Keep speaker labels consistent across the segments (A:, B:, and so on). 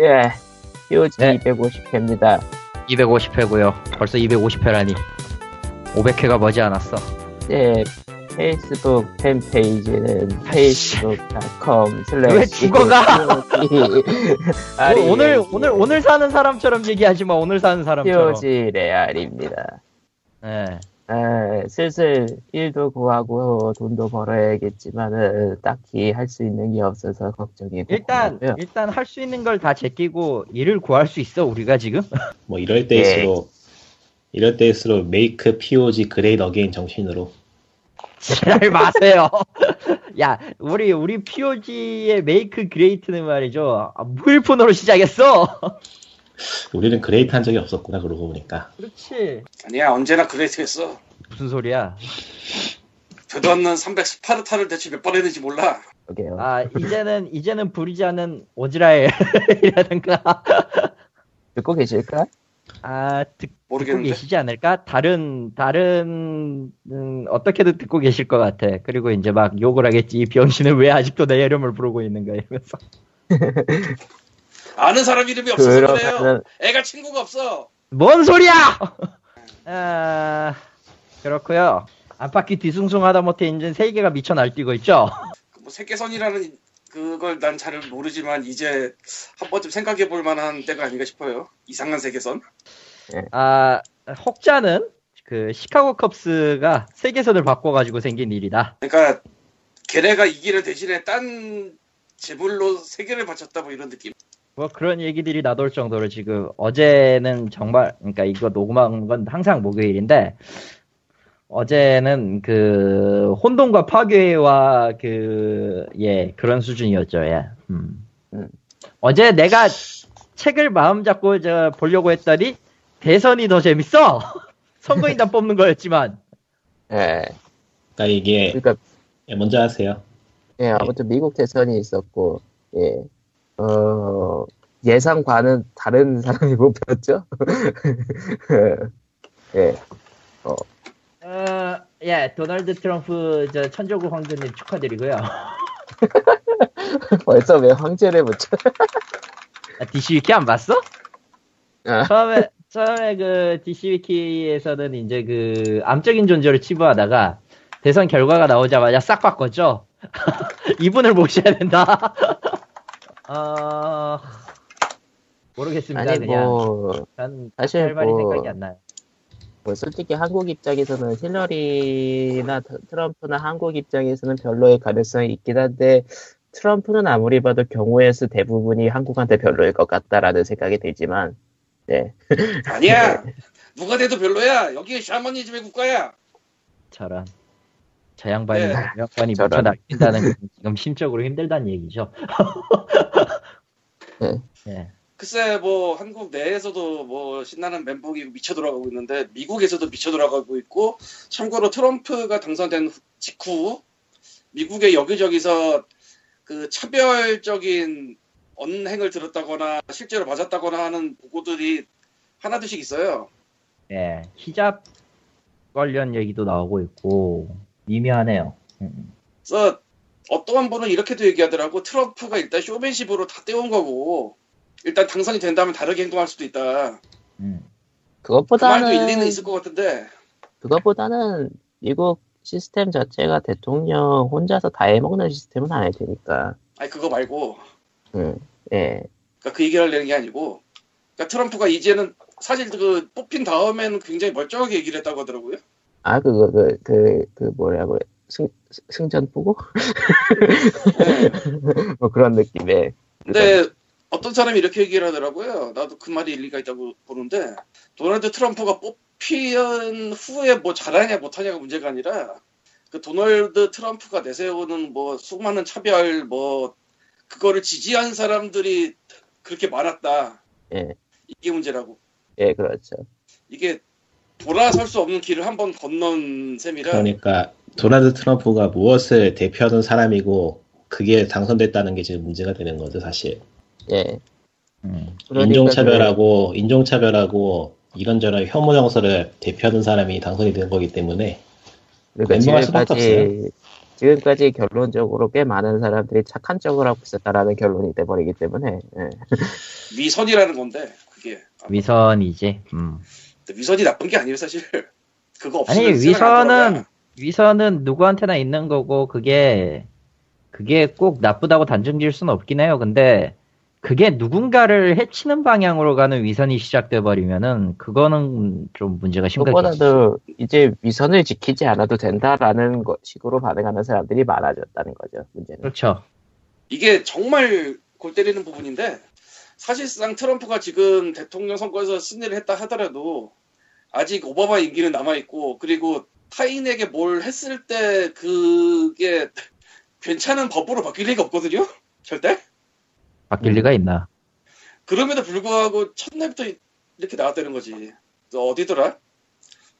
A: 예, POG
B: 네.
A: 250회입니다.
B: 250회고요. 벌써 250회라니. 500회가 머지않았어.
A: 예, 페이스북 팬페이지는 facebook.com
B: 왜 죽어가?
A: 아니,
B: 오늘 오늘 오늘 사는 사람처럼 얘기하지 마. 오늘 사는 사람처럼.
A: POG 레알입니다.
B: 네.
A: 아, 슬슬 일도 구하고 돈도 벌어야겠지만은 딱히 할 수 있는 게 없어서 걱정이
B: 일단
A: 되고요.
B: 일단 할 수 있는 걸 다 제끼고 일을 구할 수 있어 우리가 지금.
C: 뭐 이럴 때일수록 이럴 때일수록 make POG great again 정신으로
B: 지랄 마세요. 야, 우리 우리 POG의 make great는 말이죠. 아, 무일푼으로 시작했어.
C: 우리는 great 한 적이 없었구나 그러고 보니까
B: 그렇지.
D: 아니야 언제나 great했어
B: 무슨 소리야?
D: 되도 않는 300 스파르타를 대체 몇 번 했는지 몰라
A: 그러게요.
B: 아 이제는 이제는 부리지 않은 오즈라엘이라든가
A: 듣고 계실까?
B: 아 듣, 듣고
D: 모르겠는데
B: 계시지 않을까? 다른 다른 음, 어떻게든 듣고 계실 것 같아. 그리고 이제 막 욕을 하겠지. 이 병신은 왜 아직도 내 이름을 부르고 있는가 이러면서.
D: 아는 사람 이름이 없어서 그래요 애가 친구가 없어
B: 뭔 소리야! 아 그렇고요. 안팎이 뒤숭숭하다 못해 이제 세계가 미쳐 날뛰고 있죠.
D: 뭐 세계선이라는 그걸 난 잘 모르지만 이제 한 번쯤 생각해 볼 만한 때가 아닌가 싶어요 이상한 세계선
B: 아 혹자는 그 시카고 컵스가 세계선을 바꿔가지고 생긴 일이다.
D: 그러니까 걔네가 이기는 대신에 딴 제물로 세계를 바쳤다 뭐 이런 느낌
B: 뭐 그런 얘기들이 나돌 정도로 지금 어제는 정말 그러니까 이거 녹음한 건 항상 목요일인데 어제는 그 혼돈과 파괴와 그 예 그런 수준이었죠 예. 음.
A: 음.
B: 어제 내가 책을 마음 잡고 저 보려고 했더니 대선이 더 재밌어 선거인단 뽑는 거였지만
A: 예.
C: 그러니까 이게
A: 그러니까
C: 예, 먼저 하세요
A: 예, 아무튼 미국 대선이 있었고, 예, 어, 예상과는 다른 사람이 뽑혔죠? 예,
B: 어, 예 도널드 트럼프 저 천조국 황제님 축하드리고요
A: 벌써 왜 황제를 붙여?
B: 아, DC 위키 안 봤어?
A: 아,
B: 처음에 처음에 그 DC 위키에서는 이제 그 암적인 존재로 치부하다가 대선 결과가 나오자마자 싹 바꿨죠. 이분을 모셔야 된다. 어... 모르겠습니다.
A: 아니,
B: 그냥
A: 뭐,
B: 전
A: 사실
B: 할 말이
A: 뭐-
B: 생각이 안 나요.
A: 뭐, 솔직히 한국 입장에서는 힐러리나 트- 트럼프나 한국 입장에서는 별로의 가능성이 있긴 한데, 트럼프는 아무리 봐도 경우의 수 대부분이 한국한테 별로일 것 같다라는 생각이 들지만, 네.
D: 아니야 누가 돼도 별로야 여기 샤머니즘의 국가야
B: 저런 저 양반이
D: 네.
B: 저 양반이 날뛴다는 건 지금 심적으로 힘들다는 얘기죠.
A: 네.
B: 예.
D: 글쎄 뭐 한국 내에서도 뭐 신나는 멘붕이 미쳐 돌아가고 있는데 미국에서도 미쳐 돌아가고 있고 참고로 트럼프가 당선된 후- 직후 미국의 여기저기서 그 차별적인 언행을 들었다거나 실제로 맞았다거나 하는 보고들이 하나둘씩 있어요.
B: 예, 히잡 관련 얘기도 나오고 있고 미묘하네요. 음.
D: 그래서 어떠한 분은 이렇게도 얘기하더라고 트럼프가 일단 쇼맨십으로 다 떼온 거고 일단 당선이 된다면 다르게 행동할 수도 있다.
B: 음.
D: 그 말도
A: 그것보다는,
D: 일리는 있을 것 같은데
A: 그것보다는 미국 시스템 자체가 대통령 혼자서 다 해먹는 시스템은 아닐 테니까.
D: 아니 그거 말고
A: 음, 예.
D: 그러니까 그 얘기를 하려는 게 아니고 그러니까 트럼프가 이제는 사실 그 뽑힌 다음에는 굉장히 멀쩡하게 얘기를 했다고 하더라고요.
A: 아, 그거, 그, 그, 그, 뭐라고, 승, 승전 보고? 뭐 그런 느낌의.
D: 근데 어떤 사람이 이렇게 얘기를 하더라고요. 나도 그 말이 일리가 있다고 보는데 도널드 트럼프가 뽑힌 후에 뭐 잘하냐 못하냐가 문제가 아니라 그 도널드 트럼프가 내세우는 뭐 수많은 차별 뭐 그거를 지지한 사람들이 그렇게 많았다.
A: 예.
D: 이게 문제라고.
A: 예, 그렇죠.
D: 이게 돌아설 수 없는 길을 한번 건넌 셈이라
C: 그러니까 도널드 트럼프가 무엇을 대표하는 사람이고 그게 당선됐다는 게 지금 문제가 되는 거죠 사실
A: 예.
B: 음.
A: 그러니까
C: 인종차별하고 인종차별하고 이런저런 혐오 정서를 대표하는 사람이 당선이 된 거기 때문에
A: 그러니까 지금까지, 지금까지 결론적으로 꽤 많은 사람들이 착한 쪽을 하고 있었다라는 결론이 돼버리기 때문에 예.
D: 위선이라는 건데 그게
B: 위선이지. 음.
D: 위선이 나쁜 게 아니에요 사실. 그거
B: 아니
D: 없으면
B: 위선은. 위선은 누구한테나 있는 거고 그게 그게 꼭 나쁘다고 단정 지을 수는 없긴 해요. 근데 그게 누군가를 해치는 방향으로 가는 위선이 시작돼 버리면은 그거는 좀 문제가 심각해.
A: 그것보다도 이제 위선을 지키지 않아도 된다라는 거- 식으로 반응하는 사람들이 많아졌다는 거죠 문제는.
B: 그렇죠.
D: 이게 정말 골 때리는 부분인데 사실상 트럼프가 지금 대통령 선거에서 승리를 했다 하더라도 아직 오바마 임기는 남아 있고 그리고 타인에게 뭘 했을 때 그게 괜찮은 법으로 바뀔 리가 없거든요. 절대.
B: 바뀔
A: 음.
B: 리가 있나?
D: 그럼에도 불구하고 첫날부터 이렇게 나왔다는 거지. 또 어디더라?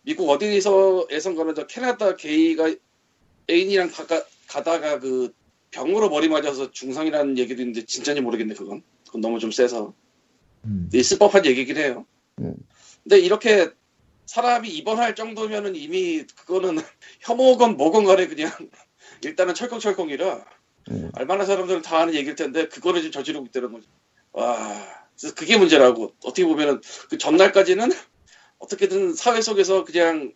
D: 미국 어디서 예선거는 저 캐나다 게이가 애인이랑 가가, 가다가 그 병으로 머리 맞아서 중상이라는 얘기도 있는데 진짜인지 모르겠네 그건. 그건 너무 좀 세서.
B: 음.
D: 있을 법한 얘기긴 해요.
A: 음.
D: 근데 이렇게 사람이 입원할 정도면은 이미 그거는 혐오건 뭐건 간에 그냥 일단은 철컹철컹이라
A: 음.
D: 알만한 사람들은 다 아는 얘기일 텐데 그거를 지금 저지르고 있다는 거죠. 와, 그래서 그게 문제라고 어떻게 보면은 그 전날까지는 어떻게든 사회 속에서 그냥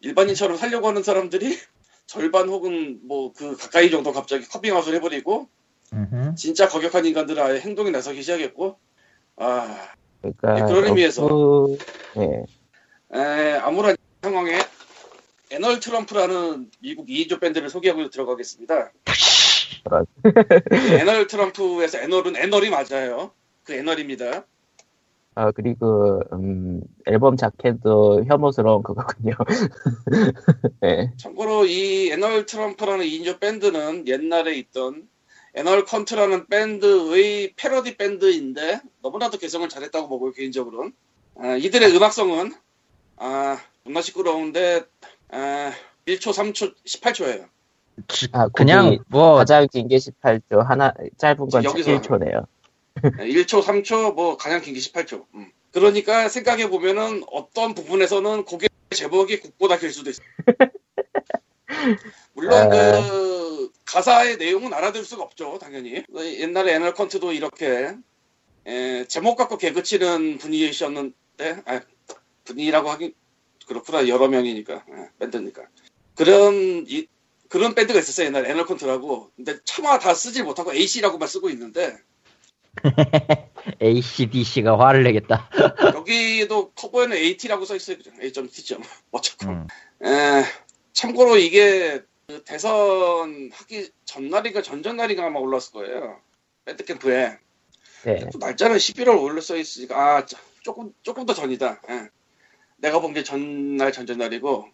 D: 일반인처럼 살려고 하는 사람들이 절반 혹은 뭐 그 가까이 정도 갑자기 커밍아웃을 해버리고
B: 음흠.
D: 진짜 과격한 인간들은 아예 행동에 나서기 시작했고 아
A: 그러니까
D: 네, 그런 의미에서.
A: 그- 예.
D: 에, 아무런 상황에 Anal Trump라는 미국 2인조 밴드를 소개하고 들어가겠습니다.
A: 그런.
D: 그 Anal Trump에서 anal은 anal이 맞아요. 그 anal입니다.
A: 아 그리고 음, 앨범 자켓도 혐오스러운 그거군요. 예.
D: 참고로 이 Anal Trump라는 2인조 밴드는 옛날에 있던 Anal Cunt라는 밴드의 패러디 밴드인데 너무나도 계승을 잘했다고 보고요 개인적으로는 아, 이들의 음악성은 아 존나 시끄러운데 아, 1초 3초 18초예요
A: 아,
B: 그냥 뭐
A: 가장 긴 게 18초, 하나 짧은 건
D: 여기서.
A: 1초네요.
D: 1초 3초 뭐 가장 긴 게 18초 음. 그러니까 생각해 보면은 어떤 부분에서는 곡의 제목이 곡보다 길 수도 있어 물론
A: 아.
D: 그 가사의 내용은 알아들 수가 없죠 당연히 옛날에 애널 컨트도 이렇게 에, 제목 갖고 개그치는 분위기셨는데 아, 분위기라고 하긴 그렇구나 여러 명이니까 예, 밴드니까 그런 이, 그런 밴드가 있었어요 옛날 Anal Cunt라고 근데 차마 다 쓰질 못하고 AC라고만 쓰고 있는데
B: ACDC가 화를 내겠다.
D: 여기도 커버에는 AT라고 써 있어요. 그죠? A.T.점. 어쨌건.
B: 음.
D: 에, 참고로 이게 그 대선 하기 전날인가 전전날인가 아마 올랐을 거예요. Bandcamp에.
A: 네.
D: 또 날짜는 11월로 써 있으니까 아 자, 조금 조금 더 전이다. 예. 내가 본 게 전날 전전날이고.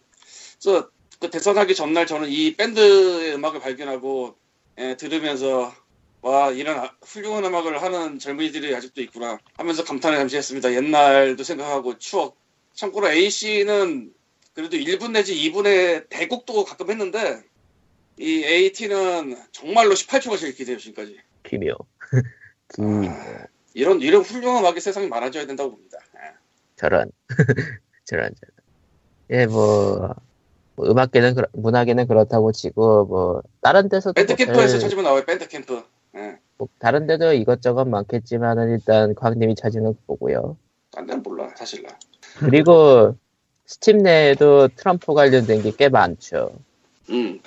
D: 그래서 그 대선 하기 전날 저는 이 밴드의 음악을 발견하고 예, 들으면서 와 이런 아- 훌륭한 음악을 하는 젊은이들이 아직도 있구나 하면서 감탄을 잠시 했습니다. 옛날도 생각하고 추억. 참고로 AC는 그래도 1분 내지 2분의 대곡도 가끔 했는데 이 AT는 정말로 18초가 제일 기대요 지금까지.
A: 기묘. 기
D: 아, 이런 이런 훌륭한 음악이 세상에 많아져야 된다고 봅니다. 예.
A: 저런 저런 저런. 예, 뭐, 뭐 음악계는 그렇- 문화계는 그렇다고 치고 뭐 다른 데서도
D: 밴드
A: 뭐
D: Camp에서
A: 별-
D: 찾으면 나와요. Bandcamp. 예.
A: 뭐 다른 데도 이것저것 많겠지만은 일단 광님이 찾으는 거고요.
D: 딴 데는 몰라 사실 나.
A: 그리고 스팀 내에도 트럼프 관련된 게 꽤 많죠.
D: 음.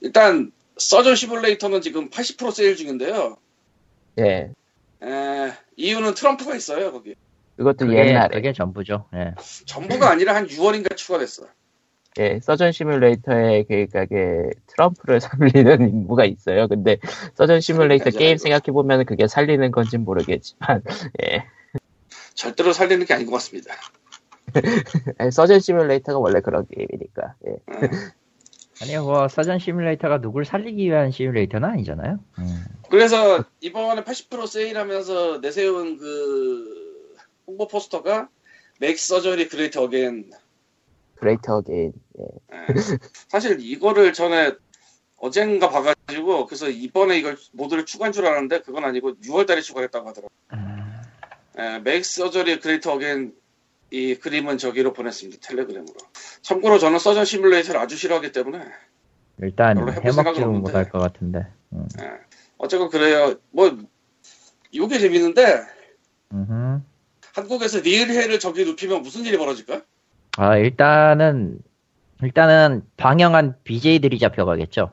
D: 일단 서전 시뮬레이터는 지금 80% 세일 중인데요.
A: 예.
D: 에, 이유는 트럼프가 있어요 거기.
A: 그것도
B: 그게,
A: 옛날에.
B: 그게 전부죠. 예.
D: 전부가 아니라 한 6월인가 추가됐어.
A: 예, 서전 시뮬레이터에 그러니까 그 트럼프를 살리는 임무가 있어요. 근데 서전 시뮬레이터
D: 그러니까
A: 게임 생각해 보면 그게 살리는 건지 모르겠지만, 예,
D: 절대로 살리는 게 아닌 것 같습니다.
A: 아니, 서전 시뮬레이터가 원래 그런 게임이니까. 예.
D: 예.
B: 아니 뭐 Surgeon Simulator가 누굴 살리기 위한 시뮬레이터는 아니잖아요. 음.
D: 그래서 이번에 80% 세일하면서 내세운 그 홍보 포스터가
A: Make Surgery Great Again Great Again. 예.
D: 예. 사실 이거를 전에 어젠가 봐가지고 그래서 이번에 이걸 모드를 추가한 줄 알았는데 그건 아니고 6월달에 추가했다고 하더라고.
B: 음.
D: 예, Make Surgery Great Again 이 그림은 저기로 보냈습니다 텔레그램으로. 참고로 저는 서전 시뮬레이터를 아주 싫어하기 때문에
B: 일단
D: 없는데.
B: 못할 것 같은데. 음.
D: 어쨌건 그래요. 뭐 이게 재밌는데
B: 음흠.
D: 한국에서 리을해를 저기 눕히면 무슨 일이 벌어질까?
B: 아 일단은 일단은 방영한 BJ들이 잡혀가겠죠.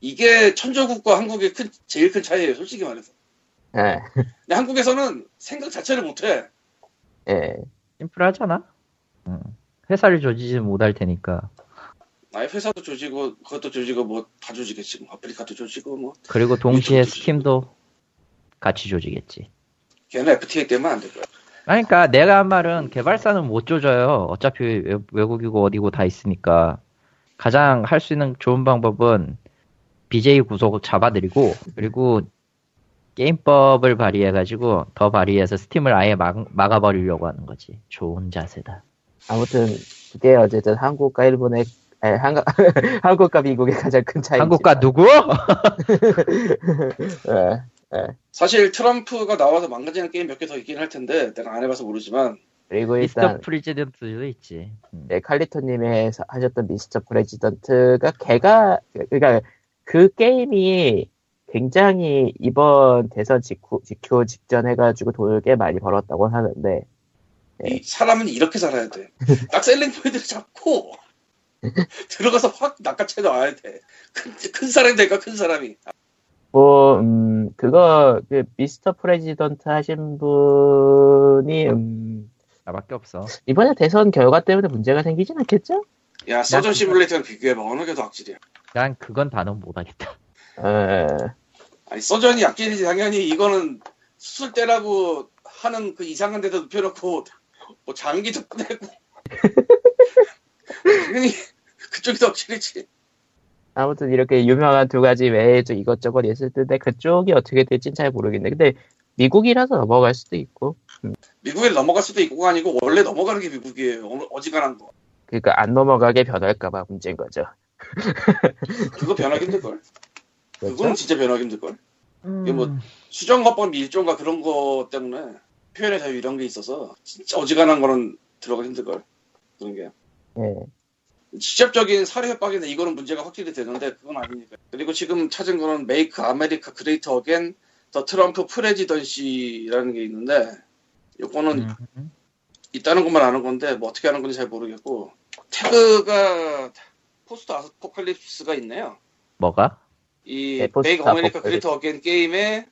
D: 이게 천조국과 한국의 큰, 제일 큰 차이예요. 솔직히 말해서.
A: 예,
D: 근데 한국에서는 생각 자체를 못해.
A: 예.
B: 심플하잖아. 음. 회사를 조지지 못할 테니까.
D: 아예 회사도 조지고 그것도 조지고 뭐 다 조지겠지. 뭐 아프리카도 조지고 뭐
B: 그리고 동시에 스팀도 같이 조지겠지.
D: 걔는 FTA 때문에 안 될 거야.
B: 그러니까 내가 한 말은 개발사는 못 조져요. 어차피 외- 외국이고 어디고 다 있으니까. 가장 할 수 있는 좋은 방법은 BJ 구속 잡아들이고 그리고 게임법을 발휘해가지고 더 발휘해서 Steam을 아예 막, 막아버리려고 하는 거지. 좋은 자세다.
A: 아무튼 그게 어쨌든 한국과 일본의 아니, 한국, 한국과 미국의 가장 큰 차이.
B: 한국과 누구?
A: 예.
D: 사실 트럼프가 나와서 망가지는 게임 몇 개 더 있긴 할 텐데 내가 안 해봐서 모르지만
A: 그리고
B: 미스터
A: 일단
B: President도 있지. 음.
A: 네, 칼리토님이 하셨던 Mr. President가 걔가 그러니까 그 게임이 굉장히 이번 대선 직후, 직후 직전 해가지고 돈을 꽤 많이 벌었다고 하는데 네.
D: 이 사람은 이렇게 살아야 돼. 딱 selling point를 잡고 들어가서 확 낚아채 놔야 돼. 큰, 큰 사람이 될까 큰 사람이.
A: 뭐 음, 그거 그 Mr. President 하신 분이 음,
B: 나밖에 없어.
A: 이번에 대선 결과 때문에 문제가 생기진 않겠죠?
D: 야 서전
B: 나-
D: 시뮬레이터랑 비교해봐 어느 게 더 악질이야.
B: 난 그건 단언 못하겠다.
A: 에,
D: 아니 서전이 악질이지 당연히 이거는 수술 때라고 하는 그 이상한 데다 눕혀놓고 뭐 장기도 꺼내고 당연히 그쪽이 더 악질이지.
A: 아무튼 이렇게 유명한 두 가지 외에도 이것저것 있을 텐데 그쪽이 어떻게 될진 잘 모르겠네. 근데 미국이라서 넘어갈 수도 있고
D: 미국에 넘어갈 수도 있고가 아니고 원래 넘어가는 게 미국이에요. 어- 어지간한 거.
A: 그러니까 안 넘어가게 변할까봐 문제인 거죠.
D: 그거 변하기 힘들걸.
A: 그렇죠?
D: 그거는 진짜 변하기 힘들걸. 이게 뭐
B: 음.
D: 수정헌법 일조인가 그런 거 때문에 표현의 자유 이런 게 있어서 진짜 어지간한 거는 들어가기 힘들걸. 그런 게.
A: 예.
D: 직접적인 살해 협박인데 이거는 문제가 확실히 되는데 그건 아니니까. 그리고 지금 찾은 거는 Make America Great Again The Trump Presidency라는 게 있는데 요거는
B: 음.
D: 있다는 것만 아는 건데 뭐 어떻게 하는 건지 잘 모르겠고 태그가 포스트 아포칼립스가 있네요.
B: 뭐가?
D: 이
A: 네,
D: Make America. Great Again 게임에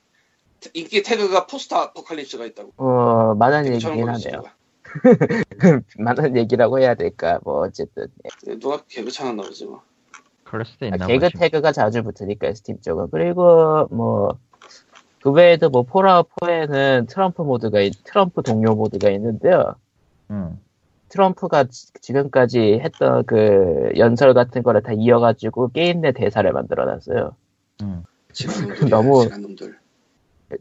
D: 인기 태그가 포스트 아포칼립스가 있다고.
A: 어, 많은
D: 괜찮은
A: 얘기긴 하네요.
D: 진짜.
A: 맞는 얘기라고 해야 될까, 뭐, 어쨌든. 예.
D: 누가 개그 쳐놨나 보지 뭐.
B: 그럴 수도
A: 아,
B: 있나
A: 개그
B: 보지.
A: 태그가 자주 붙으니까, 스팀 쪽은. 그리고, 뭐, 그 외에도 뭐, Fallout 4에는 트럼프 모드가, 있- 트럼프 동료 모드가 있는데요.
B: 음.
A: 트럼프가 지- 지금까지 했던 그 연설 같은 거를 다 이어가지고 게임 내 대사를 만들어놨어요.
B: 음.
A: 너무-
D: 놈들.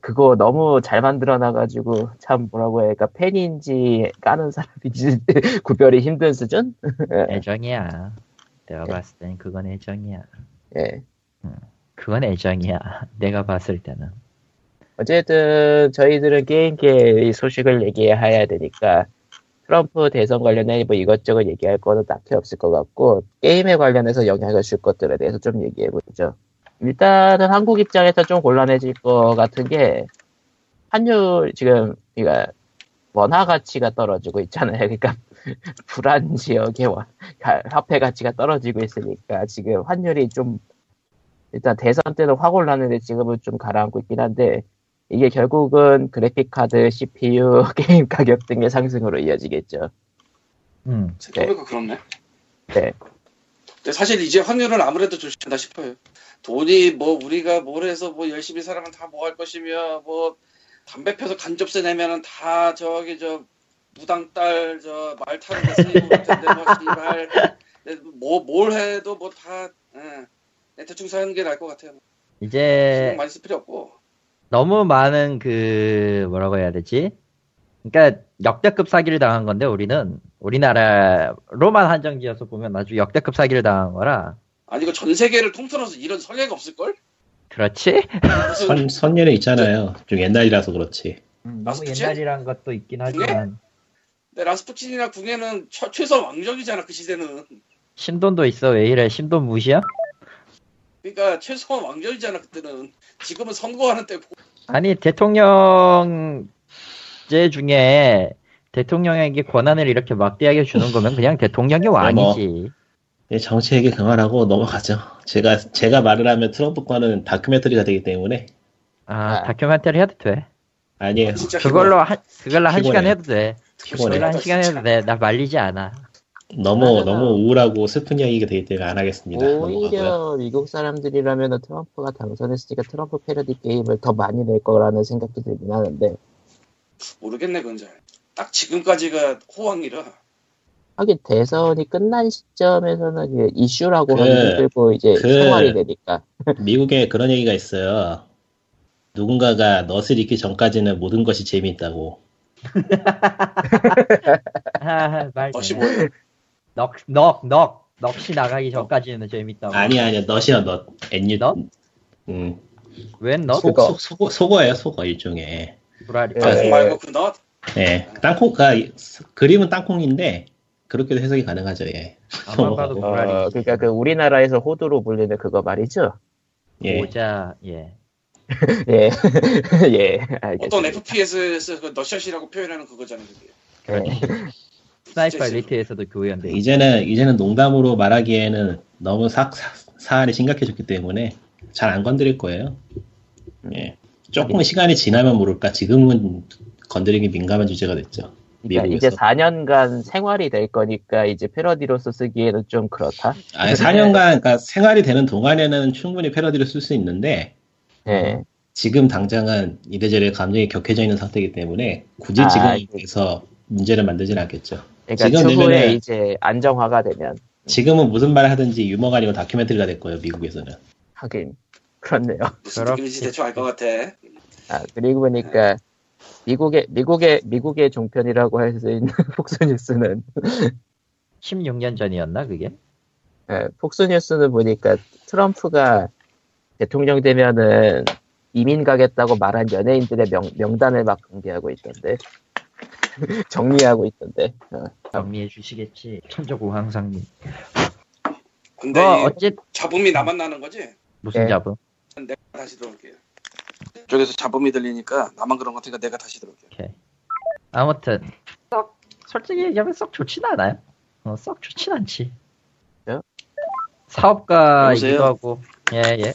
A: 그거 너무 잘 만들어 놔가지고 참 뭐라고 해야 할까 팬인지 까는 사람인지 구별이 힘든 수준?
B: 애정이야. 내가 봤을 땐 그건 애정이야.
A: 예.
B: 그건 애정이야. 내가 봤을 때는.
A: 어쨌든 저희들은 게임계의 소식을 얘기해야 되니까 트럼프 대선 관련해 뭐 이것저것 얘기할 거는 딱히 없을 것 같고 게임에 관련해서 영향을 줄 것들에 대해서 좀 얘기해 보죠. 일단은 한국 입장에서 좀 곤란해질 것 같은 게 환율 지금 그러니까 원화 가치가 떨어지고 있잖아요. 그러니까 불안 지역의 원- 화폐 가치가 떨어지고 있으니까 지금 환율이 좀 일단 대선 때는 확 올랐는데 지금은 좀 가라앉고 있긴 한데 이게 결국은 그래픽카드, CPU, 게임 가격 등의 상승으로 이어지겠죠.
B: 음.
D: 생각해보니까 그렇네.
A: 네.
D: 근데 사실 이제 확률은 아무래도 조심한다 싶어요. 돈이 뭐 우리가 뭘 해서 뭐 열심히 살아면 다 뭐 할 것이며 뭐 담배 펴서 간접세 내면은 다 저기 저 무당딸 저 말 타는 데 쓰이고 그럴 텐데 뭐 씨발 뭐뭘 해도 뭐다 예. 대충 사는 게 나을 것 같아요.
B: 이제
D: 많이 쓸 필요 없고
B: 너무 많은 그 뭐라고 해야 되지? 그러니까 역대급 사기를 당한 건데 우리는 우리나라로만 한정지어서 보면 아주 역대급 사기를 당한 거라
D: 아니 이거 전 세계를 통틀어서 이런 선례가 없을 걸?
B: 그렇지?
C: 선, 선녀는 있잖아요. 좀 옛날이라서 그렇지.
B: 너무
D: 라스푸친?
B: 옛날이란 것도 있긴 하지만
D: 근데 라스푸친이나 궁예는 처- 최소 왕정이잖아 그 시대는.
B: 신돈도 있어 왜 이래 신돈 무시야?
D: 그러니까 최소한 왕년이잖아 그때는. 지금은 선거하는 때고.
B: 아니 대통령제 중에 대통령에게 권한을 이렇게 막대하게 주는 거면 그냥 대통령이 왕이지.
C: 예, 정치 얘기 그만하고 넘어가죠. 제가 제가 말을 하면 트럼프 거는 다큐멘터리가 되기 때문에
B: 아
A: 아.
B: 다큐멘터리 해도 돼.
C: 아니에요.
D: 진짜
B: 그걸로 한 그걸로 한. 시간 해도 돼.
C: 피곤해.
B: 그걸로 한 시간 해도 돼. 나 말리지 않아.
C: 너무
A: 맞아.
C: 너무 우울하고 슬픈 이야기가 되기 때문에 안 하겠습니다. 넘어가고요.
A: 오히려 미국 사람들이라면 트럼프가 당선했으니까 트럼프 패러디 게임을 더 많이 낼 거라는 생각도 들긴 하는데
D: 모르겠네 그건 잘. 딱 지금까지가 호황이라.
A: 하긴 대선이 끝난 시점에서는 이슈라고
C: 그-
A: 하기 힘들고 이제
C: 그-
A: 생활이 되니까
C: 미국에 그런 얘기가 있어요. 누군가가 넛을 읽기 전까지는 모든 것이 재미있다고.
B: 아, 말.
D: 멋이 뭐예요?
B: 넉 넉넉 넋이 나가기 전까지는 재밌다고.
C: 아니야 아니야 넛이야 넛. 엔유.
B: 넛?
C: 음.
B: 웬 넉?
C: 속,
A: 그거.
C: 속, 속어, 속어예요 속어 일종의.
B: 불알이.
A: 예.
D: 땅콩 말고 그 넛.
C: 예. 땅콩가 그림은 땅콩인데 그렇게도 해석이 가능하죠. 예.
B: 아마 봐도
C: 어.
A: 어, 그러니까 그 우리나라에서 호두로 불리는 그거 말이죠.
C: 예.
B: 모자 예.
A: 예, 예, 알겠습니다.
D: 어떤 FPS에서 그 넛샷이라고 표현하는 그거잖아요. 그게.
A: 예.
B: 스나이퍼
D: 진짜
B: 엘리트에서도 교회한데.
C: 이제는 이제는 농담으로 말하기에는 너무 사, 사, 사 안이 심각해졌기 때문에 잘 안 건드릴 거예요. 예. 조금 시간이 지나면 모를까 지금은 건드리기 민감한 주제가 됐죠.
A: 그러니까
C: 미국에서.
A: 이제 4년간 생활이 될 거니까 이제 패러디로서 쓰기에는 좀 그렇다.
C: 아니 4년간 그러니까 생활이 되는 동안에는 충분히 패러디를 쓸수 있는데
A: 예.
C: 지금 당장은 이래저래 감정이 격해져 있는 상태이기 때문에 굳이
A: 아,
C: 지금 에서 문제를 만들지는 않겠죠.
A: 그러니까
C: 지금
A: 추후에
C: 되면은-
A: 이제 안정화가 되면
C: 지금은 무슨 말을 하든지 유머가 아니고 다큐멘터리가 될 거예요 미국에서는.
A: 하긴 그렇네요.
D: 무슨. 느낌인지 대충 알 것 같아.
A: 아 그리고 보니까 미국의 미국의 미국의 종편이라고 할 수 있는 폭스뉴스는
B: 16년 전이었나 그게?
A: 예, 폭스뉴스는 보니까 트럼프가 대통령 되면은 이민 가겠다고 말한 연예인들의 명, 명단을 막 공개하고 있던데 정리하고 있던데 어.
B: 정리해 주시겠지. 천조고항상님.
D: 근데 뭐이
B: 어째
D: 잡음이 나만 나는 거지?
B: 무슨
A: 네.
B: 잡음?
D: 내가 다시 들어올게요. 쪽에서 잡음이 들리니까 나만 그런 것 같으니까 내가 다시 들어올게요.
B: 오케이. 아무튼 썩 솔직히 얘기하면 썩 좋진 않아요. 어, 썩 좋진 않지.
A: 예?
B: 사업가이기도
D: 여보세요?
B: 하고 예 예.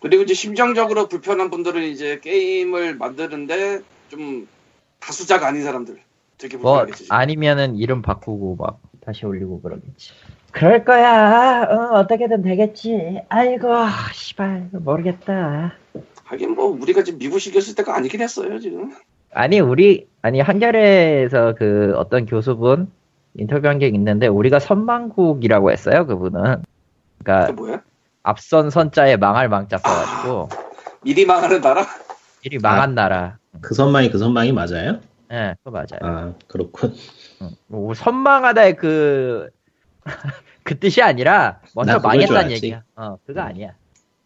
D: 그리고 이제 심정적으로 불편한 분들은 이제 게임을 만드는데 좀 다수자가 아닌 사람들 되게
B: 뭐
D: 불편하겠지.
B: 아니면은 이름 바꾸고 막 다시 올리고 그러겠지. 그럴 거야. 어, 어떻게든 되겠지. 아이고, 씨발 모르겠다.
D: 하긴 뭐 우리가 지금 미국식 이었을 때가 아니긴 했어요 지금.
B: 아니 우리 아니 한겨레에서 그 어떤 교수분 인터뷰한 게 있는데 우리가 선망국이라고 했어요 그분은. 그러니까
D: 뭐야?
B: 앞선 선자에 망할 망자 써가지고
D: 미리 망하는 나라?
B: 일이 망한 나라.
C: 그 선망이 그 선망이 맞아요?
B: 예, 그거 맞아요.
C: 아 그렇군.
B: 응. 뭐 선망하다의 그, 그 뜻이 아니라, 먼저 망했다는. 얘기야. 어, 그거 아니야.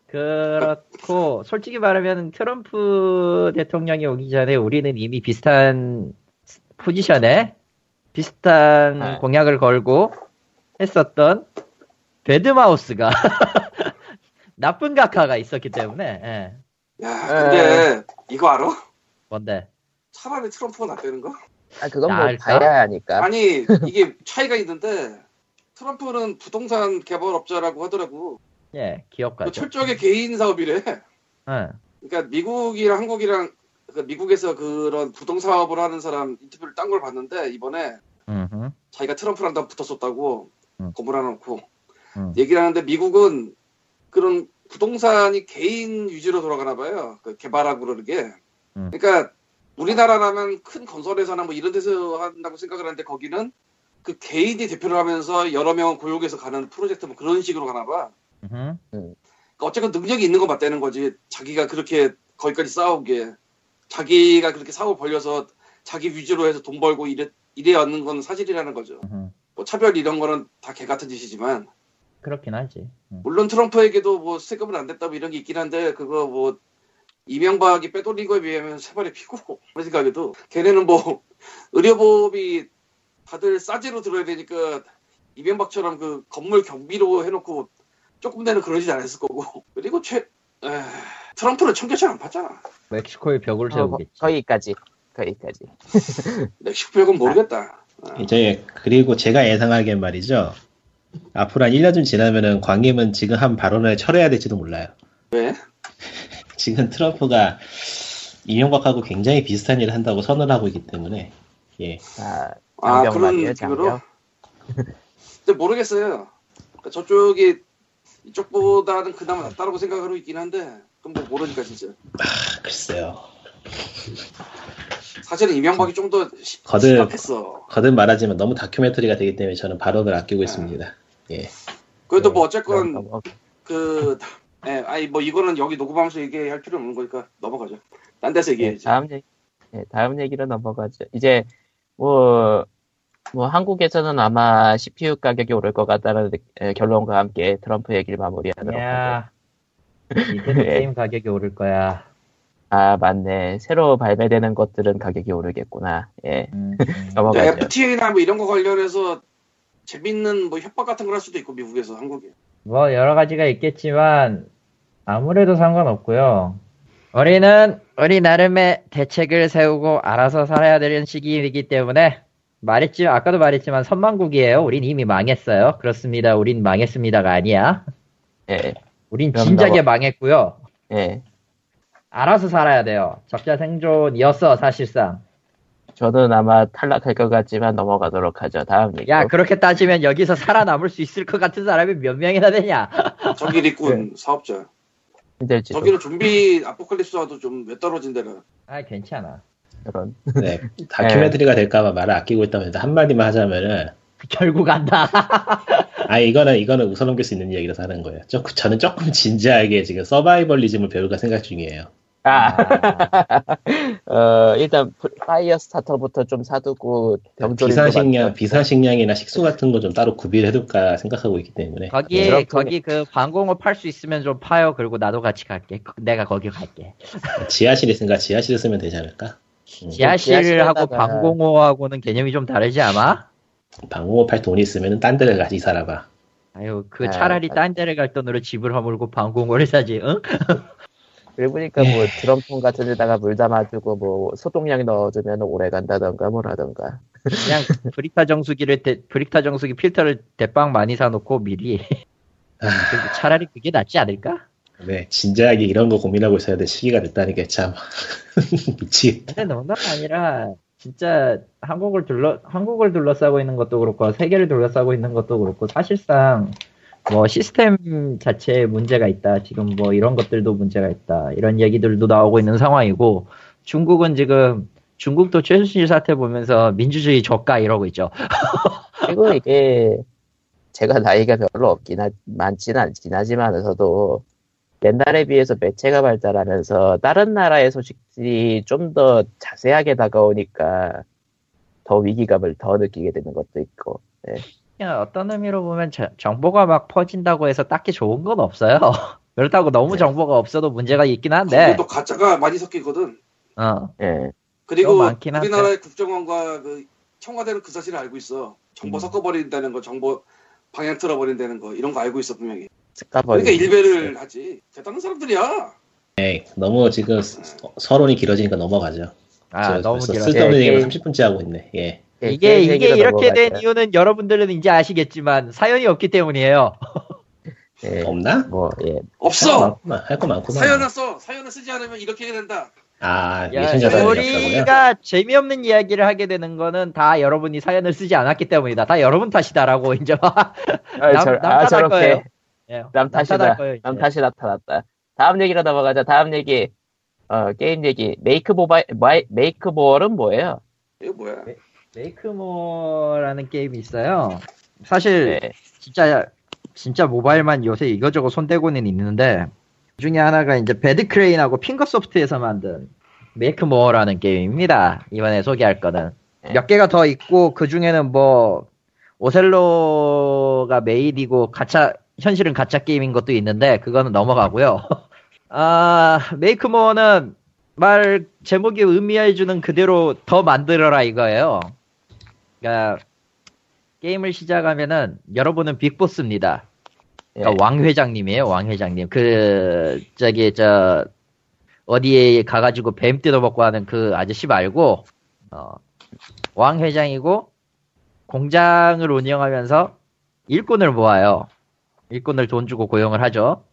B: 그렇고, 솔직히 말하면 트럼프 대통령이 오기 전에 우리는 이미 비슷한 포지션에, 비슷한
A: 아.
B: 공약을 걸고 했었던 배드마우스가 나쁜 각하가 있었기 때문에, 예.
D: 야 근데 이거 알아?
B: 뭔데?
D: 차라리 트럼프가 낫다는 거?
A: 아 그건 뭐
B: 나을까?
A: 봐야 하니까
D: 아니 이게 차이가 있는데 트럼프는 부동산 개발업자라고 하더라고.
B: 예,
D: 그
B: 기업가죠.
D: 철저하게 개인 사업이래.
B: 예.
D: 그러니까 미국이랑 한국이랑 그 미국에서 그런 부동 사업을 하는 사람 인터뷰를 딴 걸 봤는데 이번에
B: 음흠.
D: 자기가 트럼프랑 다 붙었었다고
B: 음.
D: 건물 하나 놓고
B: 음.
D: 얘기를 하는데 미국은 그런 부동산이 개인 위주로 돌아가나 봐요. 그 개발하고 그러는 게.
B: 음.
D: 그러니까 우리나라라면 큰 건설회사나 뭐 이런 데서 한다고 생각을 하는데 거기는 그 개인이 대표를 하면서 여러 명을 고용해서 가는 프로젝트 뭐 그런 식으로 가나 봐.
B: 음흠.
D: 그러니까 어쨌건 능력이 있는 건 맞다는 거지. 자기가 그렇게 거기까지 싸우게. 자기가 그렇게 사업을 벌려서 자기 위주로 해서 돈 벌고 이래, 이래 얻는 건 사실이라는 거죠.
B: 음흠.
D: 뭐 차별 이런 거는 다 개 같은 짓이지만
B: 그렇긴 하지. 음.
D: 물론 트럼프에게도 뭐 세금은 안 됐다 뭐 이런 게 있긴 한데 그거 뭐 이명박이 빼돌린 거에 비하면 세 발의 피고 그런 생각에도 걔네는 뭐 의료보험이 다들 싸지로 들어야 되니까 이명박처럼 그 건물 경비로 해놓고 조금 전에 그러지 않았을 거고. 그리고 최 에, 트럼프는 청계천 안 팠잖아.
B: 멕시코에 벽을
A: 어,
B: 세우겠지.
A: 거, 거기까지. 거기까지.
D: 멕시코 벽은 모르겠다. 어.
C: 이제 그리고 제가 예상하기엔 말이죠. 앞으로 한 1년 좀 지나면은 광님은 지금 한 발언을 철회해야 될지도 몰라요.
D: 왜?
C: 지금 트럼프가 이명박하고 굉장히 비슷한 일을 한다고 선언을 하고 있기 때문에 예.
A: 아,
D: 아
A: 장병
D: 그런?
A: 장병.
D: 근데 모르겠어요. 그러니까 저쪽이 이쪽보다는 그나마 낫다라고 생각하고 있긴 한데 그럼 뭐 모르니까 진짜.
C: 아, 글쎄요.
D: 사실은 이명박이 좀 더
C: 거듭-
D: 심각했어.
C: 거듭 말하지만 너무 다큐멘터리가 되기 때문에 저는 발언을 아끼고
D: 아.
C: 있습니다. 예.
D: 그래도 뭐
A: 그럼
D: 어쨌건 그 예, 아니 뭐 이거는 여기 녹음하면서 얘기할 필요 없는 거니까 넘어가죠. 딴 데서
A: 예,
D: 얘기해야지.
A: 다음 얘기, 예, 다음 얘기로 넘어가죠. 이제 뭐, 뭐 한국에서는 아마 CPU 가격이 오를 것 같다는 예, 결론과 함께 트럼프 얘기를 마무리하도록 하죠.
B: 야, 닌텐도
A: 예.
B: 게임 가격이 오를 거야.
A: 아 맞네. 새로 발매되는 것들은 가격이 오르겠구나. 예,
B: 음, 음.
A: 넘어가죠.
D: FTA나 뭐 이런 거 관련해서 재밌는 뭐 협박 같은 걸 할 수도 있고 미국에서 한국에.
B: 뭐 여러 가지가 있겠지만 아무래도 상관없고요. 우리는 우리 나름의 대책을 세우고 알아서 살아야 되는 시기이기 때문에 말했지 아까도 말했지만 선망국이에요. 우린 이미 망했어요. 그렇습니다. 우린 망했습니다가 아니야.
A: 예,
B: 우린 진작에 망했고요.
A: 예.
B: 알아서 살아야 돼요. 적자 생존이었어 사실상.
A: 저는 아마 탈락할 것 같지만 넘어가도록 하죠. 다음 얘기.
B: 야 그렇게 따지면 여기서 살아남을 수 있을 것 같은 사람이 몇 명이나 되냐?
D: 저기 일꾼 사업자.
A: 힘들지도
D: 저기는 좀비 아포칼립스와도 좀 왜 떨어진 데라.
B: 아 괜찮아.
A: 그런.
C: 네. 다큐멘터리가 될까봐 말을 아끼고 있다면 한마디만 하자면은
B: 결국 안다.
C: 아 이거는 이거는 웃어넘길 수 있는 이야기라서 하는 거예요. 조, 저는 조금 진지하게 지금 서바이벌리즘을 배울까 생각 중이에요.
A: 아, 어, 일단 파이어 스타터부터 좀 사두고 병조림
C: 비상식량, 비상식량이나 식수 같은 거 좀 따로 구비해둘까 생각하고 있기 때문에.
B: 거기
A: 그렇군요.
B: 거기 그 방공호 팔 수 있으면 좀 파요. 그리고 나도 같이 갈게. 거- 내가 거기 갈게.
C: 지하실 있으니까 지하실에 쓰면 되지 않을까? 음.
B: 지하실하고 방공호하고는 개념이 좀 다르지 아마?
C: 방공호 팔 돈이 있으면 딴 데를 가지 살아봐.
B: 아유 그
A: 아,
B: 차라리
A: 아.
B: 딴 데를 갈 돈으로 집을 허물고 방공호를 사지. 응?
A: 그리고 보니까 뭐 드럼통 같은 데다가 물 담아두고 뭐 소독약 넣어두면 오래 간다던가 뭐라던가.
B: 그냥 브릭타 정수기를 대- 브릭타 정수기 필터를 대빵 많이 사놓고 미리.
C: 아,
B: 차라리 그게 낫지 않을까?
C: 네, 진지하게 이런 거 고민하고 있어야 될 시기가 됐다는 게 참 미치겠다.
B: 근데 농담 아니라 진짜 한국을 둘러 한국을 둘러싸고 있는 것도 그렇고 세계를 둘러싸고 있는 것도 그렇고 사실상 뭐 시스템 자체에 문제가 있다. 지금 뭐 이런 것들도 문제가 있다. 이런 얘기들도 나오고 있는 상황이고 중국은 지금 중국도 최순실 사태 보면서 민주주의 저가 이러고 있죠.
A: 그리고 이게 제가 나이가 별로 없긴 하, 많지는 않긴 하지만서도 옛날에 비해서 매체가 발달하면서 다른 나라의 소식들이 좀 더 자세하게 다가오니까 더 위기감을 더 느끼게 되는 것도 있고
B: 그냥 어떤 의미로 보면 저- 정보가 막 퍼진다고 해서 딱히 좋은 건 없어요. 그렇다고 너무
A: 네.
B: 정보가 없어도 문제가 있긴 한데.
D: 거기도 가짜가 많이 섞이거든.
B: 어.
A: 예.
D: 그리고. 우리나라의 국정원과 그 청와대는 그 사실을 알고 있어. 정보
B: 음.
D: 섞어버린다는 거, 정보 방향 틀어버린다는 거 이런 거 알고 있어 분명히. 그러니까 일배를 하지. 대단한 사람들이야.
C: 너무 지금 서- 서론이 길어지니까 넘어가죠.
B: 아,
C: 저
B: 너무 길어.
C: 쓸데없는
A: 예,
C: 얘기를
A: 게임.
C: 30분째 하고 있네. 예.
A: 예,
B: 이게 이게 이렇게 된
A: 넘어가죠.
B: 이유는 여러분들은 이제 아시겠지만 사연이 없기 때문이에요.
A: 예.
C: 없나?
A: 뭐 예.
D: 없어.
C: 할 거 많구만.
D: 사연을 써. 사연을 쓰지 않으면 이렇게 해야 된다.
C: 아, 없다고요?
B: 우리가 재미없는 이야기를 하게 되는 거는 다 여러분이 사연을 쓰지 않았기 때문이다. 다 여러분 탓이다라고 이제 막
A: 아,
B: 남-
A: 저, 남아
B: 탓할
A: 저렇게
B: 거예요. 예,
A: 남 탓이다.
B: 거예요.
A: 남 탓이 나타났다. 다음 얘기로 넘어가자. 다음 얘기. 어, 게임 얘기. Make 모바일, 마이, Make More는 뭐예요?
D: 이거 뭐야?
B: Make More라는 게임이 있어요. 사실
A: 네.
B: 진짜 진짜 모바일만 요새 이거저거 손대고는 있는데 그 중에 하나가 이제 배드크레인하고 핑거소프트에서 만든 메이크 모어라는 게임입니다. 이번에 소개할 거는
A: 네.
B: 몇 개가 더 있고 그 중에는 뭐 오셀로가 메인이고 가짜 현실은 가짜 게임인 것도 있는데 그거는 넘어가고요. 아 메이크모어는 말 제목이 의미해주는 그대로 더 만들어라 이거예요. 그러니까 게임을 시작하면은 여러분은 빅보스입니다. 그러니까 왕 회장님이에요, 왕 회장님. 그 저기 저 어디에 가가지고 뱀 뜯어먹고 하는 그 아저씨 말고 어, 왕 회장이고 공장을 운영하면서 일꾼을 모아요. 일꾼을 돈 주고 고용을 하죠.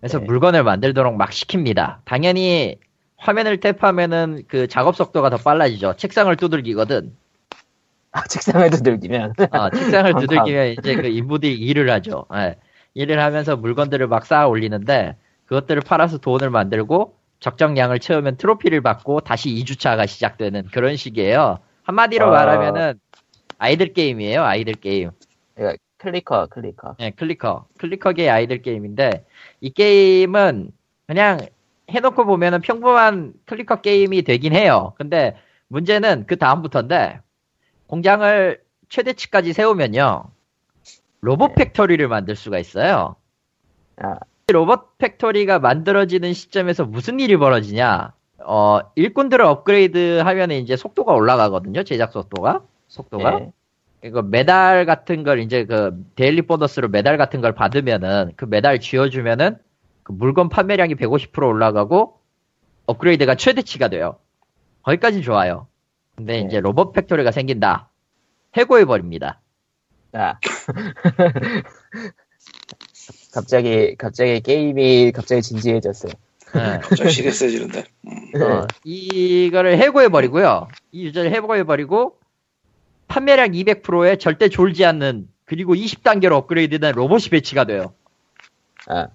B: 그래서
A: 네.
B: 물건을 만들도록 막 시킵니다. 당연히 화면을 탭하면은 그 작업 속도가 더 빨라지죠. 책상을 두들기거든.
A: 아, 책상을 두들기면.
B: 어, 책상을. 두들기면 이제 그 인부들이 일을 하죠. 예. 일을 하면서 물건들을 막 쌓아 올리는데 그것들을 팔아서 돈을 만들고 적정량을 채우면 트로피를 받고 다시 2주차가 시작되는 그런 식이에요. 한마디로
A: 아.
B: 말하면은 idle game이에요. idle game.
A: 그러니까 clicker, clicker.
B: 예, clicker. clicker계의 idle game인데 이 게임은 그냥 해놓고 보면은 평범한 clicker game이 되긴 해요. 근데 문제는 그 다음부터인데 공장을 최대치까지 세우면요. 로봇 factory를 만들 수가 있어요.
A: 아,
B: 이 로봇 factory가 만들어지는 시점에서 무슨 일이 벌어지냐? 어, 일꾼들을 업그레이드 하면 이제 속도가 올라가거든요. 제작 속도가. 속도가.
A: 예.
B: 이거 메달 같은 걸 이제 그 daily 보너스로 메달 같은 걸 받으면은 그 메달 쥐어주면은 그 물건 판매량이 150% 올라가고 업그레이드가 최대치가 돼요. 거기까지 좋아요. 근데
A: 네.
B: 이제 로봇 factory가 생긴다. 해고해 버립니다.
A: 자. 갑자기, 갑자기 게임이 갑자기 진지해졌어요.
B: 네.
D: 좀 serious해지는데. 음.
B: 어, 이거를 해고해 버리고요. 이 유저를 해고해 버리고 판매량 200%에 절대 졸지 않는 그리고 20단계로 업그레이드된 로봇이 배치가 돼요.
A: 아,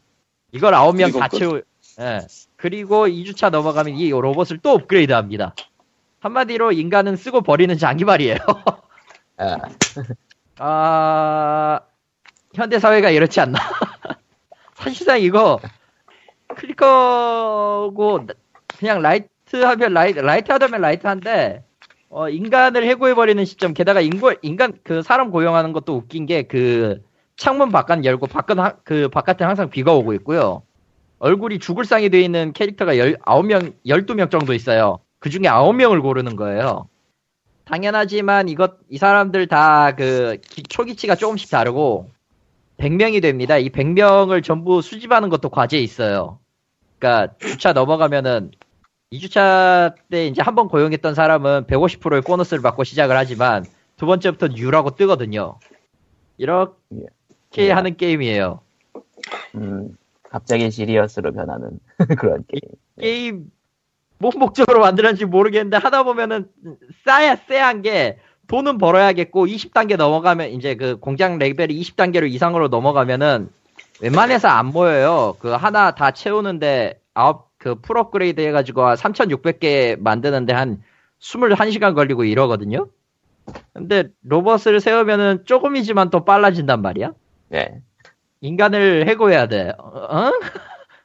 B: 이걸 9명
D: 그리고
B: 다
D: 끝?
B: 채우, 예. 그리고 2주차 넘어가면 이 로봇을 또 업그레이드 합니다. 한마디로 인간은 쓰고 버리는 장기말이에요.
A: 아,
B: 아, 현대 사회가 이렇지 않나. 사실상 이거, clicker고, 그냥 light 하면 light, light 하다면 light 한데, 어, 인간을 해고해버리는 시점, 게다가 인고, 인간, 그 사람 고용하는 것도 웃긴 게, 그, 창문 바깥 열고, 바깥, 하- 그, 바깥에 항상 비가 오고 있고요. 얼굴이 죽을 상이 되어 있는 캐릭터가 19명, 12명 정도 있어요. 그 중에 9명을 고르는 거예요. 당연하지만 이것, 이 사람들 다 그, 기- 초기치가 조금씩 다르고, 100명이 됩니다. 이 100명을 전부 수집하는 것도 과제에 있어요. 그러니까 주차 넘어가면은 2주차 때 이제 한 번 고용했던 사람은 150%의 보너스를 받고 시작을 하지만 두 번째부터는 U라고 뜨거든요. 이렇게
A: 예.
B: 하는 게임이에요.
A: 음, 갑자기 serious로 변하는 그런 게임.
B: 게임 뭔 목적으로 만들었는지 모르겠는데 하다 보면은 싸, 야, 쎄한 게 돈은 벌어야겠고 20단계 넘어가면 이제 그 공장 레벨이 20단계로 이상으로 넘어가면은 웬만해서 안 모여요. 그 하나 다 채우는데 아홉 그 full 업그레이드 해가지고 한 3,600개 만드는데 한 21시간 걸리고 이러거든요. 근데 로봇을 세우면은 조금이지만 또 빨라진단 말이야.
A: 네.
B: 인간을 해고해야 돼. 어?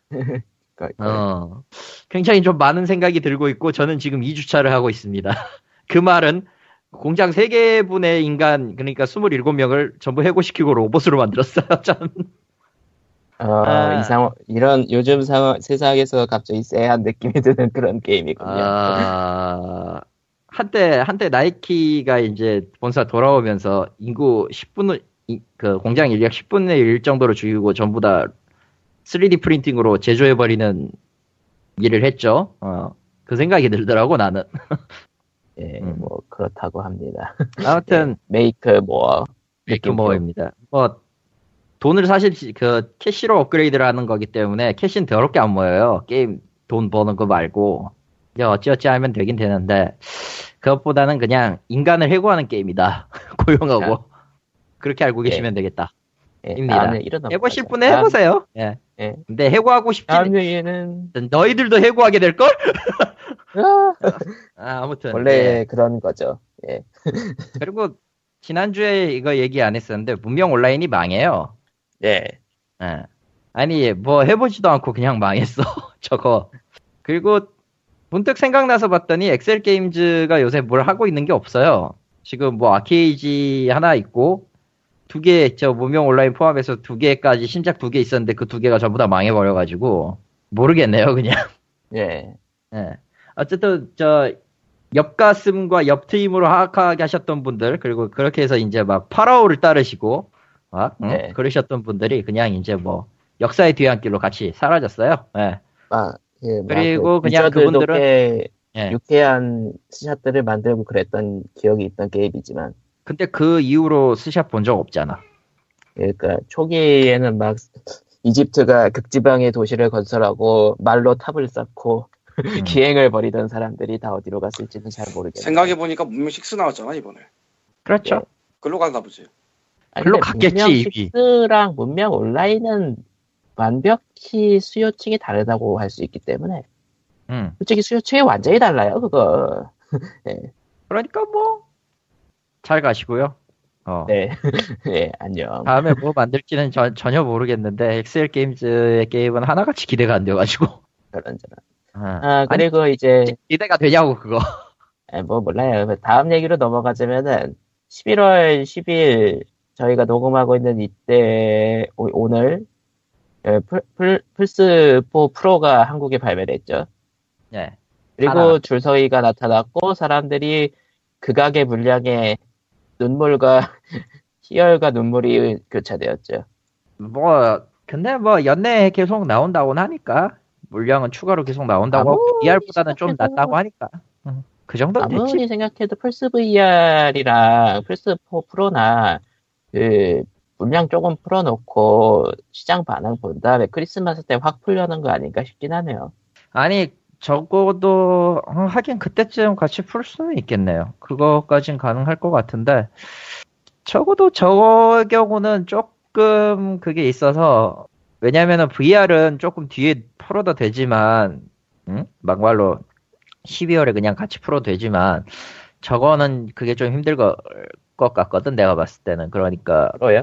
A: 그, 그,
B: 어, 굉장히 좀 많은 생각이 들고 있고 저는 지금 2주차를 하고 있습니다. 그 말은 공장 3개분의 인간 그러니까 27명을 전부 해고시키고 로봇으로 만들었어요. 참.
A: 어,
B: 아.
A: 이상, 이런 요즘 상황, 세상에서 갑자기 쎄한 느낌이 드는 그런 게임이군요.
B: 아, 한때 한때 나이키가 이제 본사 돌아오면서 인구 10분의 그 공장 인력 10분의 1 정도로 줄이고 전부 다 3D 프린팅으로 제조해 버리는 일을 했죠. 어, 그 생각이 들더라고 나는.
A: 예,
B: 음.
A: 뭐, 그렇다고 합니다.
B: 아무튼 Make More. Make More입니다. 뭐 돈을 사실 그 캐시로 업그레이드를 하는 거기 때문에 캐시는 더럽게 안 모여요. 게임 돈 버는 거 말고 이제 어찌어찌 하면 되긴 되는데 그것보다는 그냥 인간을 해고하는 게임이다. 고용하고 그렇게 알고
A: 예.
B: 계시면 되겠다.
A: 예,
B: 입니다. 해보실. 분은 해보세요. 예.
A: 예.
B: 근데 해고하고 싶지
A: 다음 얘기는,
B: 너희들도 해고하게 될 걸?
A: 아,
B: 아, 아무튼
A: 원래
B: 예.
A: 그런 거죠. 예.
B: 그리고 지난주에 이거 얘기 안 했었는데 문명 온라인이 망해요.
A: 예.
B: 예. 아니, 뭐 해보지도 않고 그냥 망했어. 저거. 그리고 문득 생각나서 봤더니 엑셀 게임즈가 요새 뭘 하고 있는 게 없어요. 지금 뭐 아케이지 하나 있고, 두 개, 저 무명 온라인 포함해서 두 개까지 신작 두 개 있었는데 그 두 개가 전부 다 망해버려가지고, 모르겠네요, 그냥.
A: 예.
B: 예. 어쨌든, 저, 옆가슴과 옆트임으로 하악하게 하셨던 분들, 그리고 그렇게 해서 이제 막 파라오를 따르시고, 막 응?
A: 네.
B: 그러셨던 분들이 그냥 이제 뭐 역사의 뒤안길로 같이 사라졌어요. 예.
A: 아, 예, 막
B: 그리고
A: 그
B: 그냥 그분들은-
A: 꽤
B: 예.
A: 유쾌한 스샷들을 만들고 그랬던 기억이 있던 게임이지만
B: 근데 그 이후로 스샷 본 적 없잖아.
A: 그러니까 초기에는 막 이집트가 극지방의 도시를 건설하고 말로 탑을 쌓고
B: 음.
A: 기행을 벌이던 사람들이 다 어디로 갔을지는 잘 모르겠네.
D: 생각해 보니까 문명 6 나왔잖아, 이번에.
B: 그렇죠.
D: 글로 갔나 보지.
A: 아니,
B: 글로
A: 근데
B: 갔겠지,
A: 문명
B: 이미.
A: 6랑 문명 온라인은 완벽히 수요층이 다르다고 할 수 있기 때문에
B: 음.
A: 솔직히 수요층이 완전히 달라요 그거.
B: 그러니까 뭐 잘 가시고요. 어.
A: 네, 네 안녕.
B: 다음에 뭐 만들지는 전- 전혀 모르겠는데 엑셀 게임즈의 게임은 하나같이 기대가 안 돼가지고.
A: 그런저런.
B: 아,
A: 아 그리고 이제
B: 기대가 되냐고 그거.
A: 아, 뭐 몰라요. 다음 얘기로 넘어가자면은 11월 10일 저희가 녹음하고 있는 이때 오- 오늘 예, 풀, 풀, 플스4 프로가 한국에 발매됐죠.
B: 예.
A: 그리고
B: 하나.
A: 줄서기가 나타났고 사람들이 극악의 물량에 눈물과 희열과 눈물이 교차되었죠.
B: 뭐 근데 뭐 연내에 계속 나온다고는 하니까 물량은 추가로 계속 나온다고 VR보다는 좀 낫다고 하니까. 음, 그 정도는.
A: 아무리 생각해도 플스 VR이랑 플스 4 프로나 그 물량 조금 풀어놓고 시장 반응 본 다음에 크리스마스 때 확 풀려는 거 아닌가 싶긴 하네요.
B: 아니 적어도 어, 하긴 그때쯤 같이 풀 수는 있겠네요. 그거까진 가능할 것 같은데 적어도 저 경우는 조금 그게 있어서 왜냐면은 VR은 조금 뒤에 풀어도 되지만 응? 막말로 12월에 그냥 같이 풀어도 되지만 저거는 그게 좀 힘들 거- 것 같거든 내가 봤을 때는 그러니까
A: 프로요?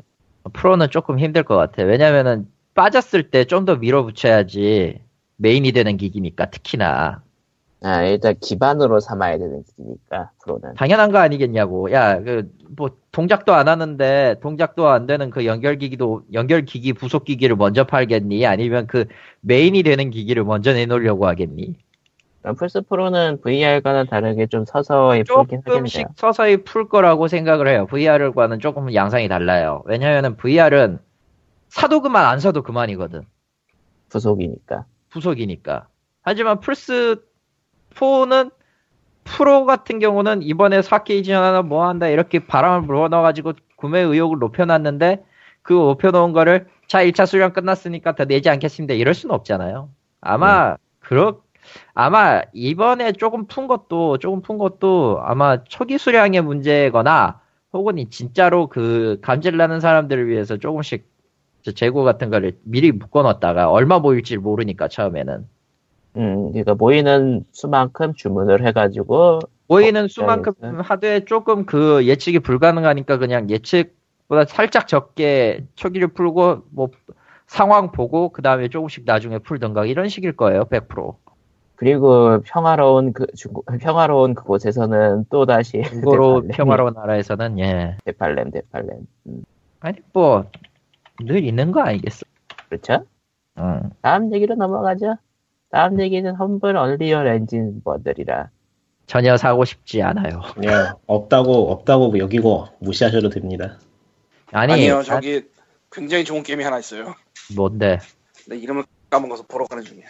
B: 프로는 조금 힘들 것 같아. 왜냐면은 빠졌을 때 좀 더 밀어붙여야지 메인이 되는 기기니까 특히나
A: 아 일단 기반으로 삼아야 되는 기기니까 프로는.
B: 당연한 거 아니겠냐고. 야, 그 뭐 동작도 안 하는데 동작도 안 되는 그 연결 기기도 연결 기기 부속 기기를 먼저 팔겠니? 아니면 그 메인이 되는 기기를 먼저 내놓으려고 하겠니?
A: 플스 프로는 VR과는 다르게 좀 서서히 풀긴
B: 조금씩
A: 하겠네요.
B: 서서히 풀 거라고 생각을 해요. VR과는 조금 양상이 달라요. 왜냐면은 VR은 사도 그만 안 사도 그만이거든.
A: 부속이니까.
B: 부속이니까. 하지만 플스 4는 프로 같은 경우는 이번에 4K 지원하나 뭐 한다 이렇게 바람을 불어넣어가지고 구매 의욕을 높여놨는데 그 높여놓은 거를 자 1차 수량 끝났으니까 더 내지 않겠습니다 이럴 수는 없잖아요. 아마 그렇 아마 이번에 조금 푼 것도 조금 푼 것도 아마 초기 수량의 문제거나 혹은 이 진짜로 그 감질나는 사람들을 위해서 조금씩 저 재고 같은 거를 미리 묶어놨다가 얼마 모일지 모르니까 처음에는
A: 음, 그러니까 모이는 수만큼 주문을 해가지고
B: 모이는
A: 어,
B: 수만큼
A: 알겠어요.
B: 하되 조금 그 예측이 불가능하니까 그냥 예측보다 살짝 적게 초기를 풀고 뭐 상황 보고 그 다음에 조금씩 나중에 풀던가 이런 식일 거예요 100%.
A: 그리고 평화로운 그 중국 평화로운 그곳에서는 또 다시
B: 중고로 평화로운 나라에서는 예
A: 대팔렘 대팔렘. 음,
B: 아니 뭐 늘 있는 거 아니겠어?
A: 그렇죠?
B: 응.
A: 다음 얘기로 넘어가죠. 다음 얘기는 험블 얼리얼 엔진 버들이라.
B: 전혀 사고 싶지 않아요.
C: 그냥 없다고 없다고 여기고 무시하셔도 됩니다.
B: 아니
D: 아니요,
B: 아,
D: 저기 굉장히 좋은 게임이 하나 있어요.
B: 뭔데?
D: 내 이름을 까먹어서 보러 가는 중이야.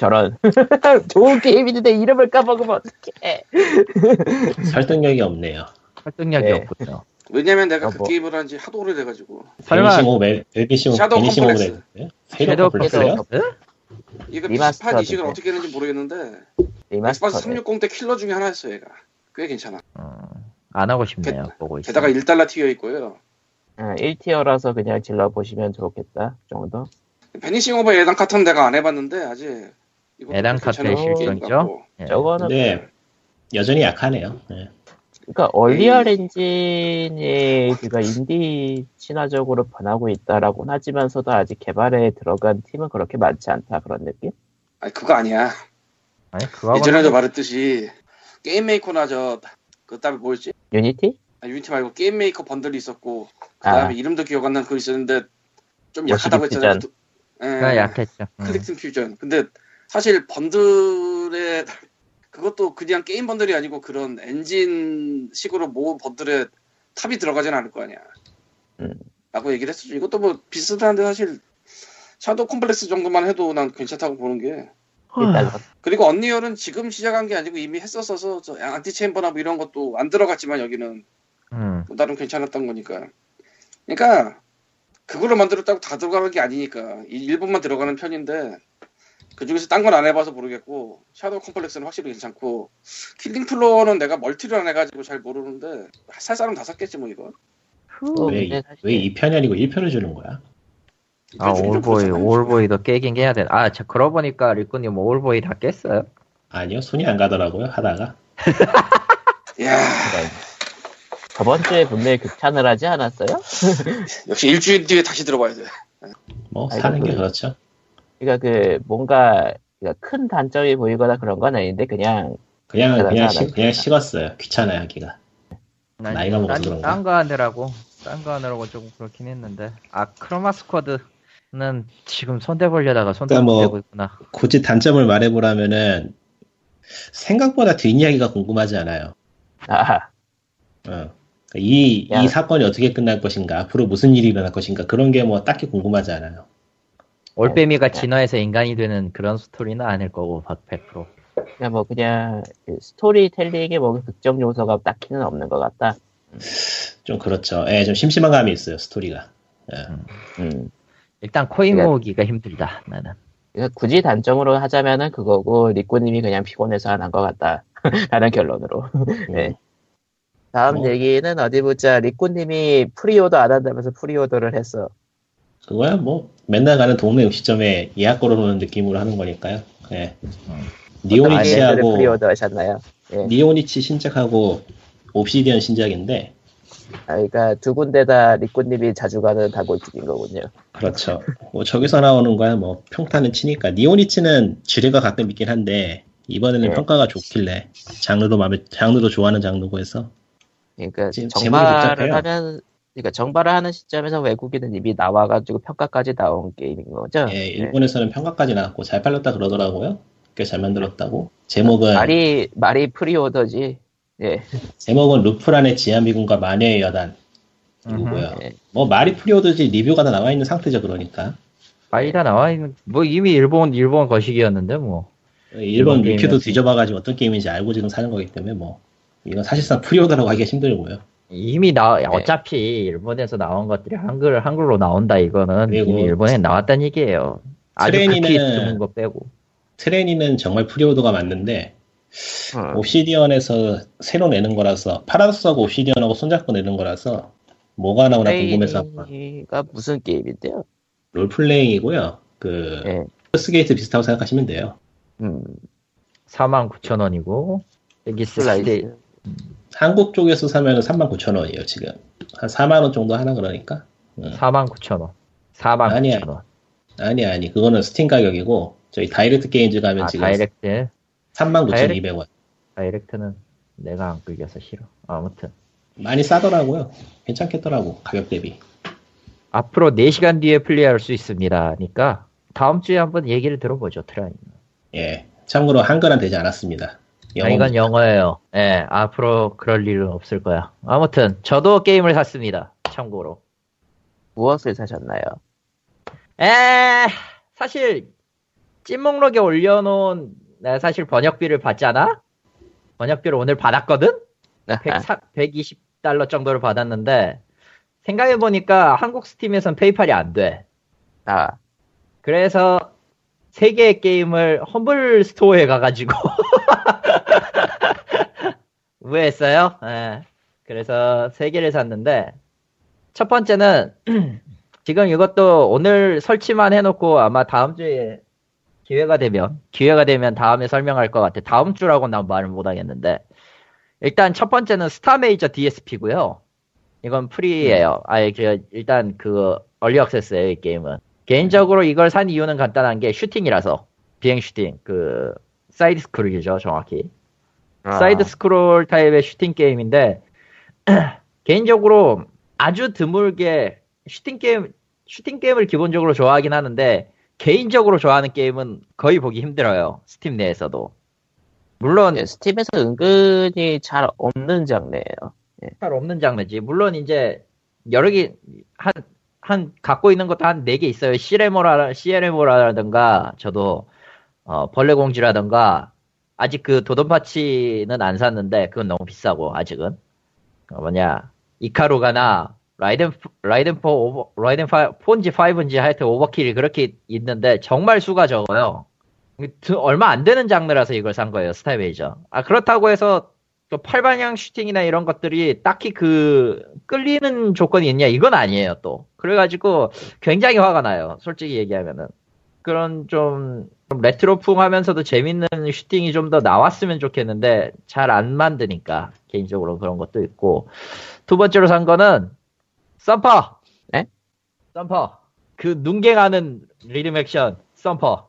A: 저런 좋은 게임인데 이름을 까먹으면 어떡해.
C: 설득력이 없네요.
B: 설득력이
A: 네.
B: 없군요.
D: 왜냐면 내가
A: 아,
D: 그
A: 뭐.
D: 게임을 한 지 하도 오래돼가지고
B: 설마
C: 오브
B: Vanishing Shadow
C: of Complex. Shadow Complex요?
B: Complex?
D: 이거 비슷한 이식을
A: 네.
D: 어떻게 했는지 모르겠는데 remaster. Xbox 360 때 킬러 중에 하나였어 얘가. 꽤 괜찮아.
B: 어, 안 하고 싶네요. 보고 있어.
D: 게다가 1달러 tier 있고요.
A: 1 tier라서 그냥 질러 보시면 좋겠다 정도.
D: Vanishing of Ethan Carter는 내가 안 해봤는데 아직 괜찮은
B: 카트의
D: 게임
B: 실정이죠? 예.
A: 저거는
C: 근데 여전히 약하네요. 네.
A: 그러니까 Unreal 엔진이 그가 인디 친화적으로 변하고 있다라고는 하지만서도 아직 개발에 들어간 팀은 그렇게 많지 않다 그런 느낌?
D: 아니 그거 아니야.
B: 아니 그거
D: 예전에도 말했듯이 GameMaker나 저 그 다음에 뭐였지?
A: Unity?
D: 아, Unity 말고 GameMaker bundle이 있었고 그
A: 아.
D: 다음에 이름도 기억 안 나는 그거 있었는데 좀 약하다고 했잖아요. 예,
B: 그냥 약했죠. 음.
D: Clickteam Fusion. 근데 사실 bundle에 그것도 그냥 게임 bundle이 아니고 그런 엔진 식으로 모은 bundle에 top이 들어가진 않을 거 아니야. 라고 얘기를 했었죠. 이것도 뭐 비슷한데 사실 Shadow Complex 정도만 해도 난 괜찮다고 보는 게 그리고 Unreal은 지금 시작한 게 아니고 이미 했었어서 저 Antichamber나 뭐 이런 것도 안 들어갔지만 여기는
B: 음.
D: 또 나름 괜찮았던 거니까. 그러니까 그걸로 만들었다고 다 들어가는 게 아니니까 이 일본만 들어가는 편인데 그 중에서 딴 건 안 해봐서 모르겠고 Shadow Complex는 확실히 괜찮고 Killing Floor는 내가 multi를 안 해가지고 잘 모르는데 살 사람 다 샀겠지 뭐 이거.
A: 후,
C: 왜,
A: 근데 사실
C: 왜 2편이 아니고 1편을 주는 거야?
B: 아,
D: 좀
B: 올보이. 올보이도 깨긴 깨야 돼. 아, 저, 그러고 보니까 리꾸님 올보이 다 깼어요?
C: 아니요, 손이 안 가더라고요, 하다가.
D: 야
A: 저번 주에 분명히 극찬을 하지 않았어요?
D: 역시 일주일 뒤에 다시 들어봐야 돼.
C: 뭐,
A: 아이고,
C: 사는 게
A: 그-
C: 그렇죠.
A: 그러니까 그 뭔가 그러니까 큰 단점이 보이거나 그런 건 아닌데 그냥
C: 그냥, 그냥, 시. 그냥 식었어요. 귀찮아요, 하기가.
B: 난
C: 나이가 먹어서
B: 딴-
C: 그런가?
B: 딴거 하느라고, 딴거 하느라고 조금 그렇긴 했는데. 아, 크로마 스쿼드는 지금 손대 벌려다가 손대
C: 그러니까
B: 못
C: 뭐-
B: 있구나.
C: 굳이 단점을 말해보라면은, 생각보다 뒷이야기가 궁금하지 않아요.
A: 아
C: 어. 그러니까 이,
A: 야.
C: 이 사건이 어떻게 끝날 것인가, 앞으로 무슨 일이 일어날 것인가, 그런 게 뭐 딱히 궁금하지 않아요.
B: 올빼미가
A: 야.
B: 진화해서 인간이 되는 그런 스토리는 아닐 거고, 100%.
A: 그냥 뭐 그냥 그 스토리텔링에 뭐 극적 요소가 딱히는 없는 것 같다.
C: 좀 그렇죠. 예, 좀 심심한 감이 있어요, 스토리가. 예.
A: 음.
B: 일단 코인
A: 그러니까-
B: 모으기가 힘들다, 나는.
A: 그러니까 굳이 단점으로 하자면은 그거고 리코님이 그냥 피곤해서 안 한 것 같다. 라는 결론으로. 네. 다음
C: 뭐.
A: 얘기는 어디 보자. 리코님이 preorder 안 한다면서 preorder를 했어.
C: 그거야 뭐 맨날 가는 동네 음식점에 예약 걸어놓는 느낌으로 하는 거니까요. 예.
A: 아,
C: 니폰이치하고
A: preorder 하셨나요? 예.
C: 니폰이치 신작하고 Obsidian 신작인데
A: 아, 그러니까 두 군데 다 리코님이 자주 가는 단골집인 거군요.
C: 그렇죠. 뭐 저기서 나오는 거야 뭐 평타는 치니까 니폰이치는 지뢰가 가끔 있긴 한데 이번에는
A: 네.
C: 평가가 좋길래 장르도 마음에 장르도 좋아하는 장르고 해서
A: 그러니까
C: 복잡해요.
A: 하는 그러니까 정발을 하는 시점에서 외국인은 이미 나와가지고 평가까지 나온 게임인 거죠.
C: 예,
A: 네.
C: 일본에서는 평가까지 나왔고 잘 팔렸다 그러더라고요. 꽤 잘 만들었다고. 제목은
A: 말이 말이 preorder지. 예.
C: 제목은 루프란의 지하미궁과 마녀의 여단. 이거고요.
A: 예.
C: 뭐 말이 preorder지 리뷰가 다 나와 있는 상태죠 그러니까.
B: 빨리 다 나와 있는, 뭐 이미 일본, 일본 거식이었는데, 뭐.
C: 일본
B: 게임이었지.
C: 뒤져봐가지고 어떤 게임인지 알고 지금 사는 거기 때문에 뭐 이건 사실상 preorder라고 하기가 힘들고요.
B: 이미 나,
A: 네.
B: 어차피 일본에서 나온 것들이 한글, 한글로 나온다, 이거는.
C: 그리고
B: 이미 일본에 나왔다는 얘기예요. 아주 극히 드문 거 빼고.
C: Tyranny는 정말 preorder가 맞는데
A: 어.
C: Obsidian에서 새로 내는 거라서 Paradox하고 Obsidian하고 손잡고 내는 거라서 뭐가 나오나 궁금해서.
A: Tyranny가 무슨 게임인데요?
C: role-playing이고요. 그
A: 예.
C: 스게이트 비슷하고 생각하시면 돼요.
A: 음.
B: 49,000원이고, 여기 스라이드,
A: 슬라이스.
C: 한국 쪽에서 사면은 39,000원이에요 지금. 한 4만 원 정도 하나 그러니까. 음.
B: 49,000원.
C: 아니야.
B: 49,000원.
C: 아니 아니 그거는 스팀 가격이고 저희 Direct Games 가면
B: 아,
C: 지금
B: Direct.
C: 39,200원.
B: Direct는 내가 안 끌려서 싫어. 아무튼.
C: 많이 싸더라고요. 괜찮겠더라고 가격 대비.
B: 앞으로 4시간 뒤에 플레이할 수 있습니다. 니까 다음 주에 한번 얘기를 들어보죠, Tyranny.
C: 예. 참고로 한글은 되지 않았습니다.
B: 아,
C: 영어
B: 이건 영어예요. 예, 앞으로 그럴 일은 없을 거야. 아무튼, 저도 게임을 샀습니다. 참고로.
A: 무엇을 사셨나요?
B: 에, 사실, 찜 목록에 올려놓은, 내가 사실 번역비를 받잖아? 번역비를 오늘 받았거든? 100, 120달러 정도를 받았는데, 생각해 보니까 한국 스팀에선 페이팔이 안 돼.
A: 아,
B: 그래서 세 개의 게임을 험블 스토어에 가가지고 우회했어요. 예. 그래서 세 개를 샀는데 첫 번째는 지금 이것도 오늘 설치만 해놓고 아마 다음 주에 기회가 되면 기회가 되면 다음에 설명할 것 같아. 다음 주라고 난 말을 못 하겠는데 일단 첫 번째는 스타 메이저 DSP고요. 이건 free예요. 아예 그 일단 그 early access예요 이 게임은. 개인적으로 이걸 산 이유는 간단한 게 슈팅이라서 비행 슈팅 그 side scroll이죠 정확히
A: 아.
B: side scroll 타입의 슈팅 게임인데 개인적으로 아주 드물게 슈팅 게임 슈팅 게임을 기본적으로 좋아하긴 하는데 개인적으로 좋아하는 게임은 거의 보기 힘들어요 스팀 내에서도 물론
A: 네, 스팀에서 은근히 잘 없는 장르예요.
B: 잘 없는 장르지. 물론 이제 여러 개, 한 한 갖고 있는 것도 한 4개 있어요. 시레모라 시에레모라든가 저도 어, 벌레공주라든가 아직 그 도돈파치는 안 샀는데 그건 너무 비싸고 아직은 어, 뭐냐 이카루가나 라이덴 라이덴 4 오버 라이덴 5 폰지 5인지 하여튼 오버킬이 그렇게 있는데 정말 수가 적어요. 드- 얼마 안 되는 장르라서 이걸 산 거예요 스타이베이저. 아 그렇다고 해서 그 팔방향 슈팅이나 이런 것들이 딱히 그 끌리는 조건이 있냐 이건 아니에요 또. 그래가지고 굉장히 화가 나요 솔직히 얘기하면은 그런 좀, 좀 레트로풍 하면서도 재밌는 슈팅이 좀 더 나왔으면 좋겠는데 잘 안 만드니까 개인적으로 그런 것도 있고 두 번째로 산 거는 Thumper.
A: 네?
B: Thumper. 그 눈갱하는 리듬 액션 Thumper.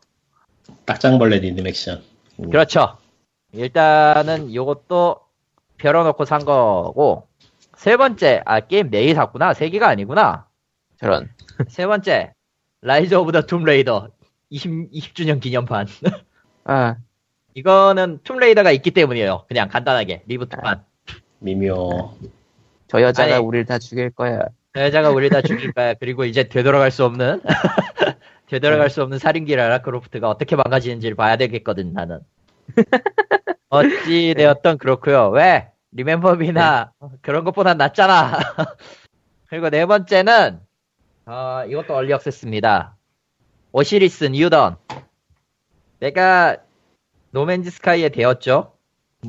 C: 딱정벌레 리듬 액션. 음.
B: 그렇죠. 일단은 요것도 별러놓고 산 거고 세 번째 아 게임 네 개 샀구나 세 개가 아니구나
A: 저런.
B: 세 번째 Rise of the Tomb Raider 20, 20주년 기념판.
A: 아,
B: 이거는 Tomb Raider가 있기 때문이에요. 그냥 간단하게. reboot판.
C: 미묘.
A: 저 여자가
B: 아니.
A: 우리를 다 죽일 거야.
B: 그 여자가 우리 다 죽일 거야. 그리고 이제 되돌아갈 수 없는 되돌아갈 수 없는 살인귀 라라 크로프트가 어떻게 망가지는지를 봐야 되겠거든 나는. 어찌 되었던 그렇고요. 왜? 리멤버비나 그런 것보단 낫잖아. 그리고 네 번째는 어, 이것도 얼리 액세스입니다 오시리스 뉴던. 내가 노맨즈 스카이에 되었죠.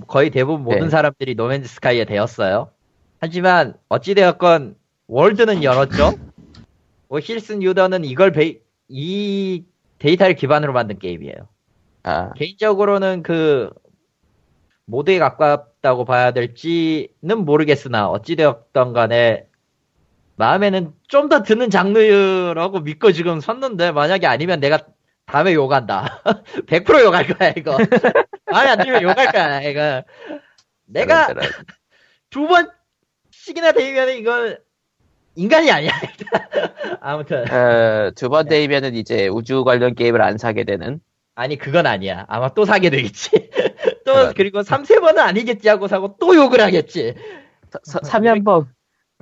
B: 거의 대부분 모든
A: 네.
B: 사람들이 노맨즈 스카이에 되었어요. 하지만 어찌되었건 월드는 열었죠. 오시리스 뉴던은 이걸 베이, 이 데이터를 기반으로 만든 게임이에요.
A: 아,
B: 개인적으로는 그 모드에 가깝다고 봐야 될지는 모르겠으나 어찌되었던 간에 마음에는 좀 더 드는 장르라고 믿고 지금 섰는데 만약에 아니면 내가 다음에 욕한다. 100% 욕할 거야 이거. 마음에 안 들면 욕할 거야 이거. 내가. 두 번씩이나 되면 이건 인간이 아니야. 아무튼
A: 어, 두번 데이면은 이제 우주 관련 게임을 안 사게 되는.
B: 아니 그건 아니야. 아마 또 사게 되겠지. 또. 그리고 3, 세 번은 아니겠지 하고 사고 또 욕을 하겠지.
A: 사- 사면법.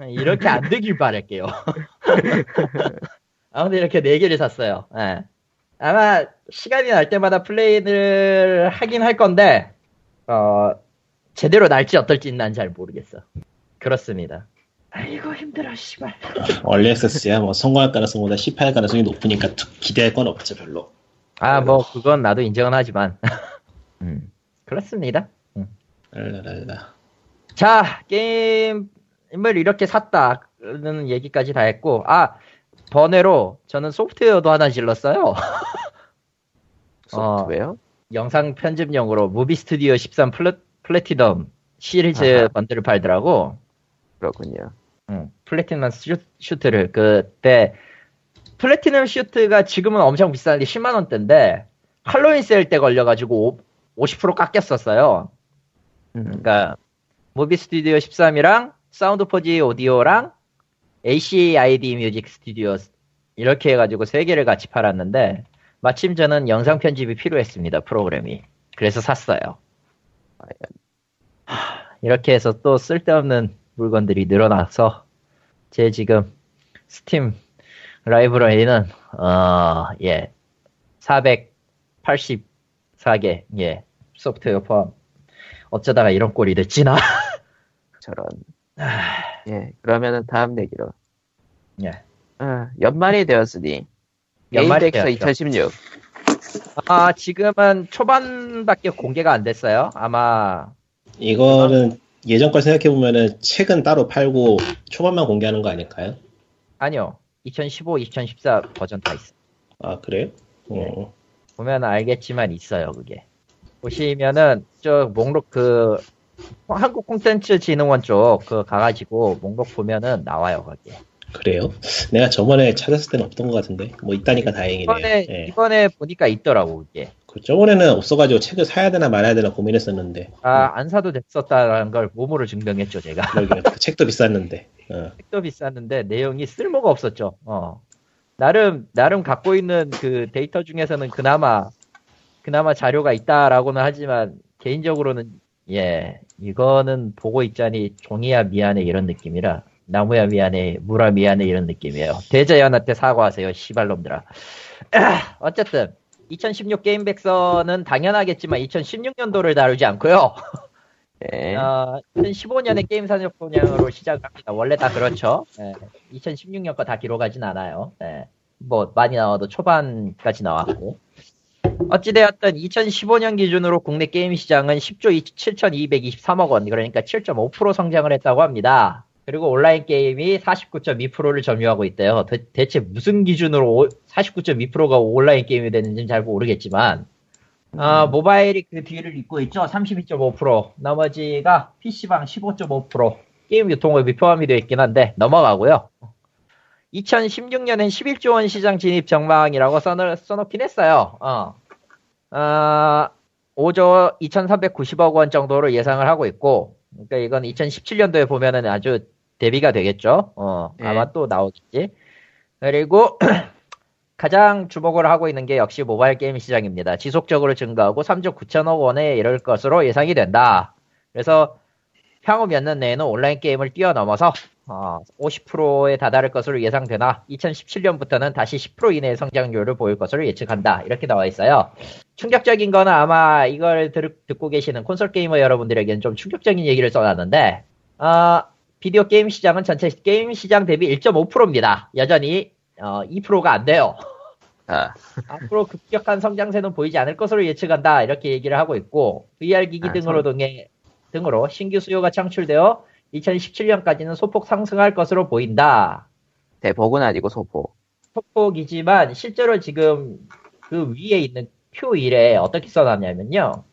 B: 이렇게 안 되길 바랄게요. 아무튼 이렇게 네 개를 샀어요. 예. 아마 시간이 날 때마다 플레이를 하긴 할 건데 어 제대로 날지 어떨지는 난 잘 모르겠어. 그렇습니다. 아이고 힘들어 씨발.
C: early access야 뭐 성공할 가능성보다 실패할 가능성이 높으니까 투- 기대할 건 없죠 별로.
B: 아 뭐 그건 나도 인정은 하지만 음 그렇습니다.
C: 랄랄랄라.
B: 자, 게임 을 이렇게 샀다는 얘기까지 다 했고, 아, 번외로 저는 소프트웨어도 하나 질렀어요.
A: 소프트웨어?
B: 영상 편집용으로 Movie Studio 13 Pla, Platinum 시리즈
A: 아하.
B: bundle을 팔더라고.
A: 그렇군요.
B: 응, Platinum Sui, Suite를 그때 Platinum Suite가 지금은 엄청 비싼데 10만 원대인데 할로윈 세일 때 걸려가지고 50% 깎였었어요.
A: 음,
B: 그러니까 Movie Studio 13이랑 Sound Forge Audio랑 ACID Music Studio 이렇게 해가지고 세 개를 같이 팔았는데 마침 저는 영상 편집이 필요했습니다 프로그램이. 그래서 샀어요. 하, 이렇게 해서 또 쓸데없는 물건들이 늘어나서 제 지금 스팀 라이브러리는 어예 484개 예 소프트웨어 포함. 어쩌다가 이런 꼴이 됐지나?
A: 저런. 예, 그러면은 다음 내기로.
B: 예.
A: 아, 연말이 되었으니.
B: 연말이 되었죠.
A: 2016.
B: 아, 지금은 초반밖에 공개가 안 됐어요. 아마,
C: 이거는 예전 걸 생각해 보면은 책은 따로 팔고 초반만 공개하는 거 아닐까요?
B: 아니요. 2015, 2014 버전 다 있어.
C: 아 그래요? 어.
B: 보면 알겠지만 있어요, 그게. 보시면은, 저 목록 그, 한국 콘텐츠 진흥원 쪽, 그, 가가지고, 목록 보면은 나와요, 거기에.
C: 그래요? 내가 저번에 찾았을 때는 없던 것 같은데 뭐 있다니까 다행이네요.
B: 이번에,
C: 예.
B: 이번에 보니까 있더라고, 그게.
C: 그 저번에는 없어가지고 책을 사야 되나 말아야 되나 고민했었는데
B: 아, 안 사도 됐었다라는 걸 몸으로 증명했죠, 제가.
C: 그러게 그 책도 비쌌는데 어.
B: 책도 비쌌는데 내용이 쓸모가 없었죠. 어. 나름 나름 갖고 있는 그 데이터 중에서는 그나마 그나마 자료가 있다라고는 하지만 개인적으로는 예 이거는 보고 있자니 종이야 미안해 이런 느낌이라 나무야 미안해, 나무야 미안해 이런 느낌이에요. 대자연한테 사과하세요, 시발놈들아. 어쨌든 2016 게임 백서는 당연하겠지만 2016년도를 다루지 않고요.
A: 네.
B: 어, 2015년에 게임 산업 분야로 시작을 합니다. 원래 다 그렇죠. 2016년 거 다 기록하진 않아요. 예. 뭐 많이 나와도 초반까지 나왔고. 어찌되었든 2015년 기준으로 국내 게임 시장은 10조 7,223억 원, 그러니까 7.5% 성장을 했다고 합니다. 그리고 온라인 게임이 49.2%를 점유하고 있대요. 대, 체 무슨 기준으로 49.2%가 온라인 게임이 되는지는 잘 모르겠지만, 어, 모바일이 그 뒤를 잇고 있죠. 32.5%. 나머지가 PC방 15.5%. 게임 유통업이 포함이 되어 있긴 한데, 넘어가고요. 2016년엔 11조 원 시장 진입 전망이라고 써놓, 써놓긴 했어요. 어. 어, 5조 2,390억 원 정도로 예상을 하고 있고, 그러니까 이건 2017년도에 보면은 아주 대비가 되겠죠. 어,
A: 네.
B: 아마 또 나오겠지. 그리고 가장 주목을 하고 있는 게 역시 모바일 게임 시장입니다. 지속적으로 증가하고 3조 9천억 원에 이를 것으로 예상이 된다. 그래서 향후 몇 년 내에는 온라인 게임을 뛰어넘어서 어, 50%에 다다를 것으로 예상되나 2017년부터는 다시 10% 이내의 성장률을 보일 것으로 예측한다. 이렇게 나와 있어요. 충격적인 거는 아마 이걸 들, 듣고 계시는 콘솔 게이머 여러분들에게는 좀 충격적인 얘기를 써놨는데 어, 비디오 게임 시장은 전체 게임 시장 대비 1.5%입니다. 여전히 어, 2%가 안 돼요.
A: 아,
B: 앞으로 급격한 성장세는 보이지 않을 것으로 예측한다. 이렇게 얘기를 하고 있고 VR 기기
A: 아,
B: 등으로 등의 등으로 신규 수요가 창출되어 2017년까지는 소폭 상승할 것으로 보인다.
A: 대폭은 아니고 소폭.
B: 소폭이지만 실제로 지금 그 위에 있는 Q1에 어떻게 써놨냐면요.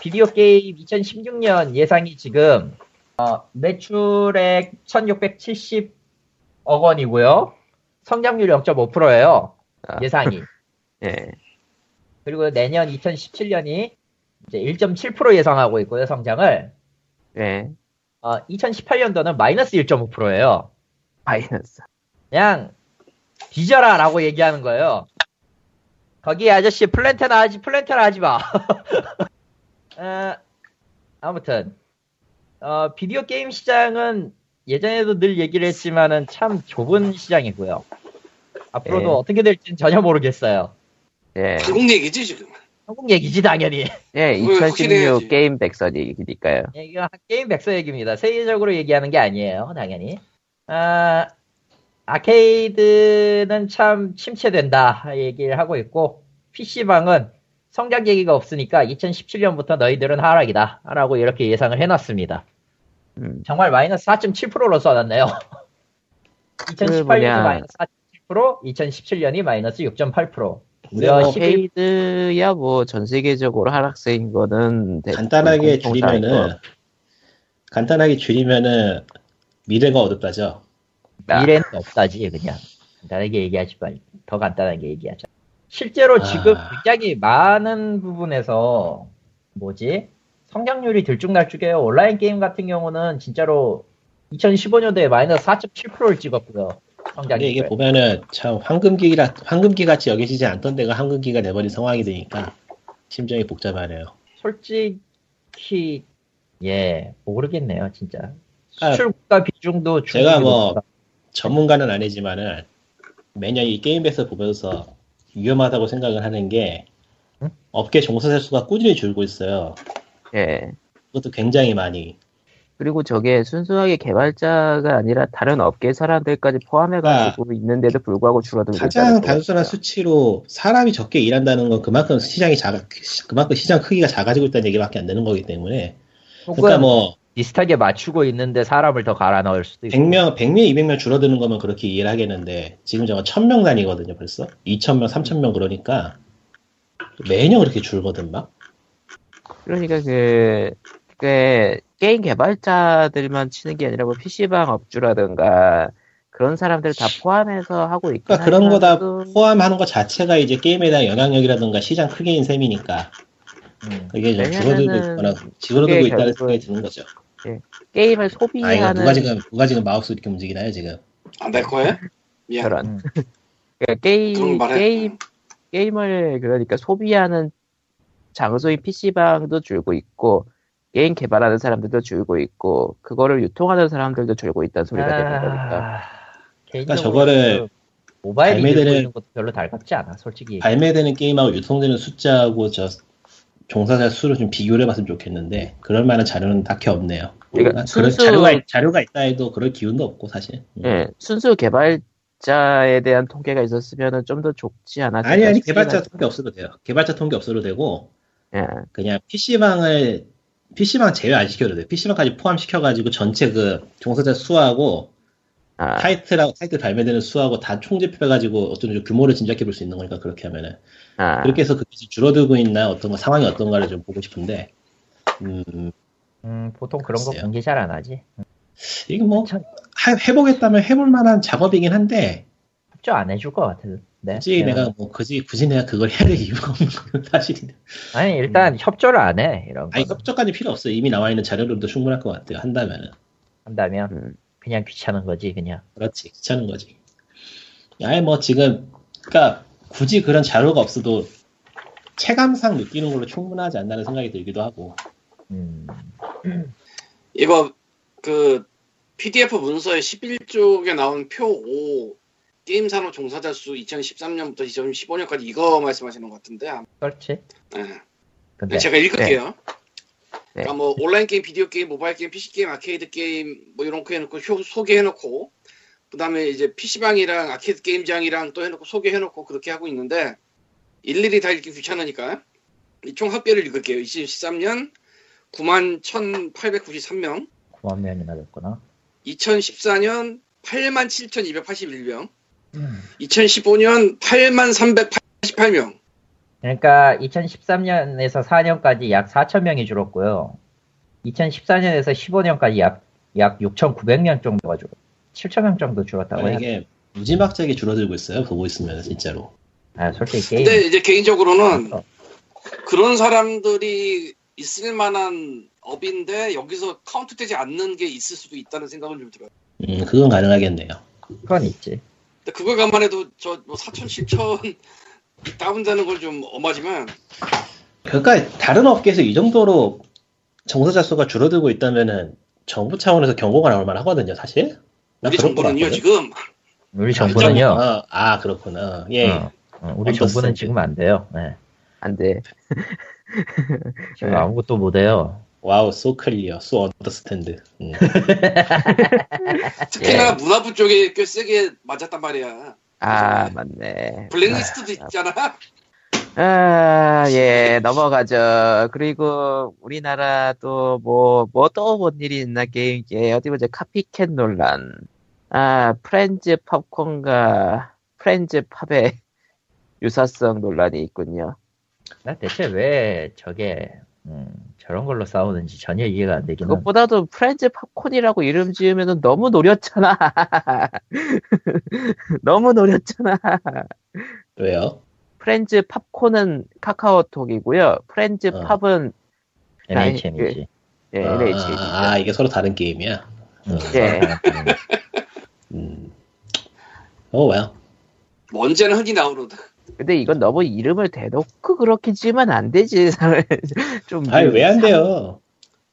B: 비디오 게임 2016년 예상이 지금 어, 매출액 1670억 원이고요. 성장률 0.5%예요.
A: 아.
B: 예상이.
A: 예.
B: 그리고 내년 2017년이 이제 1.7% 예상하고 있고요, 성장을.
A: 예.
B: 어, 2018년도는 마이너스 1.5%예요.
A: 마이너스.
B: 그냥 뒤져라 라고 얘기하는 거예요. 거기 아저씨 플랜테나 하지 플랜테나 하지 마. 어, 아무튼 어, 비디오 게임 시장은 예전에도 늘 얘기를 했지만은 참 좁은 시장이고요. 앞으로도
A: 예.
B: 어떻게 될지는 전혀 모르겠어요.
A: 예.
D: 한국 얘기지 지금.
B: 한국 얘기지 당연히.
A: 예,
D: 그걸
A: 2016
D: 확인해야지.
A: 게임 백서니까요.
B: 예, 이거 게임 백서 얘기입니다. 세계적으로 얘기하는 게 아니에요, 당연히. 아, 아케이드는 참 침체된다 얘기를 하고 있고 PC방은 성장 계기가 없으니까 2017년부터 너희들은 하락이다 라고 이렇게 예상을 해놨습니다.
A: 음.
B: 정말 마이너스 4.7%로 써놨네요. 2018년이
A: 뭐냐.
B: 마이너스 4.7%, 2017년이 마이너스 6.8%.
C: 근데
B: 무려
C: 뭐
B: 11,
A: 케이드야 뭐 전 세계적으로 하락세인 거는 대-
C: 간단하게 줄이면은
A: 거.
C: 간단하게 줄이면은 미래가 어둡다죠.
A: 아.
B: 미래는 없다지 그냥 간단하게 얘기하지 말고 더 간단하게 얘기하자 실제로
C: 아.
B: 지금 굉장히 많은 부분에서 뭐지 성장률이 들쭉날쭉해요 온라인 게임 같은 경우는 진짜로 2015년도에 마이너스 4.7%를 찍었고요
C: 근데 이게 보면은 참 황금기라 황금기 같이 여기지지 않던 데가 황금기가 돼버린 상황이 되니까 심정이 복잡하네요.
B: 솔직히 예 모르겠네요 진짜
C: 아,
B: 수출과 비중도
C: 제가 뭐
B: 높다.
C: 전문가는 아니지만은 매년 이 게임에서 보면서 위험하다고 생각을 하는 게
B: 응?
C: 업계 종사자 수가 꾸준히 줄고 있어요.
A: 예.
C: 그것도 굉장히 많이.
A: 그리고 저게 순수하게 개발자가 아니라 다른 업계 사람들까지 포함해가지고 있는데도 불구하고 줄어들고
C: 가장 단순한. 수치로 사람이 적게 일한다는 건 그만큼 시장이 작아 그만큼 시장 크기가 작아지고 있다는 얘기밖에 안 되는 거기 때문에. 그러니까 뭐
B: 비슷하게 맞추고 있는데 사람을 더 갈아 넣을 수도 있고
C: 100명, 100명, 200명 줄어드는 거면 그렇게 이해를 하겠는데 지금 저거 1000명 단위거든요 벌써. 2000명, 3000명 그러니까 매년 그렇게 줄거든 막.
A: 그러니까 그, 그 게임 개발자들만 치는 게 아니라 뭐 PC방 업주라든가 그런 사람들 다 포함해서 하고 있긴
C: 그러니까 그런 거 다 포함하는 것 자체가 이제 게임에 대한 영향력이라든가 시장 크기인 셈이니까
B: 음.
C: 그게 좀 줄어들고 있거나 줄어들고 있다는 생각이 드는 거죠
A: 게임을
C: 아 이거
A: 소비하는
C: 누가 지금 누가 지금 마우스 이렇게 움직이나요 지금
D: 안 될 거야? 미안.
A: 그런
B: 음.
A: 그러니까 게임. 게임 게임을 그러니까 소비하는 장소인 PC방도 줄고 있고 게임 개발하는 사람들도 줄고 있고 그거를 유통하는 사람들도 줄고 있다는 소리가 되는
B: 아,
A: 거니까.
B: 개인적으로
C: 저거를
B: 그 모바일이
C: 발매되는-
B: 것도 별로 달갑지 않아, 솔직히.
C: 발매되는 게임하고 유통되는 숫자하고 저 종사자 수를 좀 비교를 해봤으면 좋겠는데 그럴 만한 자료는 딱히 없네요.
A: 그러니까
C: 아, 그런
A: 순수-
C: 자료가 자료가 있다 해도 그럴 기운도 없고 사실. 음.
A: 예, 순수 개발자에 대한 통계가 있었으면 좀 더 좋지 않았을까
C: 아니 아니 개발자. 통계 없어도 돼요. 개발자 통계 없어도 되고
A: 예,
C: 그냥 PC방을 PC방 제외 안 시켜도 돼요. PC방까지 포함시켜가지고 전체 그 종사자 수하고
A: 아,
C: 타이틀하고 타이틀 발매되는 수하고 다 총집해가지고 어떤 좀 규모를 짐작해 볼 수 있는 거니까 그렇게 하면은
A: 아,
C: 그렇게 해서 그게 줄어들고 있나 어떤 거 상황이 어떤가를 좀 보고 싶은데 음
B: 음, 보통 그런 거
C: 글쎄요.
B: 공개 잘 안 하지.
C: 이거 뭐
B: 참.
C: 해보겠다면 해볼 만한 작업이긴 한데
B: 협조 안 해줄 것 같은데.
C: 굳이 내가 뭐 굳이 굳이 내가 그걸 해야 될 이유가 없는 건 사실이네.
B: 아니, 일단 협조를 안 해, 이런 거.
C: 아니 협조까지 필요 없어요. 이미 나와 있는 자료로도 충분할 것 같아요. 한다면은
B: 한다면,
A: 음,
B: 그냥 귀찮은 거지, 그냥.
C: 그렇지 귀찮은 거지. 아예 뭐 지금 그러니까 굳이 그런 자료가 없어도 체감상 느끼는 걸로 충분하지 않나는 생각이 들기도 하고.
B: 음,
D: 이거 그 PDF 문서의 11쪽에 나온 표 5 게임 산업 종사자 수 2013년부터 2015년까지 이거 말씀하시는 것 같은데.
B: 그렇지.
D: 네.
B: 근데,
D: 제가 읽을게요.
A: 네.
D: 그러니까 뭐 온라인 게임, 비디오 게임, 모바일 게임, PC 게임, 아케이드 게임 뭐 이런 거 해놓고 효- 소개해놓고 그다음에 이제 PC방이랑 아케이드 게임장이랑 또 해놓고 소개해놓고 그렇게 하고 있는데 일일이 다 읽기 귀찮으니까 이총 합계를 읽을게요. 2013년 9만 1,893명,
B: 9만 명이나 됐구나.
D: 2014년 8만 7,281명,
B: 음.
D: 2015년 8만 388명.
B: 그러니까 2013년에서 4년까지 약 4천 명이 줄었고요. 2014년에서 15년까지 약, 약 6,900명 정도가 줄었 7천 명 정도 줄었다고
C: 아,
B: 해야
C: 이게 무지막지하게 줄어들고 있어요. 보고 있으면 진짜로.
B: 아, 솔직히 게임.
D: 근데 이제 개인적으로는
B: 어.
D: 그런 사람들이 있을 만한 업인데 여기서 카운트되지 않는 게 있을 수도 있다는 생각은 좀 들어요.
C: 음, 그건 가능하겠네요.
B: 그건 있지.
D: 근데 그걸 감안해도 저 뭐 4천, 7천 다운되는 걸 좀 엄하지만
C: 그러니까 다른 업계에서 이 정도로 정서자 수가 줄어들고 있다면은 정부 차원에서 경고가 나올 만하거든요, 사실. 나
D: 우리 정부는요. 지금
B: 우리 정부는요.
C: 아, 아, 그렇구나. 예.
B: 어, 어, 우리. 정부는 지금 안 돼요. 네.
A: 안 돼.
B: 지금
A: 네.
B: 아무것도 못 해요.
C: 와우, so clear, so understand. 음.
D: 특히나 문화부 쪽에 꽤 세게 맞았단 말이야.
A: 아, 맞네.
D: 블랙리스트도 있잖아.
A: 아, 예, 넘어가죠. 그리고 우리나라도 뭐, 뭐 또 뭔 일이 있나 게임계. 어디 보자. copycat 논란. 아, 프렌즈 팝콘과 프렌즈 팝의 유사성 논란이 있군요.
B: 나 대체 왜 저게 음, 저런 걸로 싸우는지 전혀 이해가 안 되긴 한.
A: 그것보다도 프렌즈 팝콘이라고 이름 지으면 너무 노렸잖아. 너무 노렸잖아.
C: 왜요?
A: 프렌즈 팝콘은 카카오톡이고요. 프렌즈
C: 어.
A: 팝은
B: NHN이지.
A: 예,
C: 아,
A: NH.
C: 아, 아, 이게 서로 다른 게임이야.
B: 음,
A: 예.
C: 음. 어, 왜요?
D: 언제나 흔히 나오는
A: 근데 이건 너무 이름을 대놓고 그렇게 지으면 안 되지. 좀.
C: 아니, 왜 안 돼요?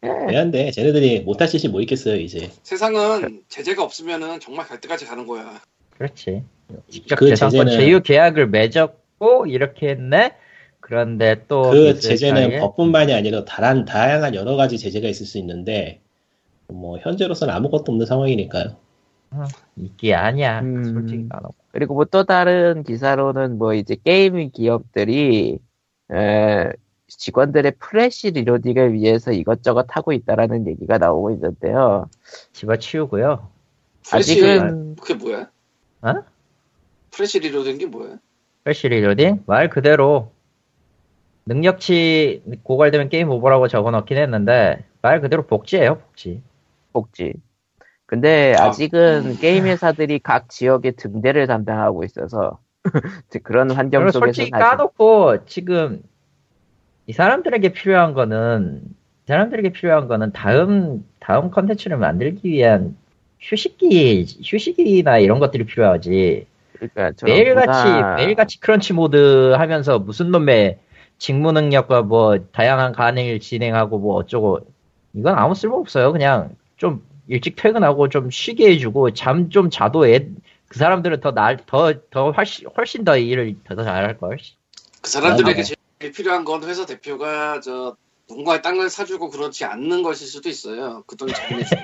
A: 예.
C: 왜안 돼? 쟤네들이 못할 짓이 뭐 있겠어요, 이제.
D: 세상은 제재가 없으면은 정말 갈 때까지 가는 거야.
B: 그렇지. 직접
C: 그
B: 재산권
C: 제재는-
B: 제휴 계약을 맺었고 이렇게 했네. 그런데
C: 또그
B: 있을
C: 제재는
B: 사이에
C: 법뿐만이 아니라 다른, 다양한 여러 가지 제재가 있을 수 있는데, 뭐, 현재로서는 아무것도 없는 상황이니까요.
B: 이게 아니야.
A: 음.
B: 솔직히 나는.
A: 그리고 뭐 또 다른 기사로는 뭐 이제 게임 기업들이 에, 직원들의 fresh reloading을 위해서 이것저것 하고 있다라는 얘기가 나오고 있는데요.
B: 집어치우고요.
D: fresh
A: 아직은
D: 그게 뭐야?
B: 어?
D: fresh reload인 게 뭐야?
B: fresh reloading 말 그대로 능력치 고갈되면 게임 오버라고 적어놓긴 했는데 말 그대로 복지예요 복지.
A: 복지. 근데
D: 아.
A: 아직은 게임 회사들이 각 지역의 등대를 담당하고 있어서 그런 환경 속에서
B: 솔직히 까놓고 지금 이 사람들에게 필요한 거는 이 사람들에게 필요한 거는 다음 다음 컨텐츠를 만들기 위한 휴식기 휴식이나 이런 것들이 필요하지
A: 그러니까
B: 매일같이
A: 저보다
B: 매일같이 크런치 모드 하면서 무슨 놈의 직무 능력과 뭐 다양한 간을 진행하고 뭐 어쩌고 이건 아무 쓸모 없어요. 그냥 좀 일찍 퇴근하고 좀 쉬게 해주고 잠 좀 자도 애, 그 사람들은 더 날, 더, 더 훨씬, 훨씬 더 일을 더 잘할 걸.
D: 그 사람들에게
C: 맞아요.
D: 제일 필요한 건 회사 대표가 저 누군가의 땅을 사주고 그렇지 않는 것일 수도 있어요. 그 돈이 자기네 주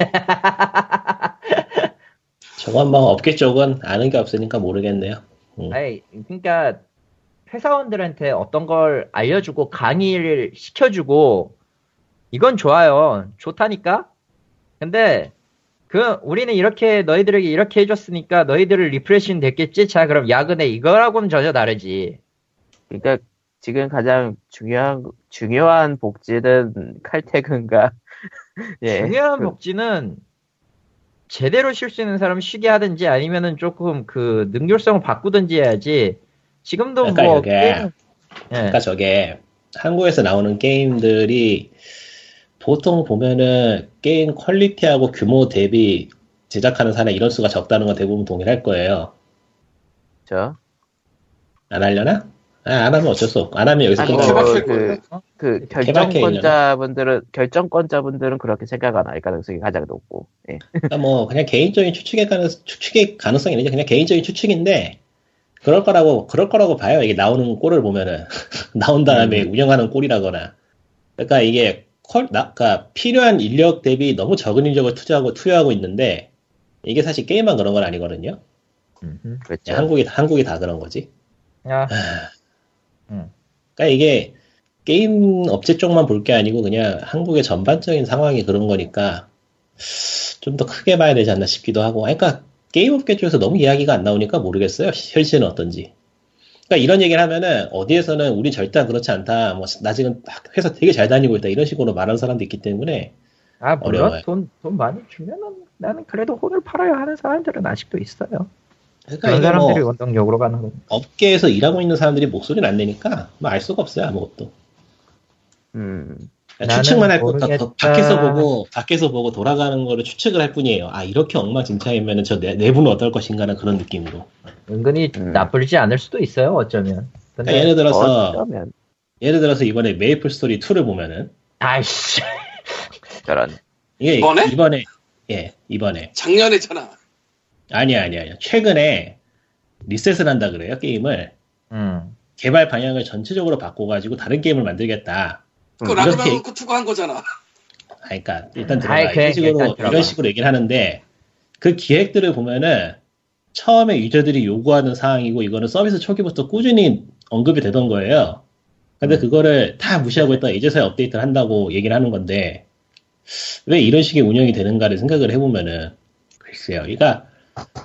C: 저건 뭐 업계 쪽은 아는 게 없으니까 모르겠네요. 음.
B: 아니, 그러니까 회사원들한테 어떤 걸 알려주고 강의를 시켜주고 이건 좋아요. 좋다니까. 근데 그 우리는 이렇게 너희들에게 이렇게 해줬으니까 너희들을 리프레시는 됐겠지. 자 그럼 야근에 이거라고는 전혀 다르지.
A: 그러니까 지금 가장 중요한 중요한 복지는 칼퇴근과 예.
B: 중요한
A: 그-
B: 복지는 제대로 쉴 수 있는 사람은 쉬게 하든지 아니면은 조금 그 능률성을 바꾸든지 해야지. 지금도
C: 그러니까
B: 뭐
C: 이게
B: 게임- 예.
C: 그러니까 저게 한국에서 나오는 게임들이 보통 보면은 게임 퀄리티하고 규모 대비 제작하는 사람 이런 수가 적다는 건 대부분 동일할 거예요. 저안 하려나? 아, 안 하면 어쩔 수 없고 안 하면 여기서
A: 아니.
D: 케바케일
A: 그-
D: 거예요.
A: 그
C: 개발케
A: 결정권자분들은 결정권자분들은 그렇게 생각 안 할 가능성이 가장 높고 예.
C: 그러니까 뭐 그냥 개인적인 추측의 가능 추측의 가능성이 아니죠. 그냥 개인적인 추측인데 그럴 거라고 그럴 거라고 봐요. 이게 나오는 꼴을 보면은 나온 다음에 운영하는 꼴이라거나. 그러니까 이게 퀄, 나, 그러니까 필요한 인력 대비 너무 적은 인력을 투자하고 투여하고 있는데 이게 사실 게임만 그런 건 아니거든요.
B: 음흠.
A: 그렇죠.
C: 한국이 한국이 다 그런 거지.
B: 야,
C: 그러니까 이게 게임 업체 쪽만 볼 게 아니고 그냥 한국의 전반적인 상황이 그런 거니까 좀 더 크게 봐야 되지 않나 싶기도 하고. 그러니까 게임 업계 쪽에서 너무 이야기가 안 나오니까 모르겠어요. 현실은 어떤지. 그러니까 이런 얘기를 하면은 어디에서는 우리 절대 그렇지 않다. 뭐 나 지금 회사 되게 잘 다니고 있다. 이런 식으로 말하는 사람도 있기 때문에
B: 아 물론
C: 어려워요.
B: 돈, 돈 많이 주면은 나는 그래도 혼을 팔아야 하는 사람들은 아직도 있어요.
C: 그러니까
B: 그런
C: 이게
B: 사람들이
C: 뭐
B: 원동력으로 가는 건.
C: 업계에서 일하고 있는 사람들이 목소리를 안 내니까 뭐 알 수가 없어요 아무것도.
A: 음.
C: 그러니까 추측만 할
B: 모르겠다.
C: 밖에서 보고, 밖에서 보고 돌아가는 거를 추측을 할 뿐이에요. 아, 이렇게 엉망진창이면 저 내, 내부는 어떨 것인가는 그런 느낌으로.
B: 은근히
A: 음.
B: 나쁘지 않을 수도 있어요. 어쩌면. 근데
C: 그러니까 예를 들어서,
A: 어쩌면
C: 예를 들어서 이번에 메이플 스토리 2를 보면은,
B: 아이씨.
A: 저런
C: 이게
D: 이번에?
C: 이번에, 예, 이번에.
D: 작년에잖아.
C: 아니야, 아니야, 아니야. 최근에 리셋을 한다 그래요, 게임을.
B: 음.
C: 개발 방향을 전체적으로 바꿔가지고 다른 게임을 만들겠다.
D: 그거
C: 음,
D: 라그나로크
C: 이렇게-
D: 투가 한 거잖아.
C: 아, 그러니까 일단 들어봐.
B: 아이,
C: 이런
B: 그래,
C: 식으로
B: 일단.
C: 이런 식으로 얘기를 하는데 그 기획들을 보면은 처음에 유저들이 요구하는 사항이고 이거는 서비스 초기부터 꾸준히 언급이 되던 거예요. 근데 그거를 다 무시하고 있다가 이제서야 업데이트를 한다고 얘기를 하는 건데 왜 이런 식의 운영이 되는가를 생각을 해보면은 글쎄요. 그러니까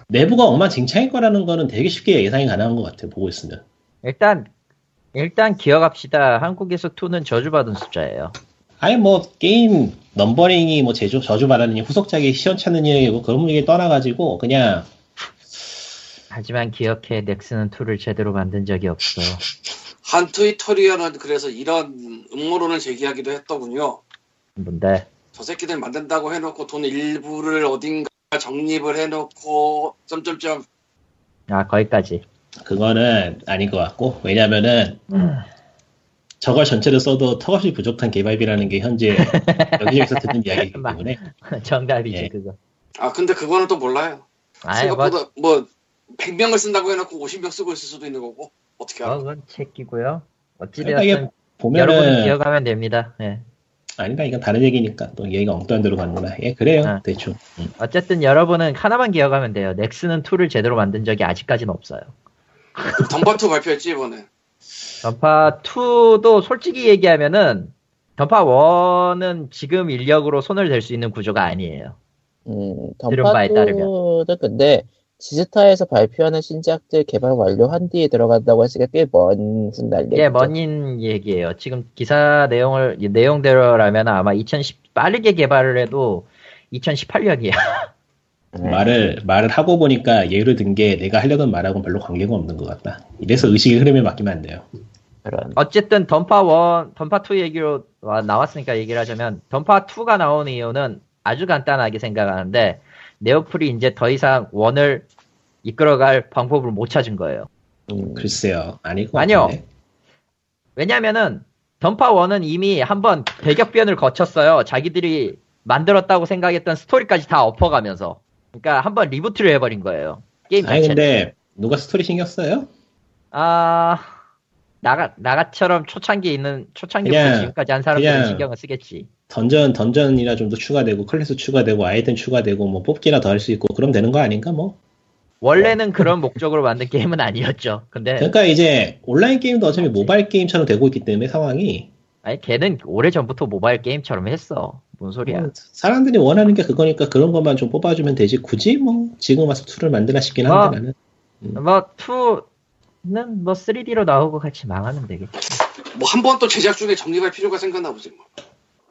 C: 내부가 엉망진창일 거라는 거는 되게 쉽게 예상이 가능한 것 같아요. 보고 있으면.
B: 일단 일단 기억합시다. 한국에서 2는 저주받은 숫자예요.
C: 아니 뭐 게임 numbering이 뭐 제조 저주받았느니 후속작이 시원찮느니 뭐 그런 얘기 떠나가지고 그냥
B: 하지만 기억해 넥슨은 2를 제대로 만든 적이 없어.
D: 한 트위터리안은 그래서 이런 음모론을 제기하기도 했더군요.
B: 뭔데?
D: 저 새끼들 만든다고 해놓고 돈 일부를 어딘가 적립을 해놓고 점점점
B: 아 거기까지.
C: 그거는 아닌 것 같고 왜냐면은 저걸 전체를 써도 턱없이 부족한 개발비라는 게 현재 여기저기서 듣는 이야기이기 때문에
B: 정답이지
C: 예.
B: 그거.
D: 아 근데 그거는 또 몰라요.
B: 아이 뭐
D: 생각보다 뭐 100명을 쓴다고 해놓고 50명 쓰고 있을 수도 있는 거고 어떻게 알아?
B: 그건 체끼고요.
C: 그러니까
B: 어찌되었든
C: 보면은
B: 기억하면 됩니다. 예.
C: 아니다 이건 다른 얘기니까 또 얘기가 엉뚱한 데로 가는구나 예 그래요
B: 아.
C: 대충 음.
B: 어쨌든 여러분은 하나만 기억하면 돼요. 넥슨은 2를 제대로 만든 적이 아직까지는 없어요.
D: 덤바2 발표했지 이번에.
B: 던파 2도 솔직히 얘기하면은 던파 1은 지금 인력으로 손을 댈 수 있는 구조가 아니에요.
A: 음,
B: 들은 바에 따르면.
A: 던파도는 근데 지스타에서 발표하는 신작들 개발 완료한 뒤에 들어간다고 했으니까 꽤 먼 훗날
B: 예, 먼인 얘기예요. 지금 기사 내용을 내용대로라면 아마 2010 빠르게 개발을 해도 2018년이야.
A: 네.
C: 말을 말을 하고 보니까 예를 든 게 내가 하려던 말하고는 별로 관계가 없는 것 같다 이래서 의식의 흐름에 맡기면 안 돼요
A: 그런
B: 어쨌든 던파 1, 던파 2 얘기로 와- 나왔으니까 얘기를 하자면 던파 2가 나온 이유는 아주 간단하게 생각하는데 네오플이 이제 더 이상 원을 이끌어갈 방법을 못 찾은 거예요.
C: 글쎄요 아닐 것
B: 아니요. 왜냐면은 던파 1은 이미 한번 대격변을 거쳤어요. 자기들이 만들었다고 생각했던 스토리까지 다 엎어가면서. 그러니까 한번 reboot를 해버린 거예요. 게임
C: 아니
B: 자체를.
C: 근데 누가 스토리 신경 써요?
B: 아 나가 나가처럼 초창기에 있는 초창기부터 지금까지 한 사람들은 신경을 쓰겠지.
C: 던전 던전이나 좀 더 추가되고 클래스 추가되고 아이템 추가되고 뭐 뽑기나 더 할 수 있고 그럼 되는 거 아닌가 뭐?
B: 원래는 그런 목적으로 만든 게임은 아니었죠. 근데
C: 그러니까 이제 온라인 게임도 어차피. 모바일 게임처럼 되고 있기 때문에 상황이
B: 아니 걔는 오래 전부터 모바일 게임처럼 했어. 뭔 소리야?
C: 뭐 사람들이 원하는 게 그거니까 그런 것만 좀 뽑아주면 되지 굳이 뭐 지금 와서 2를 만드나 싶긴
B: 뭐,
C: 한데 나는
B: 뭐 2는 뭐 3D로 나오고 같이 망하면 되겠지.
D: 뭐 한 번 또 제작 중에 정립할 필요가 생겼나 보지 뭐.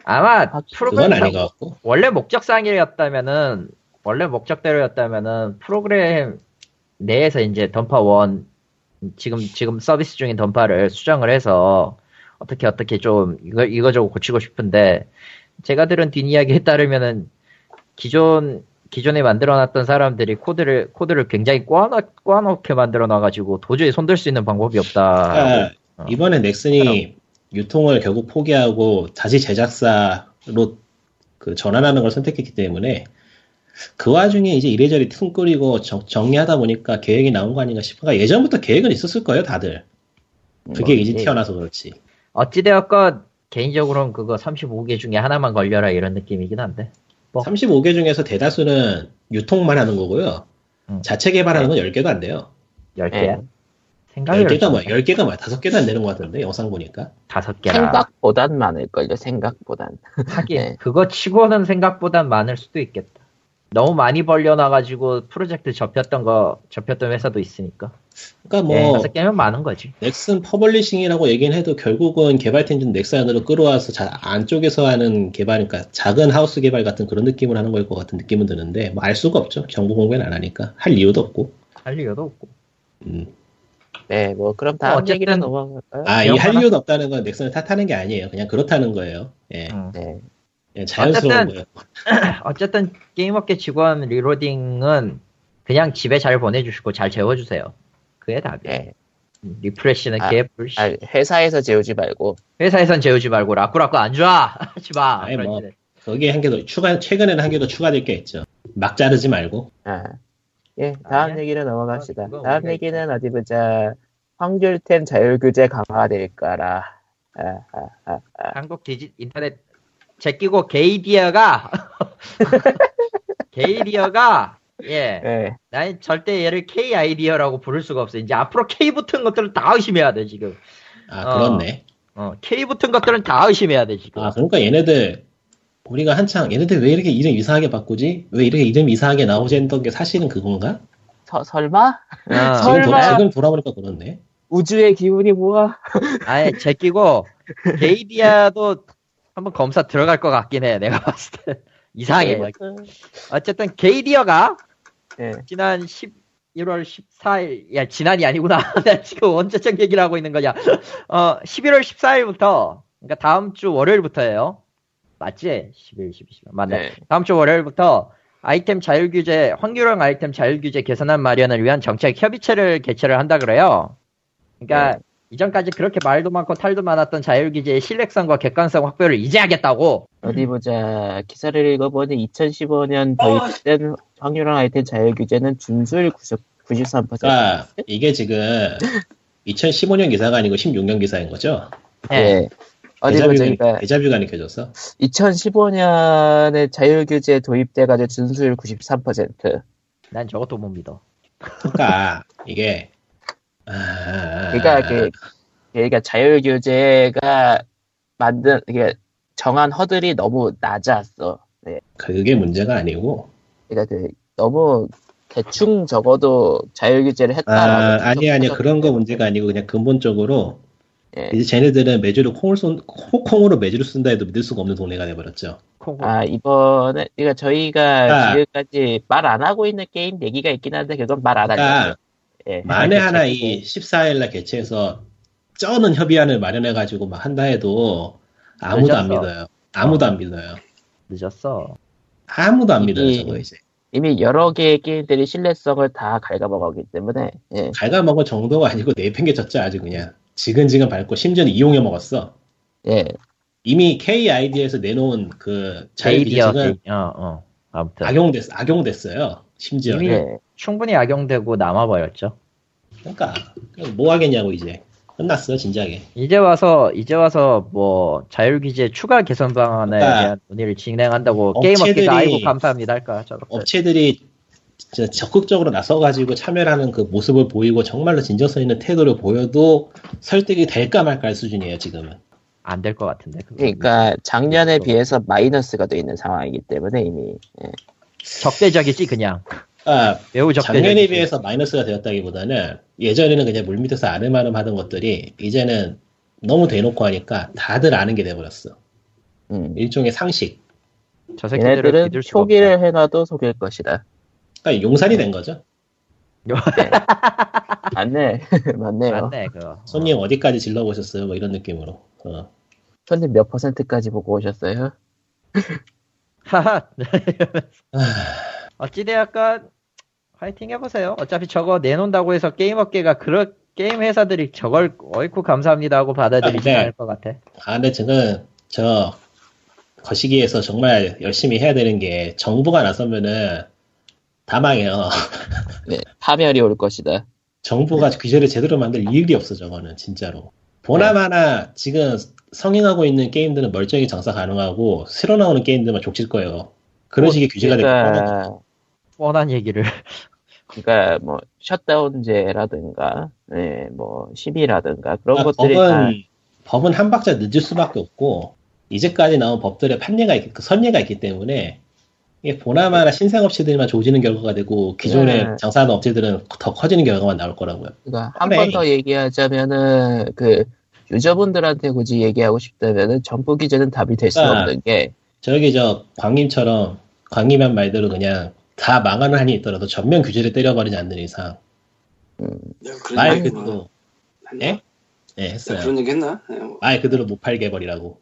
B: 아마
A: 아,
B: 프로그램
C: 그건 아닌 것 같고
B: 원래 목적상이었다면은 원래 목적대로였다면은 프로그램 내에서 이제 던파 원 지금 지금 서비스 중인 던파를 수정을 해서 어떻게 어떻게 좀 이거 이거저거 고치고 싶은데 제가 들은 뒷이야기에 따르면은 기존 기존에 만들어놨던 사람들이 코드를 코드를 굉장히 꽈놓 꽈놓게 만들어놔가지고 도저히 손댈 수 있는 방법이 없다.
C: 그러니까
B: 어.
C: 이번에 넥슨이 유통을 결국 포기하고 다시 제작사로 그 전환하는 걸 선택했기 때문에 그 와중에 이제 이래저래 퉁끓이고 정- 정리하다 보니까 계획이 나온 거 아닌가 싶어. 그러니까 예전부터 계획은 있었을 거예요, 다들. 그게
A: 뭐,
C: 이제
A: 예.
C: 튀어나서 그렇지.
B: 어찌되었건 개인적으로는 그거 35개 중에 하나만 걸려라 이런 느낌이긴 한데. 뭐.
C: 35개 중에서 대다수는 유통만 하는 거고요.
B: 음.
C: 자체 개발하는 건 10개도 안 돼요.
B: 10개야?
A: 예.
B: 생각이
C: 10개가 뭐야? 10개가 뭐야? 5개도 안 되는 것 같은데, 영상 보니까.
B: 다섯 개라.
A: 생각보단 많을걸요, 생각보단.
B: 하긴
A: 네.
B: 그거 치고는 생각보단 많을 수도 있겠다. 너무 많이 벌려놔가지고 프로젝트 접혔던 거 접혔던 회사도 있으니까.
C: 그러니까
B: 예,
C: 뭐,
B: 다섯 개면 많은 거지.
C: 넥슨 publishing이라고 얘기는 해도 결국은 개발팀 좀 넥슨 안으로 끌어와서 자, 안쪽에서 하는 개발, 그러니까 작은 하우스 개발 같은 그런 느낌을 하는 걸 것 같은 느낌은 드는데, 뭐 알 수가 없죠. 정보 공개는 안 하니까. 할 이유도 없고.
B: 할 이유도 없고.
C: 음.
A: 네, 뭐 그럼 다음
B: 어쨌든-
A: 얘기로 넘어갈까요?
C: 아, 이 할? 이유도 없다는 건 넥슨을 탓하는 게 아니에요. 그냥 그렇다는 거예요. 예.
B: 음.
A: 네.
C: 예, 자연스러운
B: 어쨌든-
C: 거예요.
B: 어쨌든 게임업계 직원 reloading은 그냥 집에 잘 보내주시고 잘 재워주세요. 그게 답이에요.
A: 네.
B: 음, refresh는
A: 아,
B: 개불씨.
A: 아, 회사에서 재우지 말고.
B: 회사에선 재우지 말고 라꾸라꾸 안 좋아 하지 마.
C: 아니, 뭐. 거기에 한 개 더, 추가, 최근에는 한 개 더 추가될 게 있죠. 막 자르지 말고.
A: 아. 예, 다음
B: 아니야.
A: 얘기로 넘어갑시다.
B: 그거
A: 다음 얘기는 어디 보자. 확률템 자율규제 강화될까라. 아, 아, 아, 아.
B: 한국 디지 인터넷 제끼고 게이디어가 게이디어가 예,
A: 예.
B: 난 절대 얘를 K 아이디어라고 부를 수가 없어. 이제 앞으로 K 붙은 것들은 다 의심해야 돼 지금.
C: 아,
B: 어.
C: 그렇네.
B: 어, K 붙은 것들은 다 의심해야 돼 지금.
C: 아, 그러니까 얘네들, 우리가 한창, 얘네들 왜 이렇게 이름 이상하게 바꾸지? 왜 이렇게 이름 이상하게 나오지 했던 게 사실은 그건가?
A: 서, 설마?
B: 어,
C: 지금,
A: 설마.
C: 도, 지금 돌아보니까 그렇네.
A: 우주의 기운이 뭐야?
B: 아예 제끼고 게이디어도 한번 검사 들어갈 것 같긴 해. 내가 봤을 때 이상해. 어쨌든 게이디어가
A: 예.
B: 지난 11월 14일, 야, 지난이 아니구나. 내가 지금 언제적 얘기를 하고 있는 거냐. 어, 11월 14일부터, 그러니까 다음 주 월요일부터예요. 맞지? 11, 12, 13. 맞네.
A: 네.
B: 다음 주 월요일부터 아이템 자율 규제, 확률형 아이템 자율 규제 개선안 마련을 위한 정책 협의체를 개최를 한다 그래요. 그러니까
A: 네.
B: 이전까지 그렇게 말도 많고 탈도 많았던 자율규제의 신뢰성과 객관성 확보를 이제 하겠다고.
A: 어디 보자. 기사를 읽어보니 2015년 도입된 확률형 아이템 자율규제는 준수율 90, 93%.
C: 그러니까 이게 지금 2015년 기사가 아니고 16년 기사인 거죠?
B: 예.
A: 예. 어디 보자. 그러니까
C: 데자뷰가 느껴졌어.
A: 2015년에 자율규제 도입돼가지고 준수율 93%.
B: 난 저것도 못 믿어.
C: 그러니까 이게 아,
A: 그러니까 그 그러니까 자율 규제가 만든 이게 정한 허들이 너무 낮았어. 네.
C: 그게 문제가 아니고
A: 그러니까 그 너무 대충 적어도 자율 규제를
C: 아,
A: 했다라고.
C: 아니 아니
A: 해서-
C: 그런 거 문제가 아니고 그냥 근본적으로
A: 예.
C: 이제 쟤네들은 매주를 콩을 쏜 콩으로 매주를 쓴다 해도 믿을 수가 없는 동네가 돼버렸죠.
A: 콩아 이번에 그러니까 저희가
C: 아.
A: 지금까지 말 안 하고 있는 게임 얘기가 있긴 한데 그건 말안
C: 그러니까
A: 하려고. 예.
C: 만에 하나 이 14일날 개최해서 쩌는 협의안을 마련해가지고 막 한다 해도 아무도 안
B: 늦었어.
C: 믿어요. 아무도 안 믿어요.
B: 늦었어.
C: 아무도 안 믿어요 저거 이제.
A: 이미 여러 개의 게임들이 신뢰성을 다 갉아먹었기 때문에 예.
C: 갉아먹을 정도가 아니고 내팽개쳤죠 아주 그냥. 지근지근 밟고 심지어는 이용해 먹었어.
A: 예.
C: 이미 KID에서 내놓은 그 자유기증은
B: 어, 어. 아무튼
C: 악용됐, 악용됐어요. 심지어.
B: 이미-
A: 예.
B: 충분히 악용되고 남아버렸죠.
C: 그러니까 뭐 하겠냐고 이제 끝났어 진작에.
B: 이제 와서 이제 와서 뭐 자율 규제 추가 개선 방안에
C: 그러니까
B: 대한 논의를 진행한다고 게임 업계가 아이고 감사합니다 할까 저렇게
C: 업체들이 진짜 적극적으로 나서가지고 참여하는 그 모습을 보이고 정말로 진정성 있는 태도를 보여도 설득이 될까 말까 할 수준이에요 지금은.
B: 안 될 것 같은데.
A: 그러니까 작년에 비해서 마이너스가 돼 있는 상황이기 때문에 이미 예.
B: 적대적이지 그냥
C: 아
B: 매우 적대적이지.
C: 작년에 비해서 마이너스가 되었다기보다는 예전에는 그냥 물밑에서 아름아름 하던 것들이 이제는 너무 대놓고 하니까 다들 아는 게 돼버렸어.
A: 음.
C: 일종의 상식.
B: 저 수가
A: 표기를 해놔도 속일 것이다.
C: 그러니까 용산이 된 거죠.
A: 맞네,
B: 없다.
A: 맞네요.
B: 맞네 그거.
C: 손님 어디까지 질러보셨어요? 뭐 이런 느낌으로. 어.
A: 손님 몇 퍼센트까지 보고 오셨어요?
B: 하하.
C: 아,
B: 어찌되었건 화이팅 해보세요. 어차피 저거 내놓는다고 해서 게임 업계가 그런 게임 회사들이 저걸 어이쿠 감사합니다 하고 받아들이지
C: 아, 네.
B: 않을 것 같아.
C: 아, 근데 지금 저 거시기에서 정말 열심히 해야 되는 게 정부가 나서면은 다 망해요.
A: 네, 파멸이 올 것이다.
C: 정부가 규제를 제대로 만들 일이 없어 저거는 진짜로. 보나마나 지금 성행하고 있는 게임들은 멀쩡히 장사 가능하고 새로 나오는 게임들만 족칠 거예요. 그런 식의 규제가 되고
A: 그러니까,
B: 뻔한 얘기를.
A: 그러니까 뭐 셧다운제라든가, 네, 뭐 시비라든가 그런
C: 아,
A: 것들이 다
C: 법은 법은 한 박자 늦을 수밖에 없고 이제까지 나온 법들의 판례가 있, 그 선례가 있기 때문에 이게 보나마나 신생 업체들만 조지는 결과가 되고 기존에
A: 네.
C: 장사하는 업체들은 더 커지는 결과만 나올 거라고요.
A: 그러니까 한
C: 네.
A: 번더 얘기하자면은 그 유저분들한테 굳이 얘기하고 싶다면은 정부 규제는 답이 될수
C: 아.
A: 없는 게
C: 저기 저 광님처럼 광님한 말대로 그냥 다 망하는 한이 있더라도 전면 규제를 때려버리지 않는 이상
D: 그런
C: 말 그대로
D: 했나?
C: 예? 네 했어요.
D: 그런 얘기 했나? 네, 뭐
C: 말 그대로 못 팔게 해버리라고.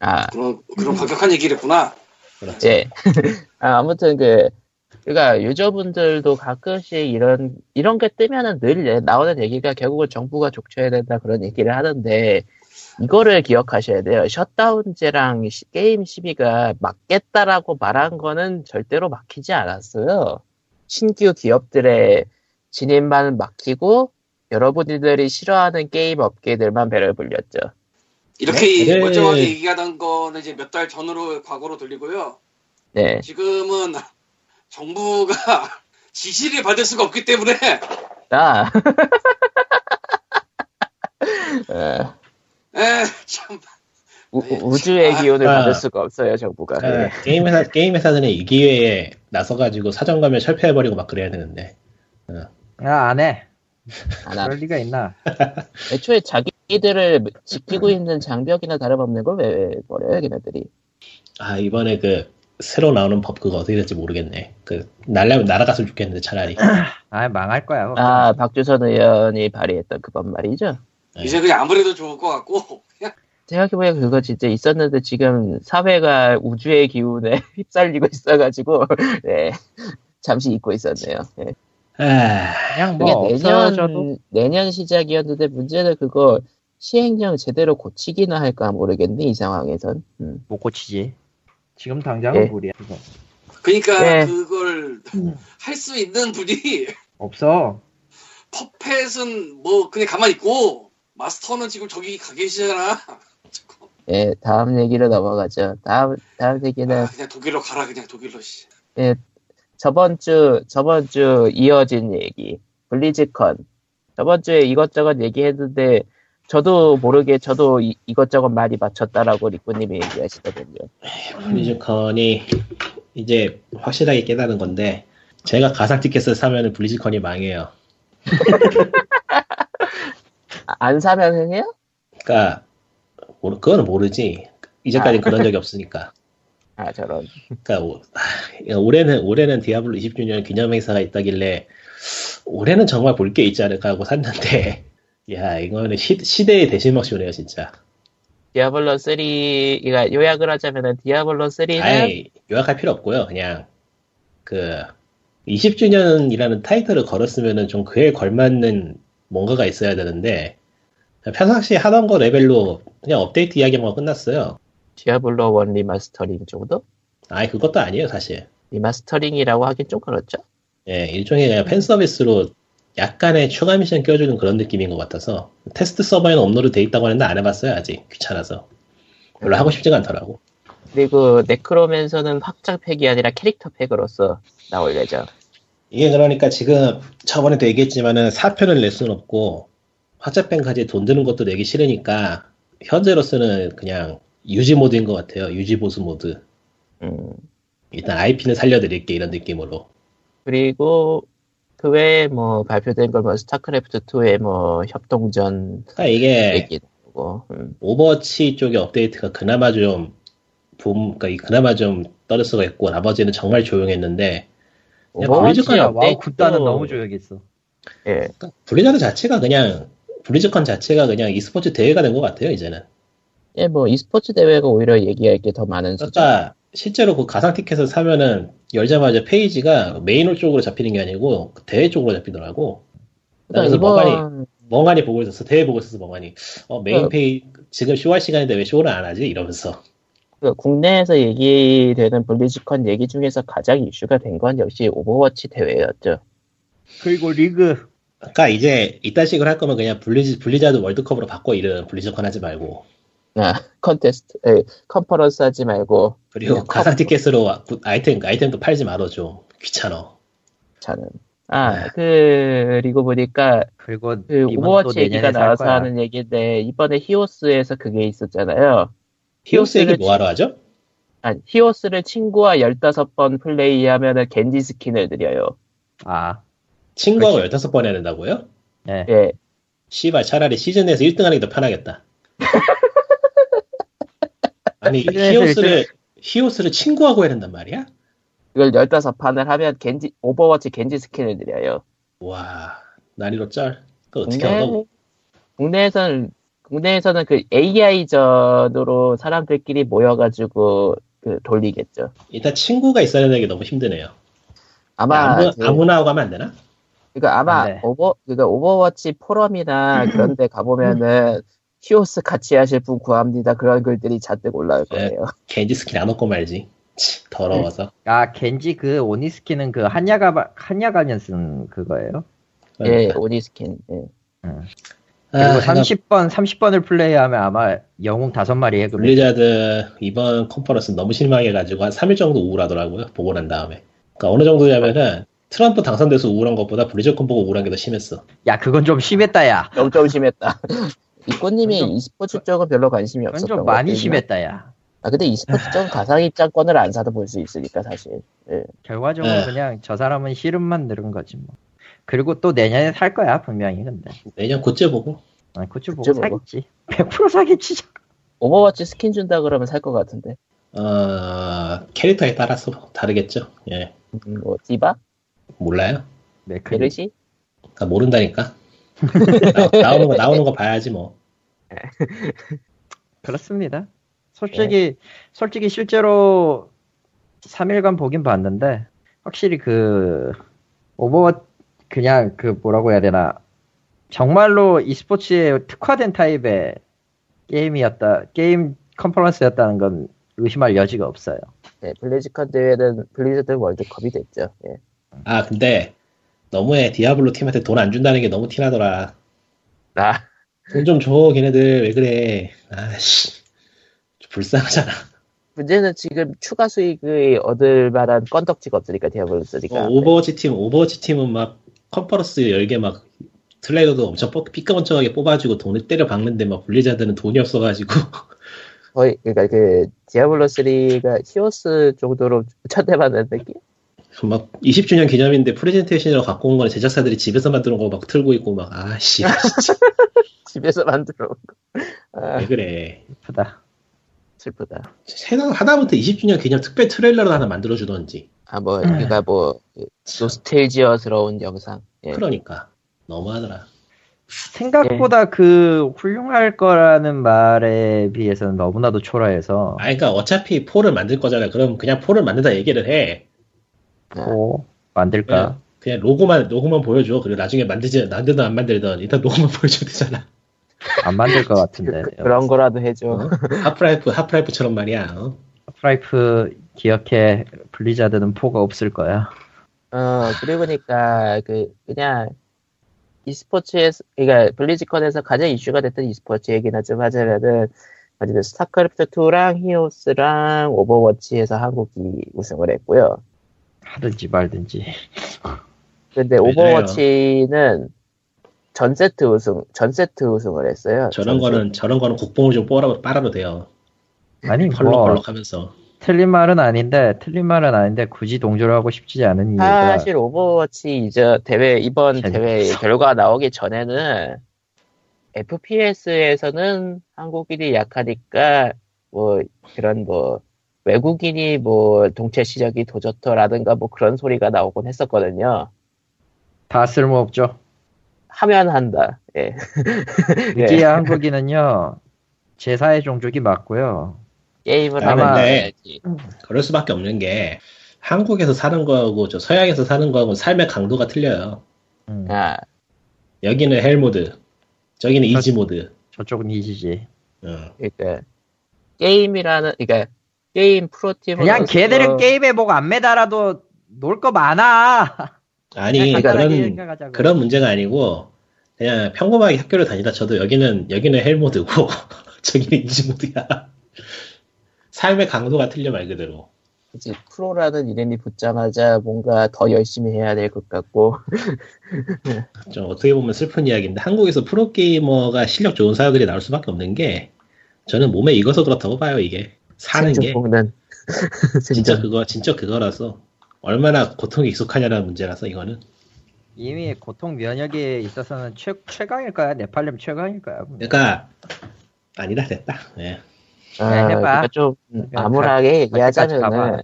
A: 아,
D: 그런 그런 과격한 얘기를 했구나.
C: 그렇죠.
A: 예. 아, 아무튼 그 그러니까 유저분들도 가끔씩 이런 이런 게 뜨면은 늘 나오는 얘기가 결국은 정부가 족쳐야 된다 그런 얘기를 하는데 이거를 기억하셔야 돼요. 셧다운제랑 시- 게임 시비가 막겠다라고 말한 거는 절대로 막히지 않았어요. 신규 기업들의 진입만 막히고 여러분들이 싫어하는 게임 업계들만 배를 불렸죠.
D: 이렇게
C: 네.
D: 멀쩡하게 얘기하던 거는 이제 몇 달 전으로 과거로 돌리고요.
A: 네.
D: 지금은 정부가 지시를 받을 수가 없기 때문에
A: 아. 어,
D: 에, 참
A: 우,
D: 네,
A: 우주의
D: 아,
A: 기운을
C: 아.
A: 받을 수가 없어요, 정부가.
C: 아,
A: 네.
C: 게임 회사 게임 회사들은 이 기회에 나서가지고 사정감을 철폐해버리고 막 그래야 되는데.
B: 야, 안 해.
A: 안 하-
B: 그럴 리가 있나.
A: 애초에 자기들을 지키고 있는 장벽이나 다름없는 걸 왜 버려요, 걔네들이.
C: 아 이번에 그 새로 나오는 법 그거 어떻게 될지 모르겠네. 그 날라면 날아갔으면 좋겠는데 차라리.
B: 아, 망할 거야. 그거.
A: 아, 박주선 의원이 발의했던 그 법 말이죠.
C: 네.
D: 이제 그냥 아무래도 좋을 것 같고 그냥
A: 생각해보니까 그거 진짜 있었는데 지금 사회가 우주의 기운에 휩쓸리고 있어가지고, 네. 잠시 잊고 있었네요. 네.
C: 아,
B: 그냥 뭐
A: 내년,
B: 없어져도
A: 내년 시작이었는데 문제는 그거 시행령 제대로 고치기나 할까 모르겠네, 이 상황에선. 음.
B: 못 고치지. 지금 당장은
A: 예.
B: 무리야. 그거.
D: 그러니까
A: 네.
D: 그걸 할 수 있는 분이
B: 없어.
D: 퍼펫은 뭐 그냥 가만히 있고 마스터는 지금 저기 가 계시잖아.
A: 예, 다음 얘기로 넘어가죠. 다음, 다음 얘기는
D: 아, 그냥 독일로 가라 그냥 독일로 씨.
A: 저번 주, 저번 주 이어진 얘기. 블리즈컨. 저번 주에 이것저것 얘기했는데, 저도 모르게 저도 이, 이것저것 많이 맞췄다라고 리꾸님이 얘기하시거든요.
C: 블리즈컨이 이제 확실하게 깨달은 건데 제가 가상 티켓을 사면은 블리즈컨이 망해요.
A: 아, 안 사면 해요?
C: 그러니까 모르, 그거는 모르지. 이제까지 는 그런 적이 없으니까.
A: 아, 저런.
C: 그러니까 오- 하, 올해는 올해는 디아블로 20주년 기념 행사가 있다길래 올해는 정말 볼 게 있지 않을까 하고 샀는데 야 이거는 시, 시대의 대실망이 오네요 진짜.
A: 디아블로 3, 그러니까 요약을 하자면은 디아블로 3는
C: 아예 요약할 필요 없고요. 그냥 그 20주년이라는 타이틀을 걸었으면은 좀 그에 걸맞는 뭔가가 있어야 되는데 평상시 하던 거 레벨로 그냥 업데이트 이야기만 끝났어요.
A: 디아블로 1 리마스터링 정도?
C: 아예 그것도 아니에요 사실.
A: remastering이라고 하긴 좀 그렇죠.
C: 예, 일종의 그냥 팬 서비스로 약간의 추가 미션 껴주는 그런 느낌인 것 같아서 테스트 서버에는 업로드 돼 있다고 하는데 안 해봤어요 아직 귀찮아서 별로 하고 싶지가 않더라고.
A: 그리고 네크로맨서는 확장 팩이 아니라 캐릭터 팩으로서 나올 예정.
C: 이게 그러니까 지금 저번에도 얘기했지만은 4편을 낼 수는 없고 확장팩까지 돈 드는 것도 내기 싫으니까 현재로서는 그냥 유지 모드인 것 같아요. 유지 보수 모드.
A: 음.
C: 일단 IP는 살려드릴게 이런 느낌으로.
A: 그리고 그 외에 뭐 발표된 걸 뭐 스타크래프트 2의 뭐 협동전
C: 그러니까 이게
A: 얘기도 하고 음.
C: 오버워치 쪽의 업데이트가 그나마 좀 봄, 그러니까 이- 그나마 좀 수가 있고 나머지는 정말 조용했는데 블리즈컨
B: 야, 와우 굿다는 너무 조용했어.
A: 예.
C: 그러니까 블리자드 자체가 그냥 블리즈컨 자체가 그냥 e스포츠 대회가 된 것 같아요 이제는.
A: 예, 뭐 e스포츠 대회가 오히려 얘기할 게 더 많은.
C: 그러니까 실제로 그 가상 티켓을 사면은 열자마자 페이지가 메인 홀 쪽으로 잡히는 게 아니고 그 대회 쪽으로 잡히더라고. 그래서 멍하니
A: 이번
C: 멍하니 보고 있었어. 대회 보고 있었어 멍하니. 어 메인
A: 어.
C: 페이 지금 쇼할 시간인데 왜 쇼를 안 하지? 이러면서.
A: 그 국내에서 얘기되는 블리즈컨 얘기 중에서 가장 이슈가 된 건 역시 오버워치 대회였죠.
B: 그리고 리그.
C: 그러니까 이제 이딴 식으로 할 거면 그냥 블리즈 블리자드 월드컵으로 바꿔 이런 블리즈컨 하지 말고.
A: 아, 컨테스트, 에, 컨퍼런스 하지 말고
C: 그리고 가상
A: 컵-
C: 티켓으로 아이템 아이템도 팔지 말어 좀 귀찮아.
A: 자는.
C: 네.
A: 아, 그 리고 보니까
B: 그리고
A: 그 오버워치 얘기가 나와서
B: 거야.
A: 하는 얘기인데 이번에 히오스에서 그게 있었잖아요.
C: 히오스 얘기 뭐하러 하죠?
A: 아, 히오스를 친구와 15번 플레이하면은 겐지 스킨을 드려요.
B: 아,
C: 친구하고 15번 해야 된다고요?
B: 네.
A: 예.
C: 씨발 차라리 시즌 내에서 1등 하는 게 더 편하겠다. 아니 히오스를 히오스를 친구하고 해야 된단 말이야?
A: 이걸 15판을 하면 겐지, 오버워치 겐지 스킨을 드려요.
C: 와 난이도 짤. 그 어떻게
A: 국내,
C: 하고?
A: 국내에서는, 국내에서는 그 AI전으로 사람들끼리 모여가지고 그 돌리겠죠.
C: 일단 친구가 있어야 되는 게 너무 힘드네요.
A: 아마,
C: 아무,
A: 그-
C: 아무나 하고 하면 안 되나?
A: 그러니까 아마
B: 안 돼.
A: 오버, 그러니까 오버워치 포럼이나 그런 데 가보면은 히오스 같이 하실 분 구합니다. 그런 글들이 잔뜩 올라올
C: 네.
A: 거예요.
C: 겐지 스킨 안 얻고 말지. 치, 더러워서.
B: 아, 겐지 그 오니 스킨은 그 한냐가, 한냐 가면 쓴 그거예요?
A: 예, 오니 스킨. 예.
B: 그리고
C: 아,
B: 30번, 30번을 플레이하면 아마 영웅 다섯 마리 해금.
C: 블리자드 이번 컨퍼런스 너무 실망해가지고 한 3일 정도 우울하더라고요. 보고 난 다음에. 그러니까 어느 정도냐면은 트럼프 당선돼서 우울한 것보다 블리즈컨 보고 우울한 게 더 심했어.
B: 야, 그건 좀 심했다, 야.
A: 좀, 좀 심했다.
B: 그건 좀-
A: e스포츠 쪽은 별로 관심이 없었던 좀것
B: 많이
A: 같거든요.
B: 심했다, 야.
A: 아, 근데 e스포츠 쪽은 가상 입장권을 안 사도 볼 수 있으니까, 사실. 예.
B: 결과적으로
C: 에.
B: 그냥 저 사람은 씨름만 들은 거지, 뭐. 그리고 또 내년에 살 거야, 분명히, 근데.
C: 내년 굿즈 보고.
B: 아, 그쪽 보고. 사겠지. 100% 사겠지.
A: 오버워치 스킨 준다 그러면 살 것 같은데.
C: 어, 캐릭터에 따라서 다르겠죠. 예.
A: 음, 뭐, 디바?
C: 몰라요.
B: 네, 그
A: 베르시?
C: 그러니까 모른다니까. 나, 오는 거 나오는 거 봐야지 뭐.
B: 그렇습니다. 솔직히, 솔직히 실제로 3일간 보긴 봤는데, 확실히 그, 오버워, 그냥 그 뭐라고 해야 되나, 정말로 e스포츠에 특화된 타입의 게임이었다, 게임 컨퍼런스였다는 건 의심할 여지가 없어요.
A: 네, 블리즈컨 대회는 블리자드 월드컵이 됐죠. 예.
C: 아 근데 너무해 디아블로 팀한테 돈 안 준다는 게 너무 티나더라.
A: 아,
C: 돈좀 줘 걔네들 왜 그래. 아씨 좀 불쌍하잖아.
A: 문제는 지금 추가 수익을 얻을 만한 건덕지가 없으니까, 디아블로 쓰니까.
C: 어, 오버워치 팀 오버워치 팀은 막 컨퍼런스 열개 막 트레일러도 엄청 뻑- 삐까번쩍하게 뽑아주고 돈을 때려 박는데 막 블리자드는 돈이 없어가지고
A: 거의, 그러니까 그, 디아블로 3가 히오스 정도로 천대받는 느낌?
C: 막 20주년 기념인데 프레젠테이션으로 갖고 온 거는 제작사들이 집에서 만드는 거 막 틀고 있고 막 아씨
A: 집에서 만들어 온 거. 아,
C: 왜 그래.
B: 예쁘다.
A: 슬프다.
C: 세상 하다못해 20주년 기념 특별 트레일러를 하나 만들어 주던지.
A: 아, 뭐, 그니까 뭐, 그 노스텔지어스러운 영상. 예.
C: 그러니까 너무하더라.
B: 생각보다 그 훌륭할 거라는 말에 비해서는 너무나도 초라해서
C: 아, 그러니까 어차피 폴을 만들 거잖아요. 그럼 그냥 폴을 만든다 얘기를 해.
B: 뭐 만들까?
C: 그냥, 그냥 로고만 로고만 보여줘. 그리고 나중에 만들지 만들든 안 만들든 일단 로고만 보여줘야 되잖아.
B: 안 만들 것 같은데.
A: 그, 런 거라도 해줘.
C: 어? 하프라이프 하프라이프처럼 말이야. 어?
B: 하프라이프 기억해 블리자드는 포가 없을 거야.
A: 어, 그리고 보니까, 그, 그냥, e스포츠에서, 그러니까, 블리즈컨에서 가장 이슈가 됐던 e스포츠 얘기나 좀 하자면은, 어쨌든 스타크래프트 2랑 히오스랑 오버워치에서 한국이 우승을 했고요.
B: 하든지 말든지.
A: 근데
C: 왜
A: 오버워치는 전 세트 우승, 전 세트 우승을 했어요.
C: 저런
A: 전
C: 거는 저런 거는 국뽕을 좀 빨아 빨아도 돼요.
B: 아니 뭐
C: 펄럭펄럭하면서.
B: 틀린 말은 아닌데 틀린 말은 아닌데 굳이 동조를 하고 싶지 않은 이유가
A: 사실 오버워치 이제 대회 이번
B: 재밌-
A: 대회 결과 나오기 전에는 FPS에서는 한국인이 약하니까 뭐 그런 뭐 외국인이 뭐 동체 시력이 더 좋더라든가 뭐 그런 소리가 나오곤 했었거든요.
B: 다 쓸모없죠.
A: 하면 한다. 예.
B: 위기의
A: 예.
B: 한국인은요 제4의 종족이 맞고요.
A: 게임을
C: 아마-
A: 하면
C: 네.
A: 해야지.
C: 그럴 수밖에 없는 게 한국에서 사는 거하고 저 서양에서 사는 거하고 삶의 강도가 틀려요.
B: 음,
A: 아,
C: 여기는 hell mode, 저기는
B: 저-
C: easy mode.
B: 저쪽은 easy지.
C: 어.
A: 그러니까 게임이라는 그러니까 게임 프로팀
B: 그냥 걔들은 게임에 뭐가 안 매달아도 놀 거 많아.
C: 아니
B: 간단하게
C: 그런
B: 생각하자고.
C: 그런 문제가 아니고 그냥 평범하게 학교를 다니다 쳐도 여기는 여기는 hell mode고 저기는 easy mode야. 삶의 강도가 틀려 말 그대로.
A: 이제 프로라는 이름이 붙자마자 뭔가 더 열심히 해야 될 것 같고
C: 좀 어떻게 보면 슬픈 이야기인데 한국에서 프로게이머가 실력 좋은 사람들이 나올 수밖에 없는 게 저는 몸에 익어서 그렇다고 봐요 이게 사는 게
A: 먹는
C: 진짜
A: 생존.
C: 그거 진짜 그거라서 얼마나 고통이 익숙하냐라는 문제라서 이거는
B: 이미 고통 면역에 있어서는 최, 최강일 거야. 네팔렘 최강일 거야.
C: 그러니까 아니다 됐다 예.
A: 아,
B: 네, 해봐.
A: 그러니까 좀
B: 그냥
A: 암울하게 얘기하자면은
B: 가봐.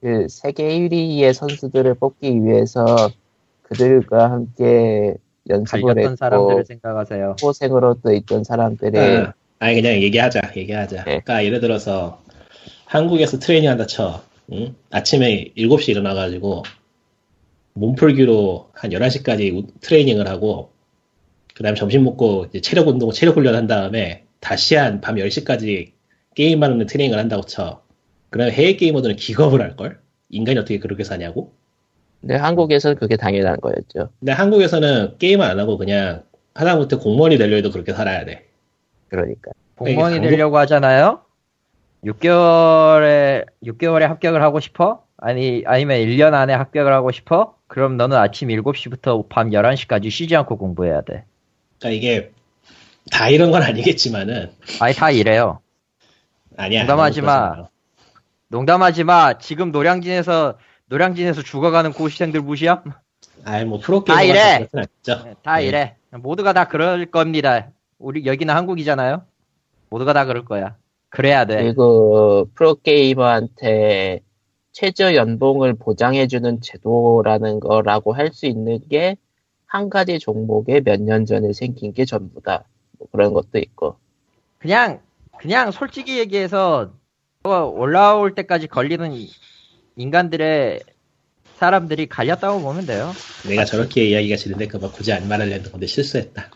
A: 그 세계 1위의 선수들을 뽑기 위해서 그들과 함께 연습을 했고
B: 사람들을 생각하세요.
A: 후보생으로 또 있던 사람들이
C: 아, 아니 그냥 얘기하자 얘기하자
A: 네.
C: 그러니까 예를 들어서 한국에서 트레이닝 한다 쳐 응? 아침에 7시 일어나가지고 몸풀기로 한 11시까지 트레이닝을 하고 그 다음에 점심 먹고 체력 운동 체력 훈련 한 다음에 다시 한 밤 10시까지 게임만 하는 트레이닝을 한다고 쳐 그러면 해외 게이머들은 기겁을 할걸? 인간이 어떻게 그렇게 사냐고?
A: 근데 한국에서는 그게 당연한 거였죠.
C: 근데 한국에서는 게임을 안 하고 그냥 하다못해 공무원이 되려 해도 그렇게 살아야 돼
A: 그러니까
B: 공무원이
C: 강도-
B: 되려고 하잖아요. 6개월에 6개월에 합격을 하고 싶어? 아니 아니면 1년 안에 합격을 하고 싶어? 그럼 너는 아침 7시부터 밤 11시까지 쉬지 않고 공부해야 돼.
C: 그러니까 이게 다 이런 건 아니겠지만은
B: 아니 다 이래요.
C: 아니야.
B: 농담하지 마. 농담하지 마. 지금 노량진에서 노량진에서 죽어가는 고시생들 무시야?
C: 아이 뭐 프로게이머
B: 다 이래. 네, 다
C: 네.
B: 이래. 모두가 다 그럴 겁니다. 우리 여기는 한국이잖아요. 모두가 다 그럴 거야. 그래야 돼.
A: 그리고 프로게이머한테 최저 연봉을 보장해주는 제도라는 거라고 할 수 있는 게 한 가지 종목에 몇 년 전에 생긴 게 전부다. 뭐 그런 것도 있고.
B: 그냥 그냥 솔직히 얘기해서 뭐 올라올 때까지 걸리는 이- 인간들의 사람들이 갈렸다고 보면 돼요.
C: 내가 저렇게 이야기가 싫은데 그만 굳이 안 말하려는 건데 실수했다.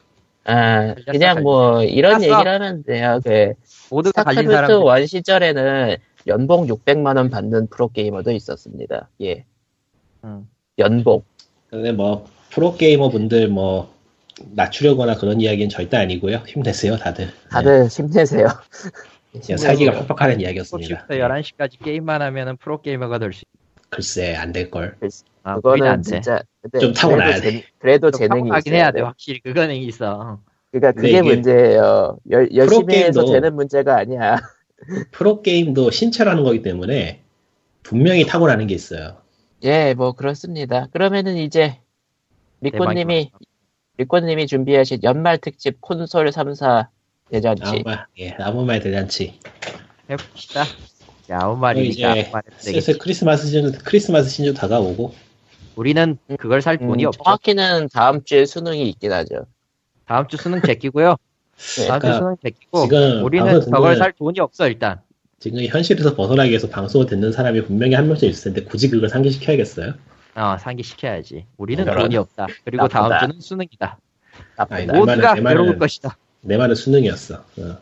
A: 아, 그냥 뭐 이런
B: 땄어.
A: 얘기를 하면 돼요. 그
B: 모두가
A: 스타크래프트. one 시절에는 연봉 600만 원 받는 프로 게이머도 있었습니다. 예.
B: 음.
A: 연봉.
C: 근데 뭐 프로 게이머 분들 뭐 낮추려거나 그런 이야기는 절대 아니고요. 힘내세요 다들.
A: 다들 힘내세요.
C: 네, 그냥 살기가 팍팍하는 이야기였습니다.
B: 7시부터 11시까지 게임만 하면은 프로 게이머가 될 수 있
C: 글쎄 안 될 걸.
B: 아, 그거는
A: 그거는
B: 안 돼.
A: 진짜 근데
C: 좀 타고나야 돼.
A: 재- 그래도
B: 좀
A: 재능이 있어야
B: 해야 돼.
A: 돼.
B: 확실히 그거는 있어.
A: 그러니까
C: 근데
A: 그게 문제예요. 열, 열심히 해서
C: 프로게임도-
A: 되는 문제가 아니야.
C: 프로 게임도 신체로 하는 거기 때문에 분명히 타고나는 게 있어요.
A: 예, 뭐 그렇습니다. 그러면은 이제 리코님이 리코님이 준비하신 연말 특집 콘솔 3사 대잔치.
C: 아무 말, 예, 아무 말 대잔치.
B: 해봅시다. 말이니까 아무
C: 이제 슬슬. 크리스마스 시즌 크리스마스 시즌 다가오고
B: 우리는 그걸 살 돈이
A: 음,
B: 없죠.
A: 정확히는 다음 주에 수능이 있긴 하죠.
B: 다음 주 수능 제끼고요.
A: 네.
B: 다음 주
C: 그러니까
B: 수능 제끼고
C: 지금
B: 우리는 저걸
C: 듣는-
B: 살 돈이 없어 일단.
C: 지금 현실에서 벗어나기 위해서 방송을 듣는 사람이 분명히 한 명씩 있을 텐데 굳이 그걸 상기시켜야겠어요?
B: 어, 상기시켜야지. 우리는
C: 저런.
B: 돈이 없다. 그리고
A: 나쁘다.
B: 다음 주는 수능이다.
A: 나쁘다.
C: 아니, 내
B: 모두가
C: 말은- 내 말은-
B: 괴로울 것이다.
C: 내 말은 수능이었어. 어.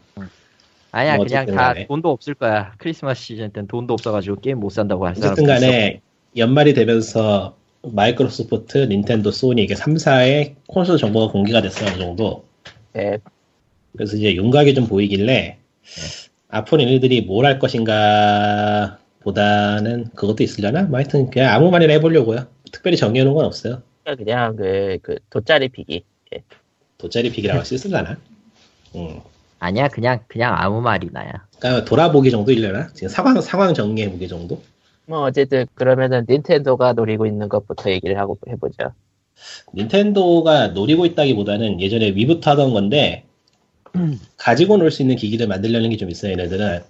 B: 아니야
C: 뭐
B: 그냥 다
C: 간에.
B: 돈도 없을 거야. 크리스마스 시즌 땐 돈도 없어가지고 게임 못 산다고 할 사람.
C: 어쨌든 간에 연말이 되면서 마이크로소프트, 닌텐도, 소니 이게 3사의 콘솔 정보가 공개가 됐어요 어느 정도.
A: 네,
C: 그래서 이제 윤곽이 좀 보이길래 앞으로 얘네들이 뭘 할 것인가 보다는 그것도 있으려나? 뭐 하여튼 그냥 아무 말이나 해보려고요. 특별히 정해놓은 건 없어요.
A: 그냥 그, 그 돗자리 피기.
C: 돗자리 픽이라고 쓸쓸하나? 음.
B: 아니야 그냥 그냥 아무 말이나야.
C: 그러니까 돌아보기 정도 일려나? 지금 상황 상황 정리해 보기 정도?
A: 뭐 어쨌든 그러면은 닌텐도가 노리고 있는 것부터 얘기를 하고 해보죠.
C: 닌텐도가 노리고 있다기보다는 예전에 위부터 하던 건데 가지고 놀 수 있는 기기를 만들려는 게 좀 있어요 얘네들은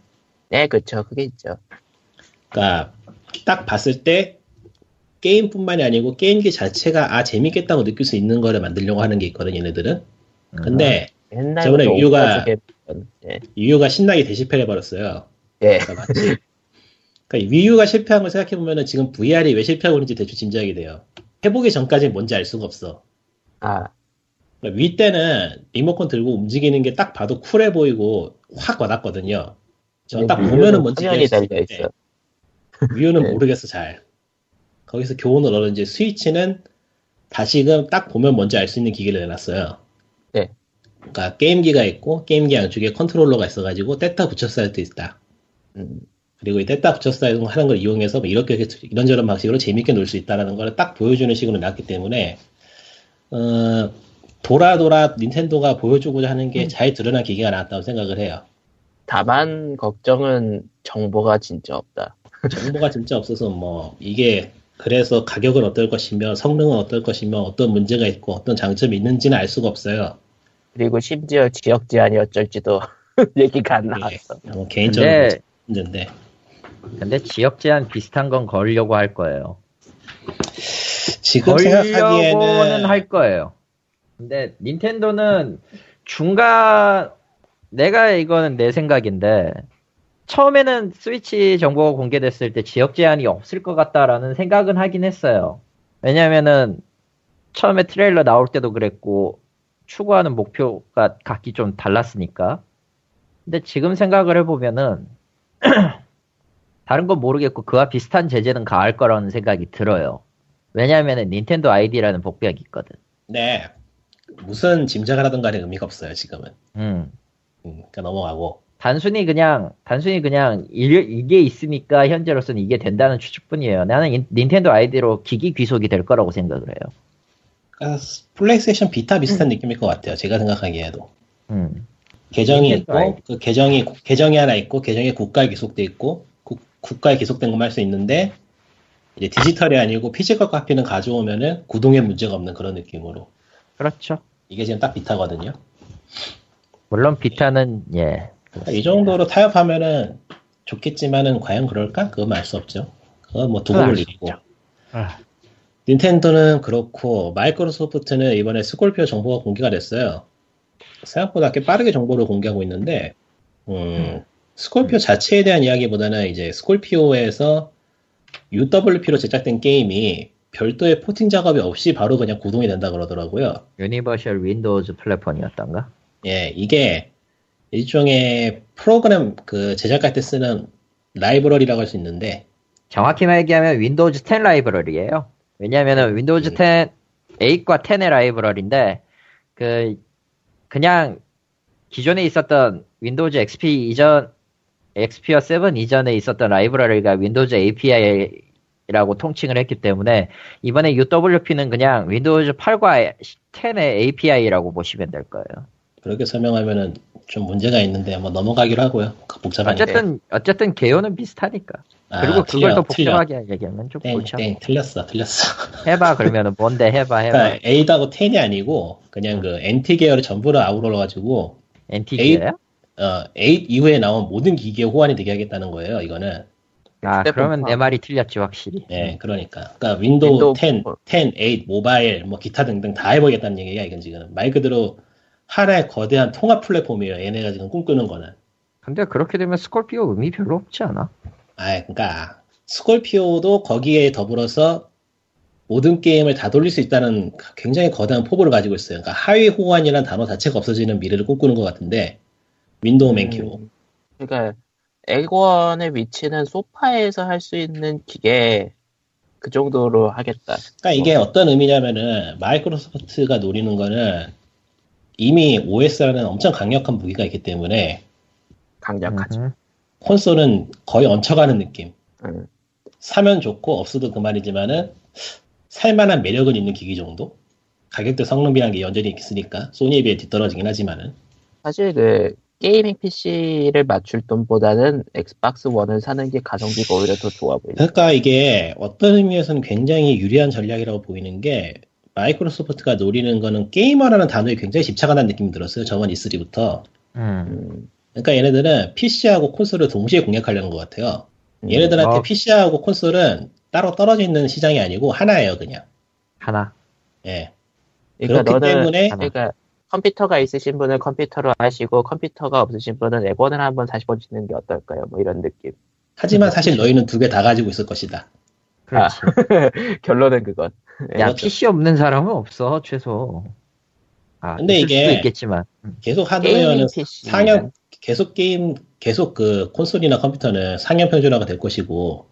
A: 네, 그쵸. 그게 있죠.
C: 그러니까 딱 봤을 때 게임뿐만이 아니고 게임기 자체가 아 재밌겠다고 느낄 수 있는 거를 만들려고 하는 게 있거든 얘네들은 근데
A: 옛날에
C: 저번에 위유가-
A: 예.
C: 위유가 신나게 대실패를 해버렸어요
A: 예.
C: 그러니까 마치 그러니까 위유가 실패한 걸 생각해 보면 은 지금 VR이 왜 실패하고 있는지 대충 짐작이 돼요 해보기 전까지는 뭔지 알 수가 없어
A: 아,
C: 그러니까 위 때는 리모컨 들고 움직이는 게 딱 봐도 쿨해 보이고 확 와닿거든요. 저딱 보면은 뭔지
A: 화면이
C: 이해할 수
A: 달려
C: 있는데
A: 있어.
C: 위유는
A: 네.
C: 모르겠어 잘. 거기서 교훈을 얻은지 스위치는 다시금 딱 보면 뭔지 알 수 있는 기기를 내놨어요.
A: 네.
C: 그러니까 게임기가 있고 게임기 양쪽에 컨트롤러가 있어가지고 뗐다 붙였어 할때 있다.
A: 음,
C: 그리고 이 뗐다 붙였어 하는 걸 이용해서 뭐 이렇게 이렇게 이런저런 방식으로 재밌게 놀 수 있다라는 걸 딱 보여주는 식으로 놨기 때문에 어, 돌아 돌아 닌텐도가 보여주고자 하는 게 잘 드러난 기기가 나왔다고 생각을 해요.
A: 다만 걱정은 정보가 진짜 없다.
C: 정보가 진짜 없어서 뭐 이게 그래서 가격은 어떨 것이며 성능은 어떨 것이며 어떤 문제가 있고 어떤 장점이 있는지는 알 수가 없어요.
A: 그리고 심지어 지역 제한이 어쩔지도 얘기가 안 나왔어.
C: 뭐 개인적으로
B: 근데
C: 문제인데
B: 근데 지역 제한 비슷한 건 걸려고 할 거예요.
C: 지금
B: 걸려고는
C: 생각하기에는
B: 할 거예요. 근데 닌텐도는 중간 내가 이거는 내 생각인데 처음에는 스위치 정보가 공개됐을 때 지역 제한이 없을 것 같다라는 생각은 하긴 했어요. 왜냐면은 처음에 트레일러 나올 때도 그랬고 추구하는 목표가 각기 좀 달랐으니까. 근데 지금 생각을 해보면은 다른 건 모르겠고 그와 비슷한 제재는 가할 거라는 생각이 들어요. 왜냐면은 닌텐도 아이디라는 복병이 있거든.
C: 네 무슨 짐작을 하든 간에 의미가 없어요 지금은.
B: 음.
C: 음, 그러니까 넘어가고
B: 단순히 그냥 단순히 그냥 일- 이게 있으니까 현재로서는 이게 된다는 추측뿐이에요. 나는 인- 닌텐도 아이디로 기기 귀속이 될 거라고 생각을 해요.
C: 그러니까 플레이스테이션 비타 비슷한 느낌일 것 같아요. 제가 생각하기에도.
B: 음.
C: 계정이
B: 닌텐도
C: 있고. 그 계정이 계정이 하나 있고 계정에 국가에 귀속돼 있고 국, 국가에 귀속된 것만 할 수 있는데 이제 디지털이 아니고 physical copy는 가져오면은 구동에 문제가 없는 그런 느낌으로
B: 그렇죠.
C: 이게 지금 딱 비타거든요.
B: 물론 비타는 예.
C: 그러니까 이 정도로 타협하면은 좋겠지만은 과연 그럴까? 그건 알 수 없죠. 그건 뭐 두고 볼
B: 알수
C: 일이고.
B: 없죠. 아,
C: 닌텐도는 그렇고 마이크로소프트는 이번에 스콜피오 정보가 공개가 됐어요. 생각보다 꽤 빠르게 정보를 공개하고 있는데 음, 스콜피오 자체에 대한 이야기보다는 이제 스콜피오에서 UWP로 제작된 게임이 별도의 porting 작업이 없이 바로 그냥 구동이 된다 그러더라고요.
B: universal Windows platform이었던가?
C: 예, 이게 일종의 프로그램 그 제작할 때 쓰는 라이브러리라고 할 수 있는데
B: 정확히 얘기하면 윈도우즈 10 라이브러리예요. 왜냐하면 윈도우즈
C: 음.
B: 10 8과 10의 라이브러리인데 그 그냥 기존에 있었던 윈도우즈 XP 이전 XP와 7 이전에 있었던 라이브러리가 윈도우즈 API라고 통칭을 했기 때문에 이번에 UWP는 그냥 윈도우즈 8과 10의 API라고 보시면 될 거예요.
C: 그렇게 설명하면은 좀 문제가 있는데 뭐 넘어가기로 하고요. 그 복잡하니까.
B: 어쨌든 어쨌든 개요는 비슷하니까.
C: 아,
B: 그리고 그걸
C: 틀려,
B: 더
C: 틀려.
B: 복잡하게 얘기하면 좀
C: 땡,
B: 골치.
C: 땡, 틀렸어, 틀렸어.
B: 해봐 그러면은 뭔데 해봐 해봐.
C: 그러니까 8하고 10이 아니고 그냥 그 NT 계열을 전부 다 아우러 가지고
B: NTG예요?
C: 어, 8 이후에 나온 모든 기기에 호환이 되게 하겠다는 거예요. 이거는.
B: 아 그러면
A: 업.
B: 내 말이 틀렸지 확실히.
C: 예, 그러니까. 그러니까 윈도우,
A: 윈도우
C: 10,
A: 뭐.
C: 10, 8, 모바일, 뭐 기타 등등 다 해보겠다는 얘기야. 이건 지금 말 그대로 하나의 거대한 통합 플랫폼이에요. 얘네가 지금 꿈꾸는 거는.
B: 근데 그렇게 되면 스콜피오 의미 별로 없지 않아?
C: 아, 그러니까 스콜피오도 거기에 더불어서 모든 게임을 다 돌릴 수 있다는 굉장히 거대한 포부를 가지고 있어요. 그러니까 하위 호환이라는 단어 자체가 없어지는 미래를 꿈꾸는 것 같은데 윈도우 맨키로.
A: 음, 그러니까 엑원의 위치는 소파에서 할 수 있는 기계 그 정도로 하겠다.
C: 그러니까 이게 어떤 의미냐면은 마이크로소프트가 노리는 거는 이미 OS라는 엄청 강력한 무기가 있기 때문에
A: 강력하죠.
B: 음.
C: 콘솔은 거의 얹혀가는 느낌.
A: 음.
C: 사면 좋고 없어도 그만이지만은 살만한 매력은 있는 기기 정도. 가격대 성능비라는 게 여전히 있으니까 소니에 비해 뒤떨어지긴 하지만은
A: 사실 그 gaming PC를 맞출 돈보다는 엑스박스 원을 사는 게 가성비가 오히려 더 좋아 보여요.
C: 그러니까 이게 어떤 의미에서는 굉장히 유리한 전략이라고 보이는 게 마이크로소프트가 노리는 거는 게이머라는 단어에 굉장히 집착한다는 느낌이 들었어요. 저번 E3부터.
B: 음.
A: 음,
C: 그러니까 얘네들은 PC하고 콘솔을 동시에 공략하려는 것 같아요.
A: 음.
C: 얘네들한테
B: 어.
C: PC하고 콘솔은 따로 떨어져 있는 시장이 아니고 하나예요, 그냥.
B: 하나.
C: 예.
A: 그러니까
C: 그렇기
A: 너는
C: 때문에
A: 그러니까 컴퓨터가 있으신 분은 컴퓨터로 하시고 컴퓨터가 없으신 분은 액원을 한번 다시 보시는 게 어떨까요? 뭐 이런 느낌.
C: 하지만 사실 너희는 두 개 다 가지고 있을 것이다.
B: 그렇지.
A: 결론은 그건.
B: 야,
C: 그렇죠.
B: PC 없는 사람은 없어, 최소. 아,
C: 근데 이게
B: 있겠지만. 음.
C: 계속 하드웨어는. 상용 계속 게임 계속 그 콘솔이나 컴퓨터는 상향 평준화가 될 것이고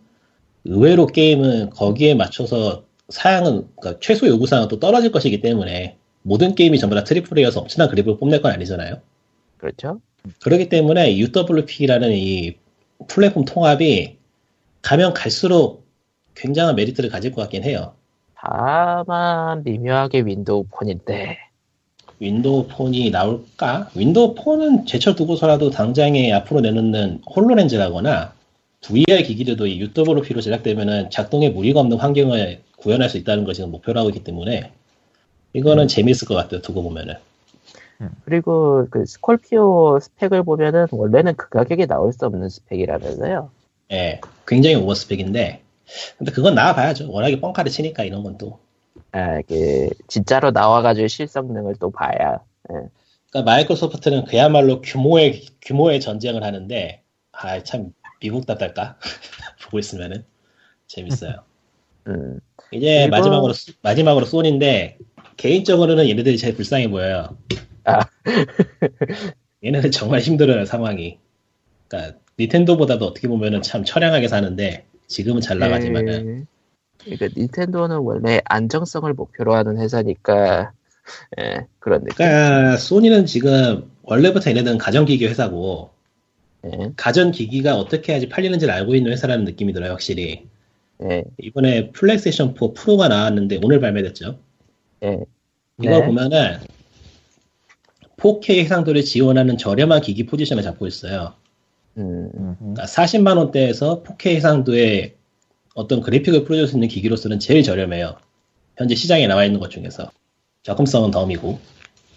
C: 의외로 게임은 거기에 맞춰서 사양은 그러니까 최소 요구 사항은 또 떨어질 것이기 때문에 모든 게임이 전부 다 triple A여서 엄청난 그래픽을 뽐낼 건 아니잖아요.
A: 그렇죠.
C: 그렇기 때문에 UWP라는 이 플랫폼 통합이 가면 갈수록 굉장한 메리트를 가질 것 같긴 해요.
A: 다만 미묘하게 윈도우 폰인데
C: 윈도우 폰이 나올까? 윈도우 폰은 제쳐두고서라도 당장에 앞으로 내놓는 홀로렌즈라거나 VR 기기들도 이 UWP로 제작되면은 작동에 무리가 없는 환경을 구현할 수 있다는 것이 목표로 하고 있기 때문에 이거는 재미있을 것 같아요. 두고 보면은.
A: 그리고 그 스콜피오 스펙을 보면은 원래는 그 가격에 나올 수 없는 스펙이라면서요.
C: 예, 굉장히 오버 스펙인데 근데 그건 나와봐야죠. 워낙에 뻥카를 치니까 이런 건 또.
A: 아, 그 진짜로 나와가지고 실성능을 또 봐야. 예.
C: 그러니까 마이크로소프트는 그야말로 규모의 규모의 전쟁을 하는데 아 참 미국 답달까 보고 있으면은 재밌어요.
A: 음,
C: 이제
A: 그리고-
C: 마지막으로 소- 마지막으로 소니인데 개인적으로는 얘네들이 제일 불쌍해 보여요.
A: 아.
C: 얘네들 정말 힘들어요 상황이. 그러니까 닌텐도보다도 어떻게 보면은 참 처량하게 사는데 지금은 잘 나가지만은
A: 예. 그러니까 닌텐도는 원래 안정성을 목표로 하는 회사니까 예, 그런 느낌.
C: 그러니까 소니는 지금 원래부터 얘네들은 가전기기 회사고
A: 예,
C: 가전기기가 어떻게 해야지 팔리는지를 알고 있는 회사라는 느낌이 들어요 확실히.
A: 예,
C: 이번에 플레이스테이션 4 프로가 나왔는데 오늘 발매됐죠.
A: 예.
C: 이거
B: 네.
C: 보면은 4K 해상도를 지원하는 저렴한 기기 포지션을 잡고 있어요.
A: 음,
B: 음.
C: 그러니까 40만 원대에서 4K 해상도의 어떤 그래픽을 풀어줄 수 있는 기기로서는 제일 저렴해요. 현재 시장에 나와 있는 것 중에서 접근성은 덤이고.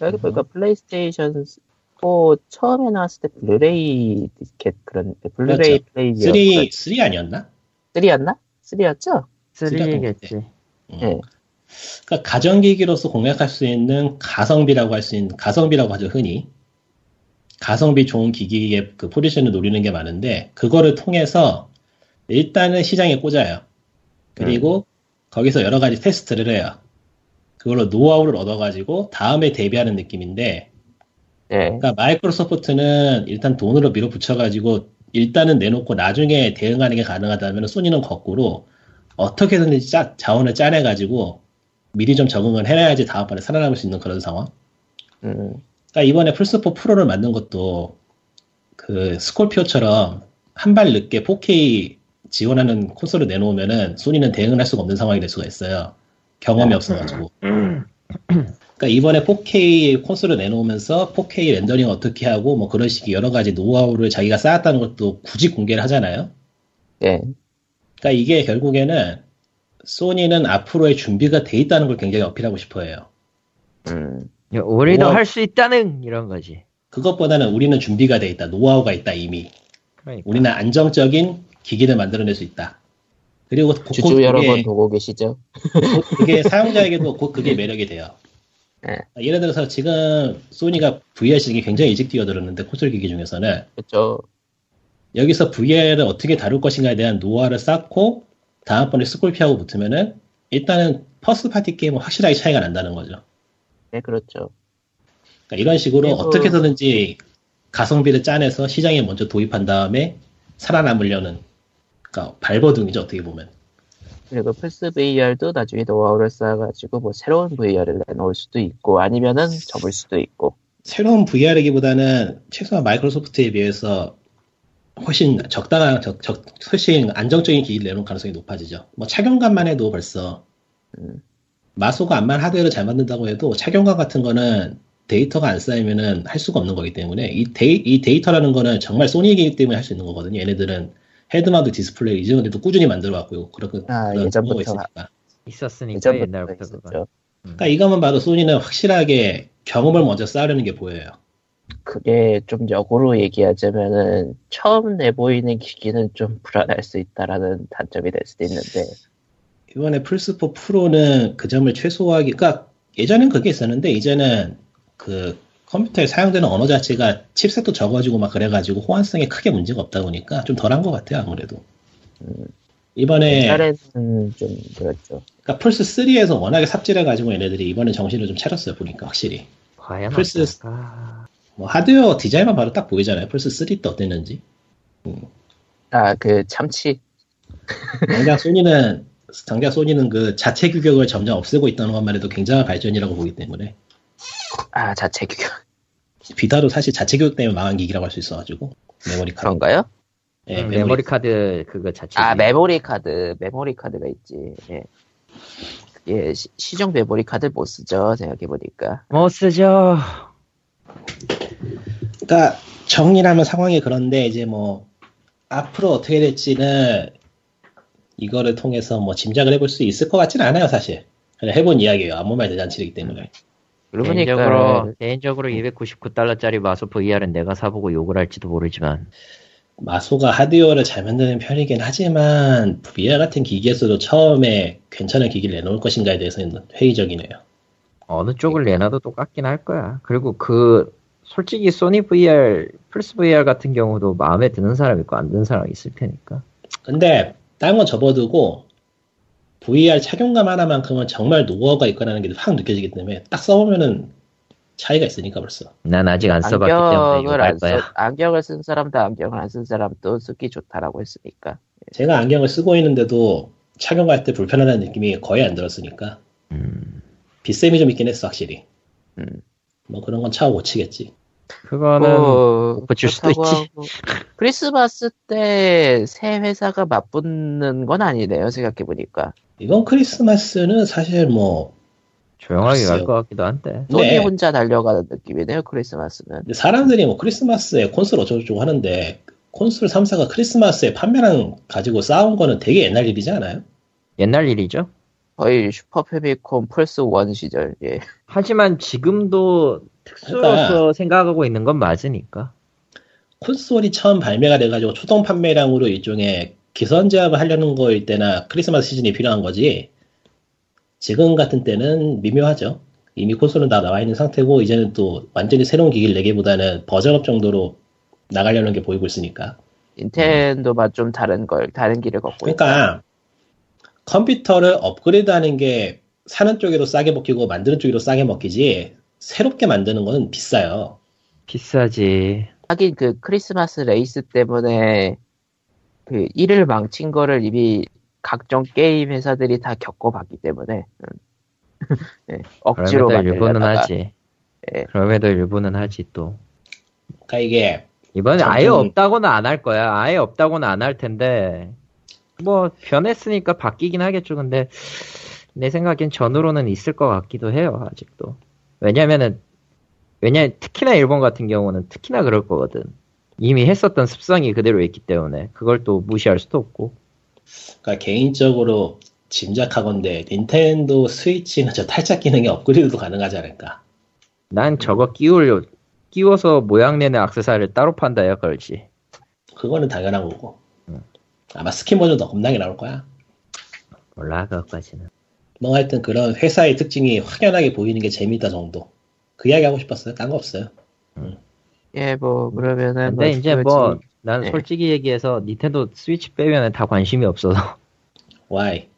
A: 여기 보니까 플레이스테이션 4 처음에 나왔을 때 블루레이 디스켓 그런 블루레이
C: 그렇죠.
A: 플레이
C: 3, 3 아니었나?
A: 3였나? 3였죠?
B: three겠지.
C: 음.
A: 예.
C: 그러니까 가전기기로서 공략할 수 있는 가성비라고 할 수 있는 가성비라고 하죠 흔히 가성비 좋은 기기의 그 포지션을 노리는 게 많은데 그거를 통해서 일단은 시장에 꽂아요. 그리고 거기서 여러 가지 테스트를 해요. 그걸로 노하우를 얻어가지고 다음에 대비하는 느낌인데
A: 예.
C: 그러니까 마이크로소프트는 일단 돈으로 밀어붙여가지고 일단은 내놓고 나중에 대응하는 게 가능하다면 소니는 거꾸로 어떻게든지 짜- 자원을 짜내가지고 미리 좀 적응을 해놔야지 다음번에 살아남을 수 있는 그런 상황.
A: 음,
C: 그러니까 이번에 플스4 프로를 만든 것도 그 스콜피오처럼 한 발 늦게 4K 지원하는 콘솔을 내놓으면은 소니는 대응을 할 수가 없는 상황이 될 수가 있어요. 경험이 없어가지고. 그러니까 이번에 4K 콘솔을 내놓으면서 4K 렌더링 어떻게 하고 뭐 그런 식의 여러 가지 노하우를 자기가 쌓았다는 것도 굳이 공개를 하잖아요.
A: 예.
C: 그러니까 이게 결국에는 소니는 앞으로의 준비가 돼 있다는 걸 굉장히 어필하고 싶어해요.
A: 음,
B: 우리도. 할 수 있다는 이런 거지.
C: 그것보다는 우리는 준비가 돼 있다, 노하우가 있다 이미.
B: 그러니까.
C: 우리는 안정적인 기기를 만들어낼 수 있다. 그리고 곧
A: 주주
C: 그게,
A: 여러분 보고 계시죠?
C: 곧 그게 사용자에게도 곧 그게 매력이 돼요.
A: 네.
C: 예를 들어서 지금 소니가 VR 시장에 굉장히 일찍 뛰어들었는데 콘솔 기기 중에서는
A: 그렇죠.
C: 여기서 VR을 어떻게 다룰 것인가에 대한 노하우를 쌓고 다음번에 스콜피오하고 붙으면은 일단은 first party 게임은 확실하게 차이가 난다는 거죠.
A: 네, 그렇죠.
C: 그러니까 이런 식으로
A: 그리고-
C: 어떻게 해서든지 가성비를 짜내서 시장에 먼저 도입한 다음에 살아남으려는 그러니까 발버둥이죠 어떻게 보면.
A: 그리고 플스 VR도 나중에 노하우를 쌓아가지고 뭐 새로운 VR을 내놓을 수도 있고 아니면은 접을 수도 있고
C: 새로운 VR이기보다는 최소한 마이크로소프트에 비해서 훨씬 적당한 적, 적- 훨씬 안정적인 기기를 내놓을 가능성이 높아지죠. 뭐 착용감만 해도 벌써
A: 음.
C: 마소가 암만 하드웨어를 잘 만든다고 해도 착용감 같은 거는 데이터가 안 쌓이면은 할 수가 없는 거기 때문에 이, 데이, 이 데이터라는 거는 정말 소니이기 때문에 할 수 있는 거거든요. 얘네들은 head mount display 이전에도 꾸준히 만들어 왔고 그런
A: 아,
C: 그런
A: 예전부터
C: 있으니까.
B: 있었으니까
A: 예전부터
B: 옛날부터 그거.
A: 있었죠.
C: 그러니까 이것만 봐도 소니는 확실하게 경험을 먼저 쌓으려는 게 보여요.
A: 그게 좀 역으로 얘기하자면은 처음 내보이는 기기는 좀 불안할 수 있다라는 단점이 될 수도 있는데
C: 이번에 플스4 프로는 그 점을 최소화하기, 그러니까 예전엔 그게 있었는데 이제는 그 컴퓨터에 사용되는 언어 자체가 칩셋도 적어지고 막 그래가지고 호환성에 크게 문제가 없다 보니까 좀 덜한 것 같아요 아무래도. 이번에
A: 옛날에는 좀 그렇죠.
C: 그러니까 플스 3에서 워낙에 삽질해가지고 얘네들이 이번에 정신을 좀 차렸어요 보니까 확실히.
B: 과연
C: 플스-
B: 어떨까?
C: 뭐 하드웨어 디자인만 봐도 딱 보이잖아요 플스 3 때 어땠는지.
A: 아그 참치
C: 당장 소니는 당장 소니는 그 자체 규격을 점점 없애고 있다는 것만 해도 굉장한 발전이라고 보기 때문에.
A: 아 자체 규격
C: 비타도 사실 자체 규격 때문에 망한 기기라고 할 수 있어가지고 메모리 카드.
A: 그런가요?
C: 예,
B: 음,
C: 메모리,
B: 메모리 카드 그거 자체.
A: 아 메모리 카드 메모리 카드가 있지. 예. 그게 시- 시중 메모리 카드 못 쓰죠 생각해 보니까.
B: 못 쓰죠.
C: 그러니까 정리하면 상황이 그런데 이제 뭐 앞으로 어떻게 될지는 이거를 통해서 뭐 짐작을 해볼 수 있을 것 같지는 않아요 사실. 그냥 해본 이야기예요. 아무 말 대잔치이기 때문에.
A: 그러고
B: 개인적으로
A: 보니까
B: 개인적으로 299달러짜리 마소 VR은 내가 사보고 욕을 할지도 모르지만
C: 마소가 하드웨어를 잘 만드는 편이긴 하지만 VR 같은 기기에서도 처음에 괜찮은 기기를 내놓을 것인가에 대해서는 회의적이네요.
B: 어느 쪽을 내놔도 똑같긴 할 거야. 그리고 그 솔직히 소니 VR, 플스 VR 같은 경우도 마음에 드는 사람 있고 안 드는 사람 있을 테니까.
C: 근데 다른 건 접어두고 VR 착용감 하나만큼은 정말 노하우가 있거라는 게 확 느껴지기 때문에 딱 써보면은 차이가 있으니까 벌써.
B: 난 아직 안 써봤기 때문에
A: 안경을
B: 욕할
A: 안
B: 거야.
A: 써, 안경을 쓴 사람도 안경을 안 쓴 사람도 쓰기 좋다라고 했으니까.
C: 제가 안경을 쓰고 있는데도 착용할 때 불편하다는 느낌이 거의 안 들었으니까
B: 음,
C: 빗셈이 좀 있긴 했어 확실히.
A: 음.
C: 뭐 그런 건 차고 고치겠지.
B: 그거는
A: 뭐,
B: 못 고칠 수도 있지.
A: 크리스마스 때 새 회사가 맞붙는 건 아니네요 생각해 보니까.
C: 이번 크리스마스는 사실 뭐
B: 조용하게 갈. 것 같기도 한데.
A: 소니
C: 네.
A: 혼자 달려가는 느낌이네요 크리스마스는.
C: 사람들이 뭐 크리스마스에 콘솔 어쩌고저쩌고 하는데 콘솔 3사가 크리스마스에 판매량 가지고 싸운 거는 되게 옛날 일이지 않아요?
B: 옛날 일이죠.
A: 거의 슈퍼 패미콘 플스 1 시절. 예.
B: 하지만 지금도 특수로서
C: 그러니까.
B: 생각하고 있는 건 맞으니까.
C: 콘솔이 처음 발매가 돼가지고 초동 판매량으로 일종의 기선 제압을 하려는 거일 때나 크리스마스 시즌이 필요한 거지. 지금 같은 때는 미묘하죠. 이미 콘솔은 다 나와 있는 상태고 이제는 또 완전히 새로운 기기를 내기보다는 버전업 정도로 나가려는 게 보이고 있으니까.
A: 닌텐도만 좀 다른 걸 다른 길을 걷고 있다.
C: 그러니까 컴퓨터를 업그레이드하는 게 사는 쪽에도 싸게 먹히고 만드는 쪽에도 싸게 먹히지 새롭게 만드는 건 비싸요.
B: 비싸지.
A: 하긴 그 크리스마스 레이스 때문에 그 일을 망친 거를 이미 각종 게임 회사들이 다 겪어봤기 때문에 음. 예, 억지로
B: 그럼에도 일부는 하지.
A: 예.
B: 그럼에도 일부는 하지 또.
C: 그러니까 이게
B: 이번에 아예 없다고는 안 할 거야. 아예 없다고는 안 할 텐데. 뭐 변했으니까 바뀌긴 하겠죠. 근데 내 생각엔 전으로는 있을 것 같기도 해요. 아직도. 왜냐면은 왜냐 특히나 일본 같은 경우는 특히나 그럴 거거든. 이미 했었던 습성이 그대로 있기 때문에 그걸 또 무시할 수도 없고.
C: 그러니까 개인적으로 짐작하건데 닌텐도 스위치는 저 탈착 기능이 업그레이드도 가능하지 않을까.
B: 난 저거 끼울 끼워서 모양 내는 악세사리를 따로 판다에 걸지.
C: 그거는 당연한 거고.
B: 음.
C: 아마 스킨 버전도 겁나게 나올 거야.
B: 몰라 그것까지는.
C: 뭐 하여튼 그런 회사의 특징이 확연하게 보이는 게 재밌다 정도. 그 이야기 하고 싶었어요. 딴 거 없어요.
A: 예뭐 그러면은
B: 근데 이제 뭐난
A: 네.
B: 솔직히 얘기해서 닌텐도 스위치 빼면은 다 관심이 없어서.
C: Why?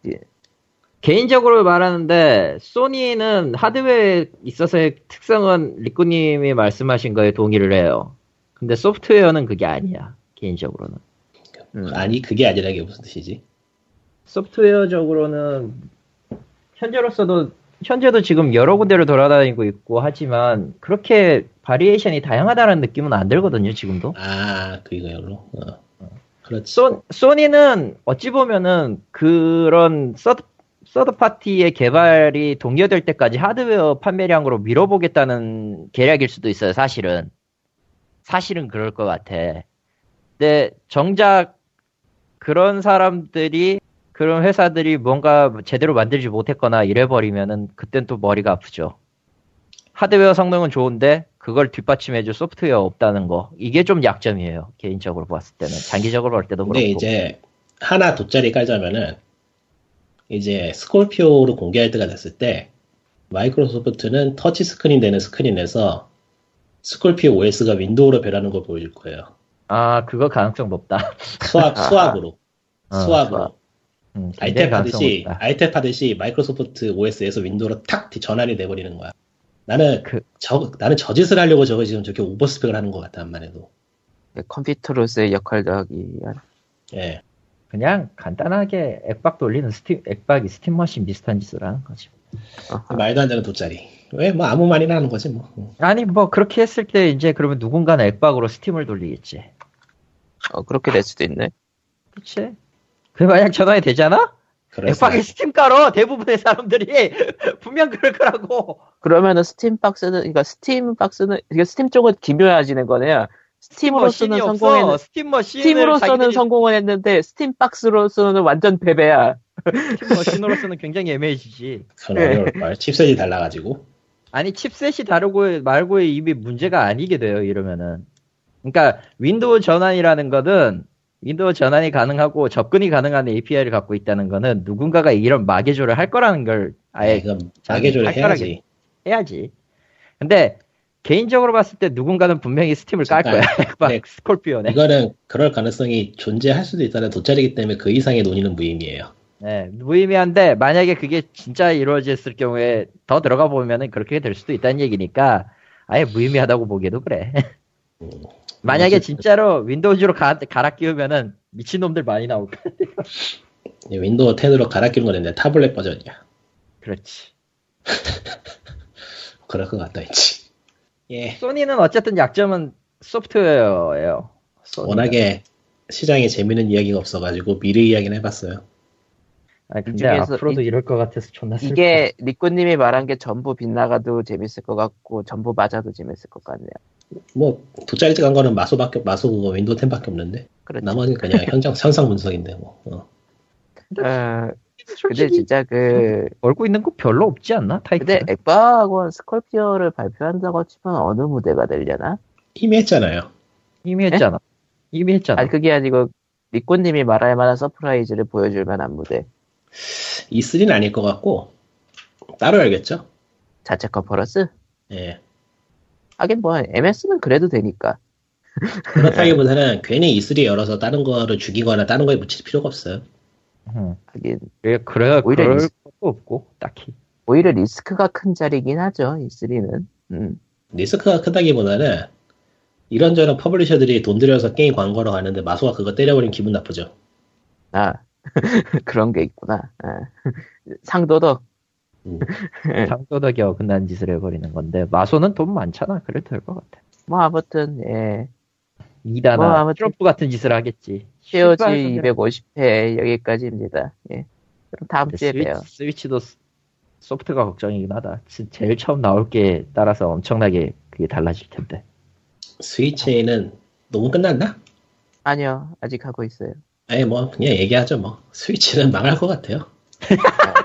B: 개인적으로 말하는데 소니는 하드웨어에 있어서의 특성은 리꾸님이 말씀하신 거에 동의를 해요. 근데 소프트웨어는 그게 아니야. 개인적으로는.
A: 음.
C: 아니 그게 아니라 게 무슨 뜻이지?
B: 소프트웨어적으로는 현재로서도 현재도 지금 여러 군데를 돌아다니고 있고 하지만 그렇게 variation이 다양하다는 느낌은 안 들거든요 지금도
C: 아 그걸로. 어. 그렇지.
B: 소, 소니는 어찌 보면은 그런 서드, 서드 파티의 개발이 동료될 때까지 하드웨어 판매량으로 밀어보겠다는 계략일 수도 있어요 사실은 사실은 그럴 것 같아 근데 정작 그런 사람들이 그런 회사들이 뭔가 제대로 만들지 못했거나 이래버리면은 그땐 또 머리가 아프죠. 하드웨어 성능은 좋은데 그걸 뒷받침해줄 소프트웨어 없다는 거 이게 좀 약점이에요. 개인적으로 봤을 때는 장기적으로 볼 때도
C: 근데
B: 그렇고.
C: 이제 하나 돗자리 깔자면은 이제 스콜피오로 공개할 때가 됐을 때 마이크로소프트는 터치 스크린 되는 스크린에서 스콜피오 OS가 윈도우로 변하는 걸 보여줄 거예요.
B: 아 그거 가능성 높다.
C: 수학 수학으로
B: 어,
C: 수학으로
B: 수학. 음,
C: 아이템 하듯이. 아이템 하듯이 마이크로소프트 OS에서 윈도우로 탁 전환이 돼버리는 거야. 나는
B: 그-
C: 저 나는 저 짓을 하려고 저거 지금 저렇게 오버스펙을 하는 것 같아 한만 해도.
A: 컴퓨터로서의 역할도 하기 위한.
C: 예.
B: 그냥 간단하게 액박 돌리는 스팀 액박이 스팀 머신 비슷한 짓을 하는 거지.
A: 어허.
C: 말도 안 되는 돗자리. 왜 뭐 아무 말이나 하는 거지 뭐.
B: 아니 뭐 그렇게 했을 때 이제 그러면 누군가는 액박으로 스팀을 돌리겠지.
A: 어, 그렇게 될 수도 있네.
B: 그치? 그 만약 전환이 되잖아?
C: 그래서
B: 액박에 스팀 깔어 대부분의 사람들이 분명 그럴 거라고.
A: 그러면은 스팀 박스는, 그러니까 스팀 박스는, 그러니까 스팀 쪽은 기묘해지는 거네요. 스팀으로서는
B: 머신이
A: 성공했,
B: 없어. 스팀
A: 스팀으로서는
B: 자기들이-
A: 성공을 했는데, 스팀 박스로서는 완전 패배야.
B: 스팀 머신으로서는 굉장히 애매해지지.
C: 그건 어려울 걸. 칩셋이 달라가지고.
B: 아니 칩셋이 다르고 말고의 이미 문제가 아니게 돼요 이러면은. 그러니까 윈도우 전환이라는 거는 윈도우 전환이 가능하고 접근이 가능한 API를 갖고 있다는 거는 누군가가 이런 마개조를 할 거라는 걸 아예
C: 이건 마개조를 해야지.
B: 해야지. 근데 개인적으로 봤을 때 누군가는 분명히 스팀을 깔 거야.
C: 잠깐.
B: 막
C: 네.
B: 스콜피오네.
C: 이거는 그럴 가능성이 존재할 수도 있다는 돗자리기 때문에 그 이상의 논의는 무의미해요.
B: 네, 무의미한데 만약에 그게 진짜 이루어졌을 경우에 더 들어가 보면은 그렇게 될 수도 있다는 얘기니까 아예 무의미하다고 보기에도 그래.
C: 음.
B: 만약에
C: 어쨌든.
B: 진짜로 윈도우즈로 가, 갈아 끼우면은 미친놈들 많이 나올 거야.
C: 윈도우 10으로 갈아 끼는 거는데 타블렛 버전이야.
B: 그렇지.
C: 그럴 것 같다, 있지. 예.
B: 소니는 어쨌든 약점은 소프트웨어예요. 소니가.
C: 워낙에 시장에 재밌는 이야기가 없어가지고 미래 이야기는 해봤어요.
B: 아니, 근데 앞으로도
A: 이-
B: 이럴 것 같아서 존나 슬퍼.
A: 이게 리꾸님이 말한 게 전부 빗나가도 재밌을 것 같고, 전부 맞아도 재밌을 것 같네요.
C: 뭐 돗자리 깐 거는 마소밖에 마소 그거 윈도우 10밖에 없는데
A: 그렇죠.
C: 나머지는 그냥 현장 현상 분석인데 뭐. 어.
A: 어, 근데
B: 솔직히
A: 진짜 그,
B: 걸고 있는 거 별로 없지 않나? 타이틀.
A: 근데 액박하고 스콜피오를 발표한다고 치면 어느 무대가 되려나?
C: 이미 했잖아요.
B: 이미 했잖아. 이미 했잖아.
A: 아니, 그게 아니고, 리꾸님이 말할 만한 surprise를 보여줄 만한 무대.
C: E3는 아닐 것 같고 따로 알겠죠?
A: 자체 컨퍼런스?
C: 예.
A: 하긴 뭐, MS는 그래도 되니까.
C: 그렇다기보다는 괜히 E3 열어서 다른 거를 죽이거나 다른 거에 묻힐 필요가 없어요.
B: 응.
A: 하긴,
B: 그래, 그래,
A: 오히려
B: 그럴
A: 이-
B: 것도 없고, 딱히.
A: 오히려 리스크가 큰 자리긴 하죠, E3는. 음.
C: 리스크가 크다기보다는 이런저런 publisher들이 돈 들여서 게임 광고로 가는데 마소가 그거 때려버리면 기분 나쁘죠.
A: 아, 그런 게 있구나. 아. 상도덕.
C: 음.
A: 네.
B: 상도덕이 어긋난 짓을 해버리는 건데, 마소는 돈 많잖아. 그래도 될 것 같아.
A: 뭐, 아무튼, 예.
B: 이다나,
A: 뭐, 아무튼-
B: 트럼프 같은 짓을 하겠지. 근데
A: 250회 여기까지입니다. 예. 그럼 다음 주에
B: 스위치,
A: 봬요.
B: 스위치도 스- 소프트가 걱정이긴 하다. 지- 제일 처음 나올 게 따라서 엄청나게 그게 달라질 텐데.
C: 스위치는 녹음 끝났나?
A: 아니요, 아직 하고 있어요.
C: 아니 뭐 그냥 얘기하죠 뭐. 스위치는 망할 것 같아요.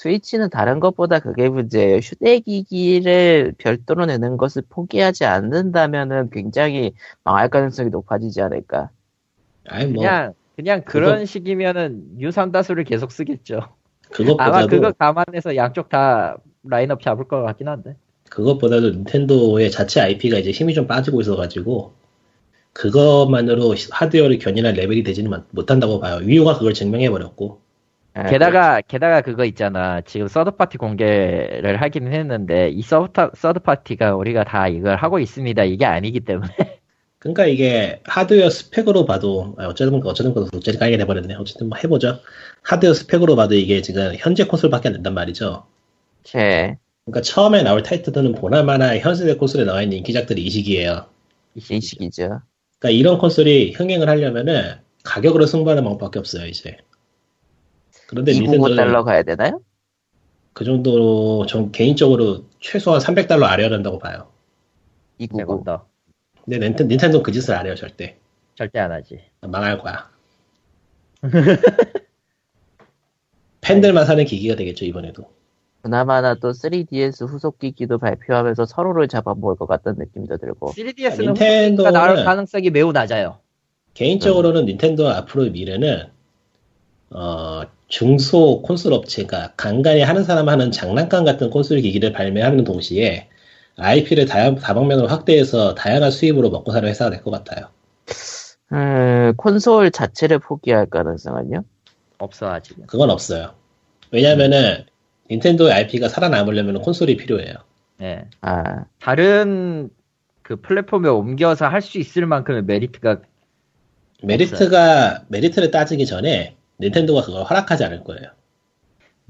A: 스위치는 다른 것보다 그게 문제예요. 휴대기기를 별도로 내는 것을 포기하지 않는다면은 굉장히 망할 가능성이 높아지지 않을까.
C: 아니 뭐
B: 그냥, 그냥 그런 식이면은 유삼다수를 계속 쓰겠죠.
C: 그것보다도
B: 아마 그거 감안해서 양쪽 다 라인업 잡을 것 같긴 한데.
C: 그것보다도 닌텐도의 자체 IP가 이제 힘이 좀 빠지고 있어가지고 그것만으로 하드웨어를 견인할 레벨이 되지는 마- 못한다고 봐요. Wii U가 그걸 증명해버렸고
A: 아,
B: 게다가 게다가 그거 있잖아. 지금 third party 공개를 하기는 했는데 이 서드 서드 파티가 우리가 다 이걸 하고 있습니다. 이게 아니기 때문에
C: 그러니까 이게 하드웨어 스펙으로 봐도 아, 어쩌든 어쩌든 돗자리를 깔게 돼버렸네. 어쨌든 뭐 해보죠. 하드웨어 스펙으로 봐도 이게 지금 현재 콘솔밖에 안 된단 말이죠.
A: 제
C: 그러니까 처음에 나올 타이틀들은 보나마나 현세대 콘솔에 나와 있는 인기작들이 이 시기예요.
A: 인식이죠.
C: 그러니까 이런 콘솔이 흥행을 하려면은 가격으로 승부하는 방법밖에 없어요 이제. 그런데
A: 295달러
C: 닌텐도는
A: 가야 되나요?
C: 그 정도로 전 개인적으로 최소한 300달러 아래야 된다고 봐요.
A: 299.
B: 더
C: 근데 닌텐, 닌텐도는 그 짓을 안 해요 절대.
B: 절대 안 하지.
C: 망할 거야. 팬들만 사는 기기가 되겠죠 이번에도.
A: 그나마나 또 3DS 후속 기기도 발표하면서 서로를 잡아먹을 것 같다는 느낌도 들고
B: 3DS는
C: 닌텐도는-
B: 나올 가능성이 매우 낮아요.
C: 개인적으로는 닌텐도 앞으로의 미래는 어, 중소 콘솔 업체가 간간히 하는 사람 하는 장난감 같은 콘솔 기기를 발매하는 동시에 IP를 다양, 다방면으로 확대해서 다양한 수입으로 먹고 사는 회사가 될 것 같아요.
A: 음, 콘솔 자체를 포기할 가능성은요?
B: 없어 아직은.
C: 그건 없어요. 왜냐면은 닌텐도의 IP가 살아남으려면 콘솔이 필요해요.
B: 예.
A: 아,
B: 다른 그 플랫폼에 옮겨서 할 수 있을 만큼의 메리트가
C: 메리트가 메리트를 따지기 전에 닌텐도가 그걸 허락하지 않을 거예요.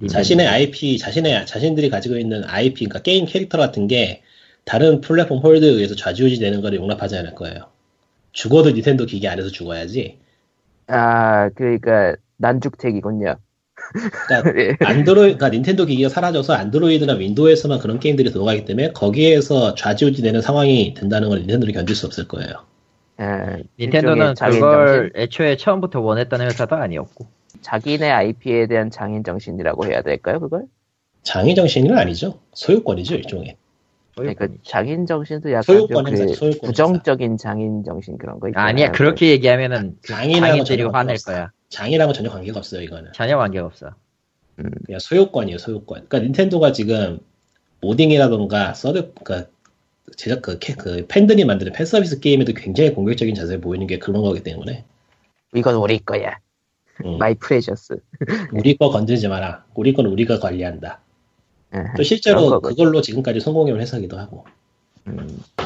C: 자신의 IP, 자신의 자신들이 가지고 있는 IP, 그러니까 게임 캐릭터 같은 게 다른 플랫폼 홀드에 의해서 좌지우지 되는 걸 용납하지 않을 거예요. 죽어도 닌텐도 기기 안에서 죽어야지.
A: 아, 그러니까 난죽택이군요.
C: 그러니까
A: 예.
C: 안드로이, 그러니까 닌텐도 기기가 사라져서 안드로이드나 윈도우에서만 그런 게임들이 들어가기 때문에 거기에서 좌지우지 되는 상황이 된다는 걸 닌텐도는 견딜 수 없을 거예요.
A: 아,
B: 닌텐도는 그걸? 애초에 처음부터 원했다는 회사도 아니었고.
A: 자기네 IP에 대한 장인 정신이라고 해야 될까요, 그걸?
C: 장애 정신은 아니죠. 소유권이죠, 일종의.
A: 그러니까 장인 정신도 약간
C: 소유권
A: 좀
C: 행사죠,
A: 그
C: 소유권
A: 부정적인 장인 정신 그런 거 있잖아요.
B: 아니야 그렇게 얘기하면은 그
C: 장인하고
B: 장인들이
C: 전혀
B: 화낼. 거야.
C: 장이랑은 전혀 관계가 없어요, 이거는.
B: 전혀 관계가 없어.
C: 그냥 소유권이에요, 소유권. 그러니까 닌텐도가 지금 모딩이라던가 서드, 그러니까 제작 그, 캐- 그 팬들이 만드는 팬 서비스 게임에도 굉장히 공격적인 자세를 보이는 게 그런 거기 때문에
A: 이건 우리 거야.
C: 음,
A: my precious.
C: 우리 거 건들지 마라. 우리 건 우리가 관리한다. 또 실제로. 그걸로 지금까지 성공해온 회사기도 하고.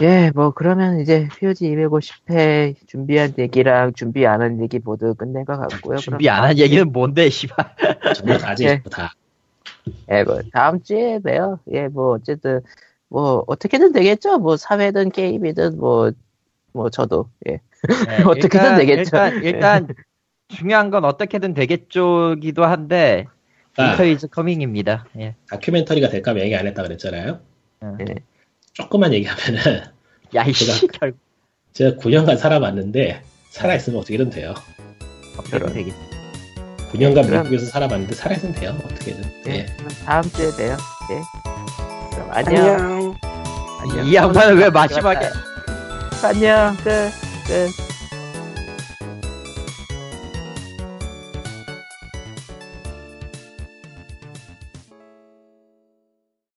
A: 예, 뭐 그러면 이제 POG 250회 준비한 얘기랑 준비 안 한 얘기 모두 끝낸 것 같고요.
B: 준비 안 한 얘기는 뭔데 씨발.
C: 정말 다지
A: 예.
C: 다.
A: 예, 뭐 다음 주에 봬요. 예, 뭐 어쨌든 뭐 어떻게든 되겠죠. 뭐 사회든 게임이든 뭐 뭐 저도 예.
B: 네,
A: 어떻게든
B: 일단-
A: 되겠죠.
B: 일단 일단 중요한 건 어떻게든 되겠죠기도 한데
C: 아,
B: winter is coming입니다. 예.
C: 다큐멘터리가 될까 얘기 안 했다 그랬잖아요.
A: 예.
C: 조금만 얘기하면은
B: 야이씨 결국
C: 제가 9년간 살아봤는데 살아있으면 어떻게든 돼요.
B: 어떻게든 되겠지.
C: 9년간
A: 그럼-
C: 미국에서 살아봤는데 살아있으면 돼요. 어떻게든.
A: 예.
C: 예.
A: 그럼 다음 주에 봬요. 예. 그럼 안녕.
D: 안녕.
A: 안녕.
B: 이 양반은 왜 마지막에
A: 안녕. 끝. 끝.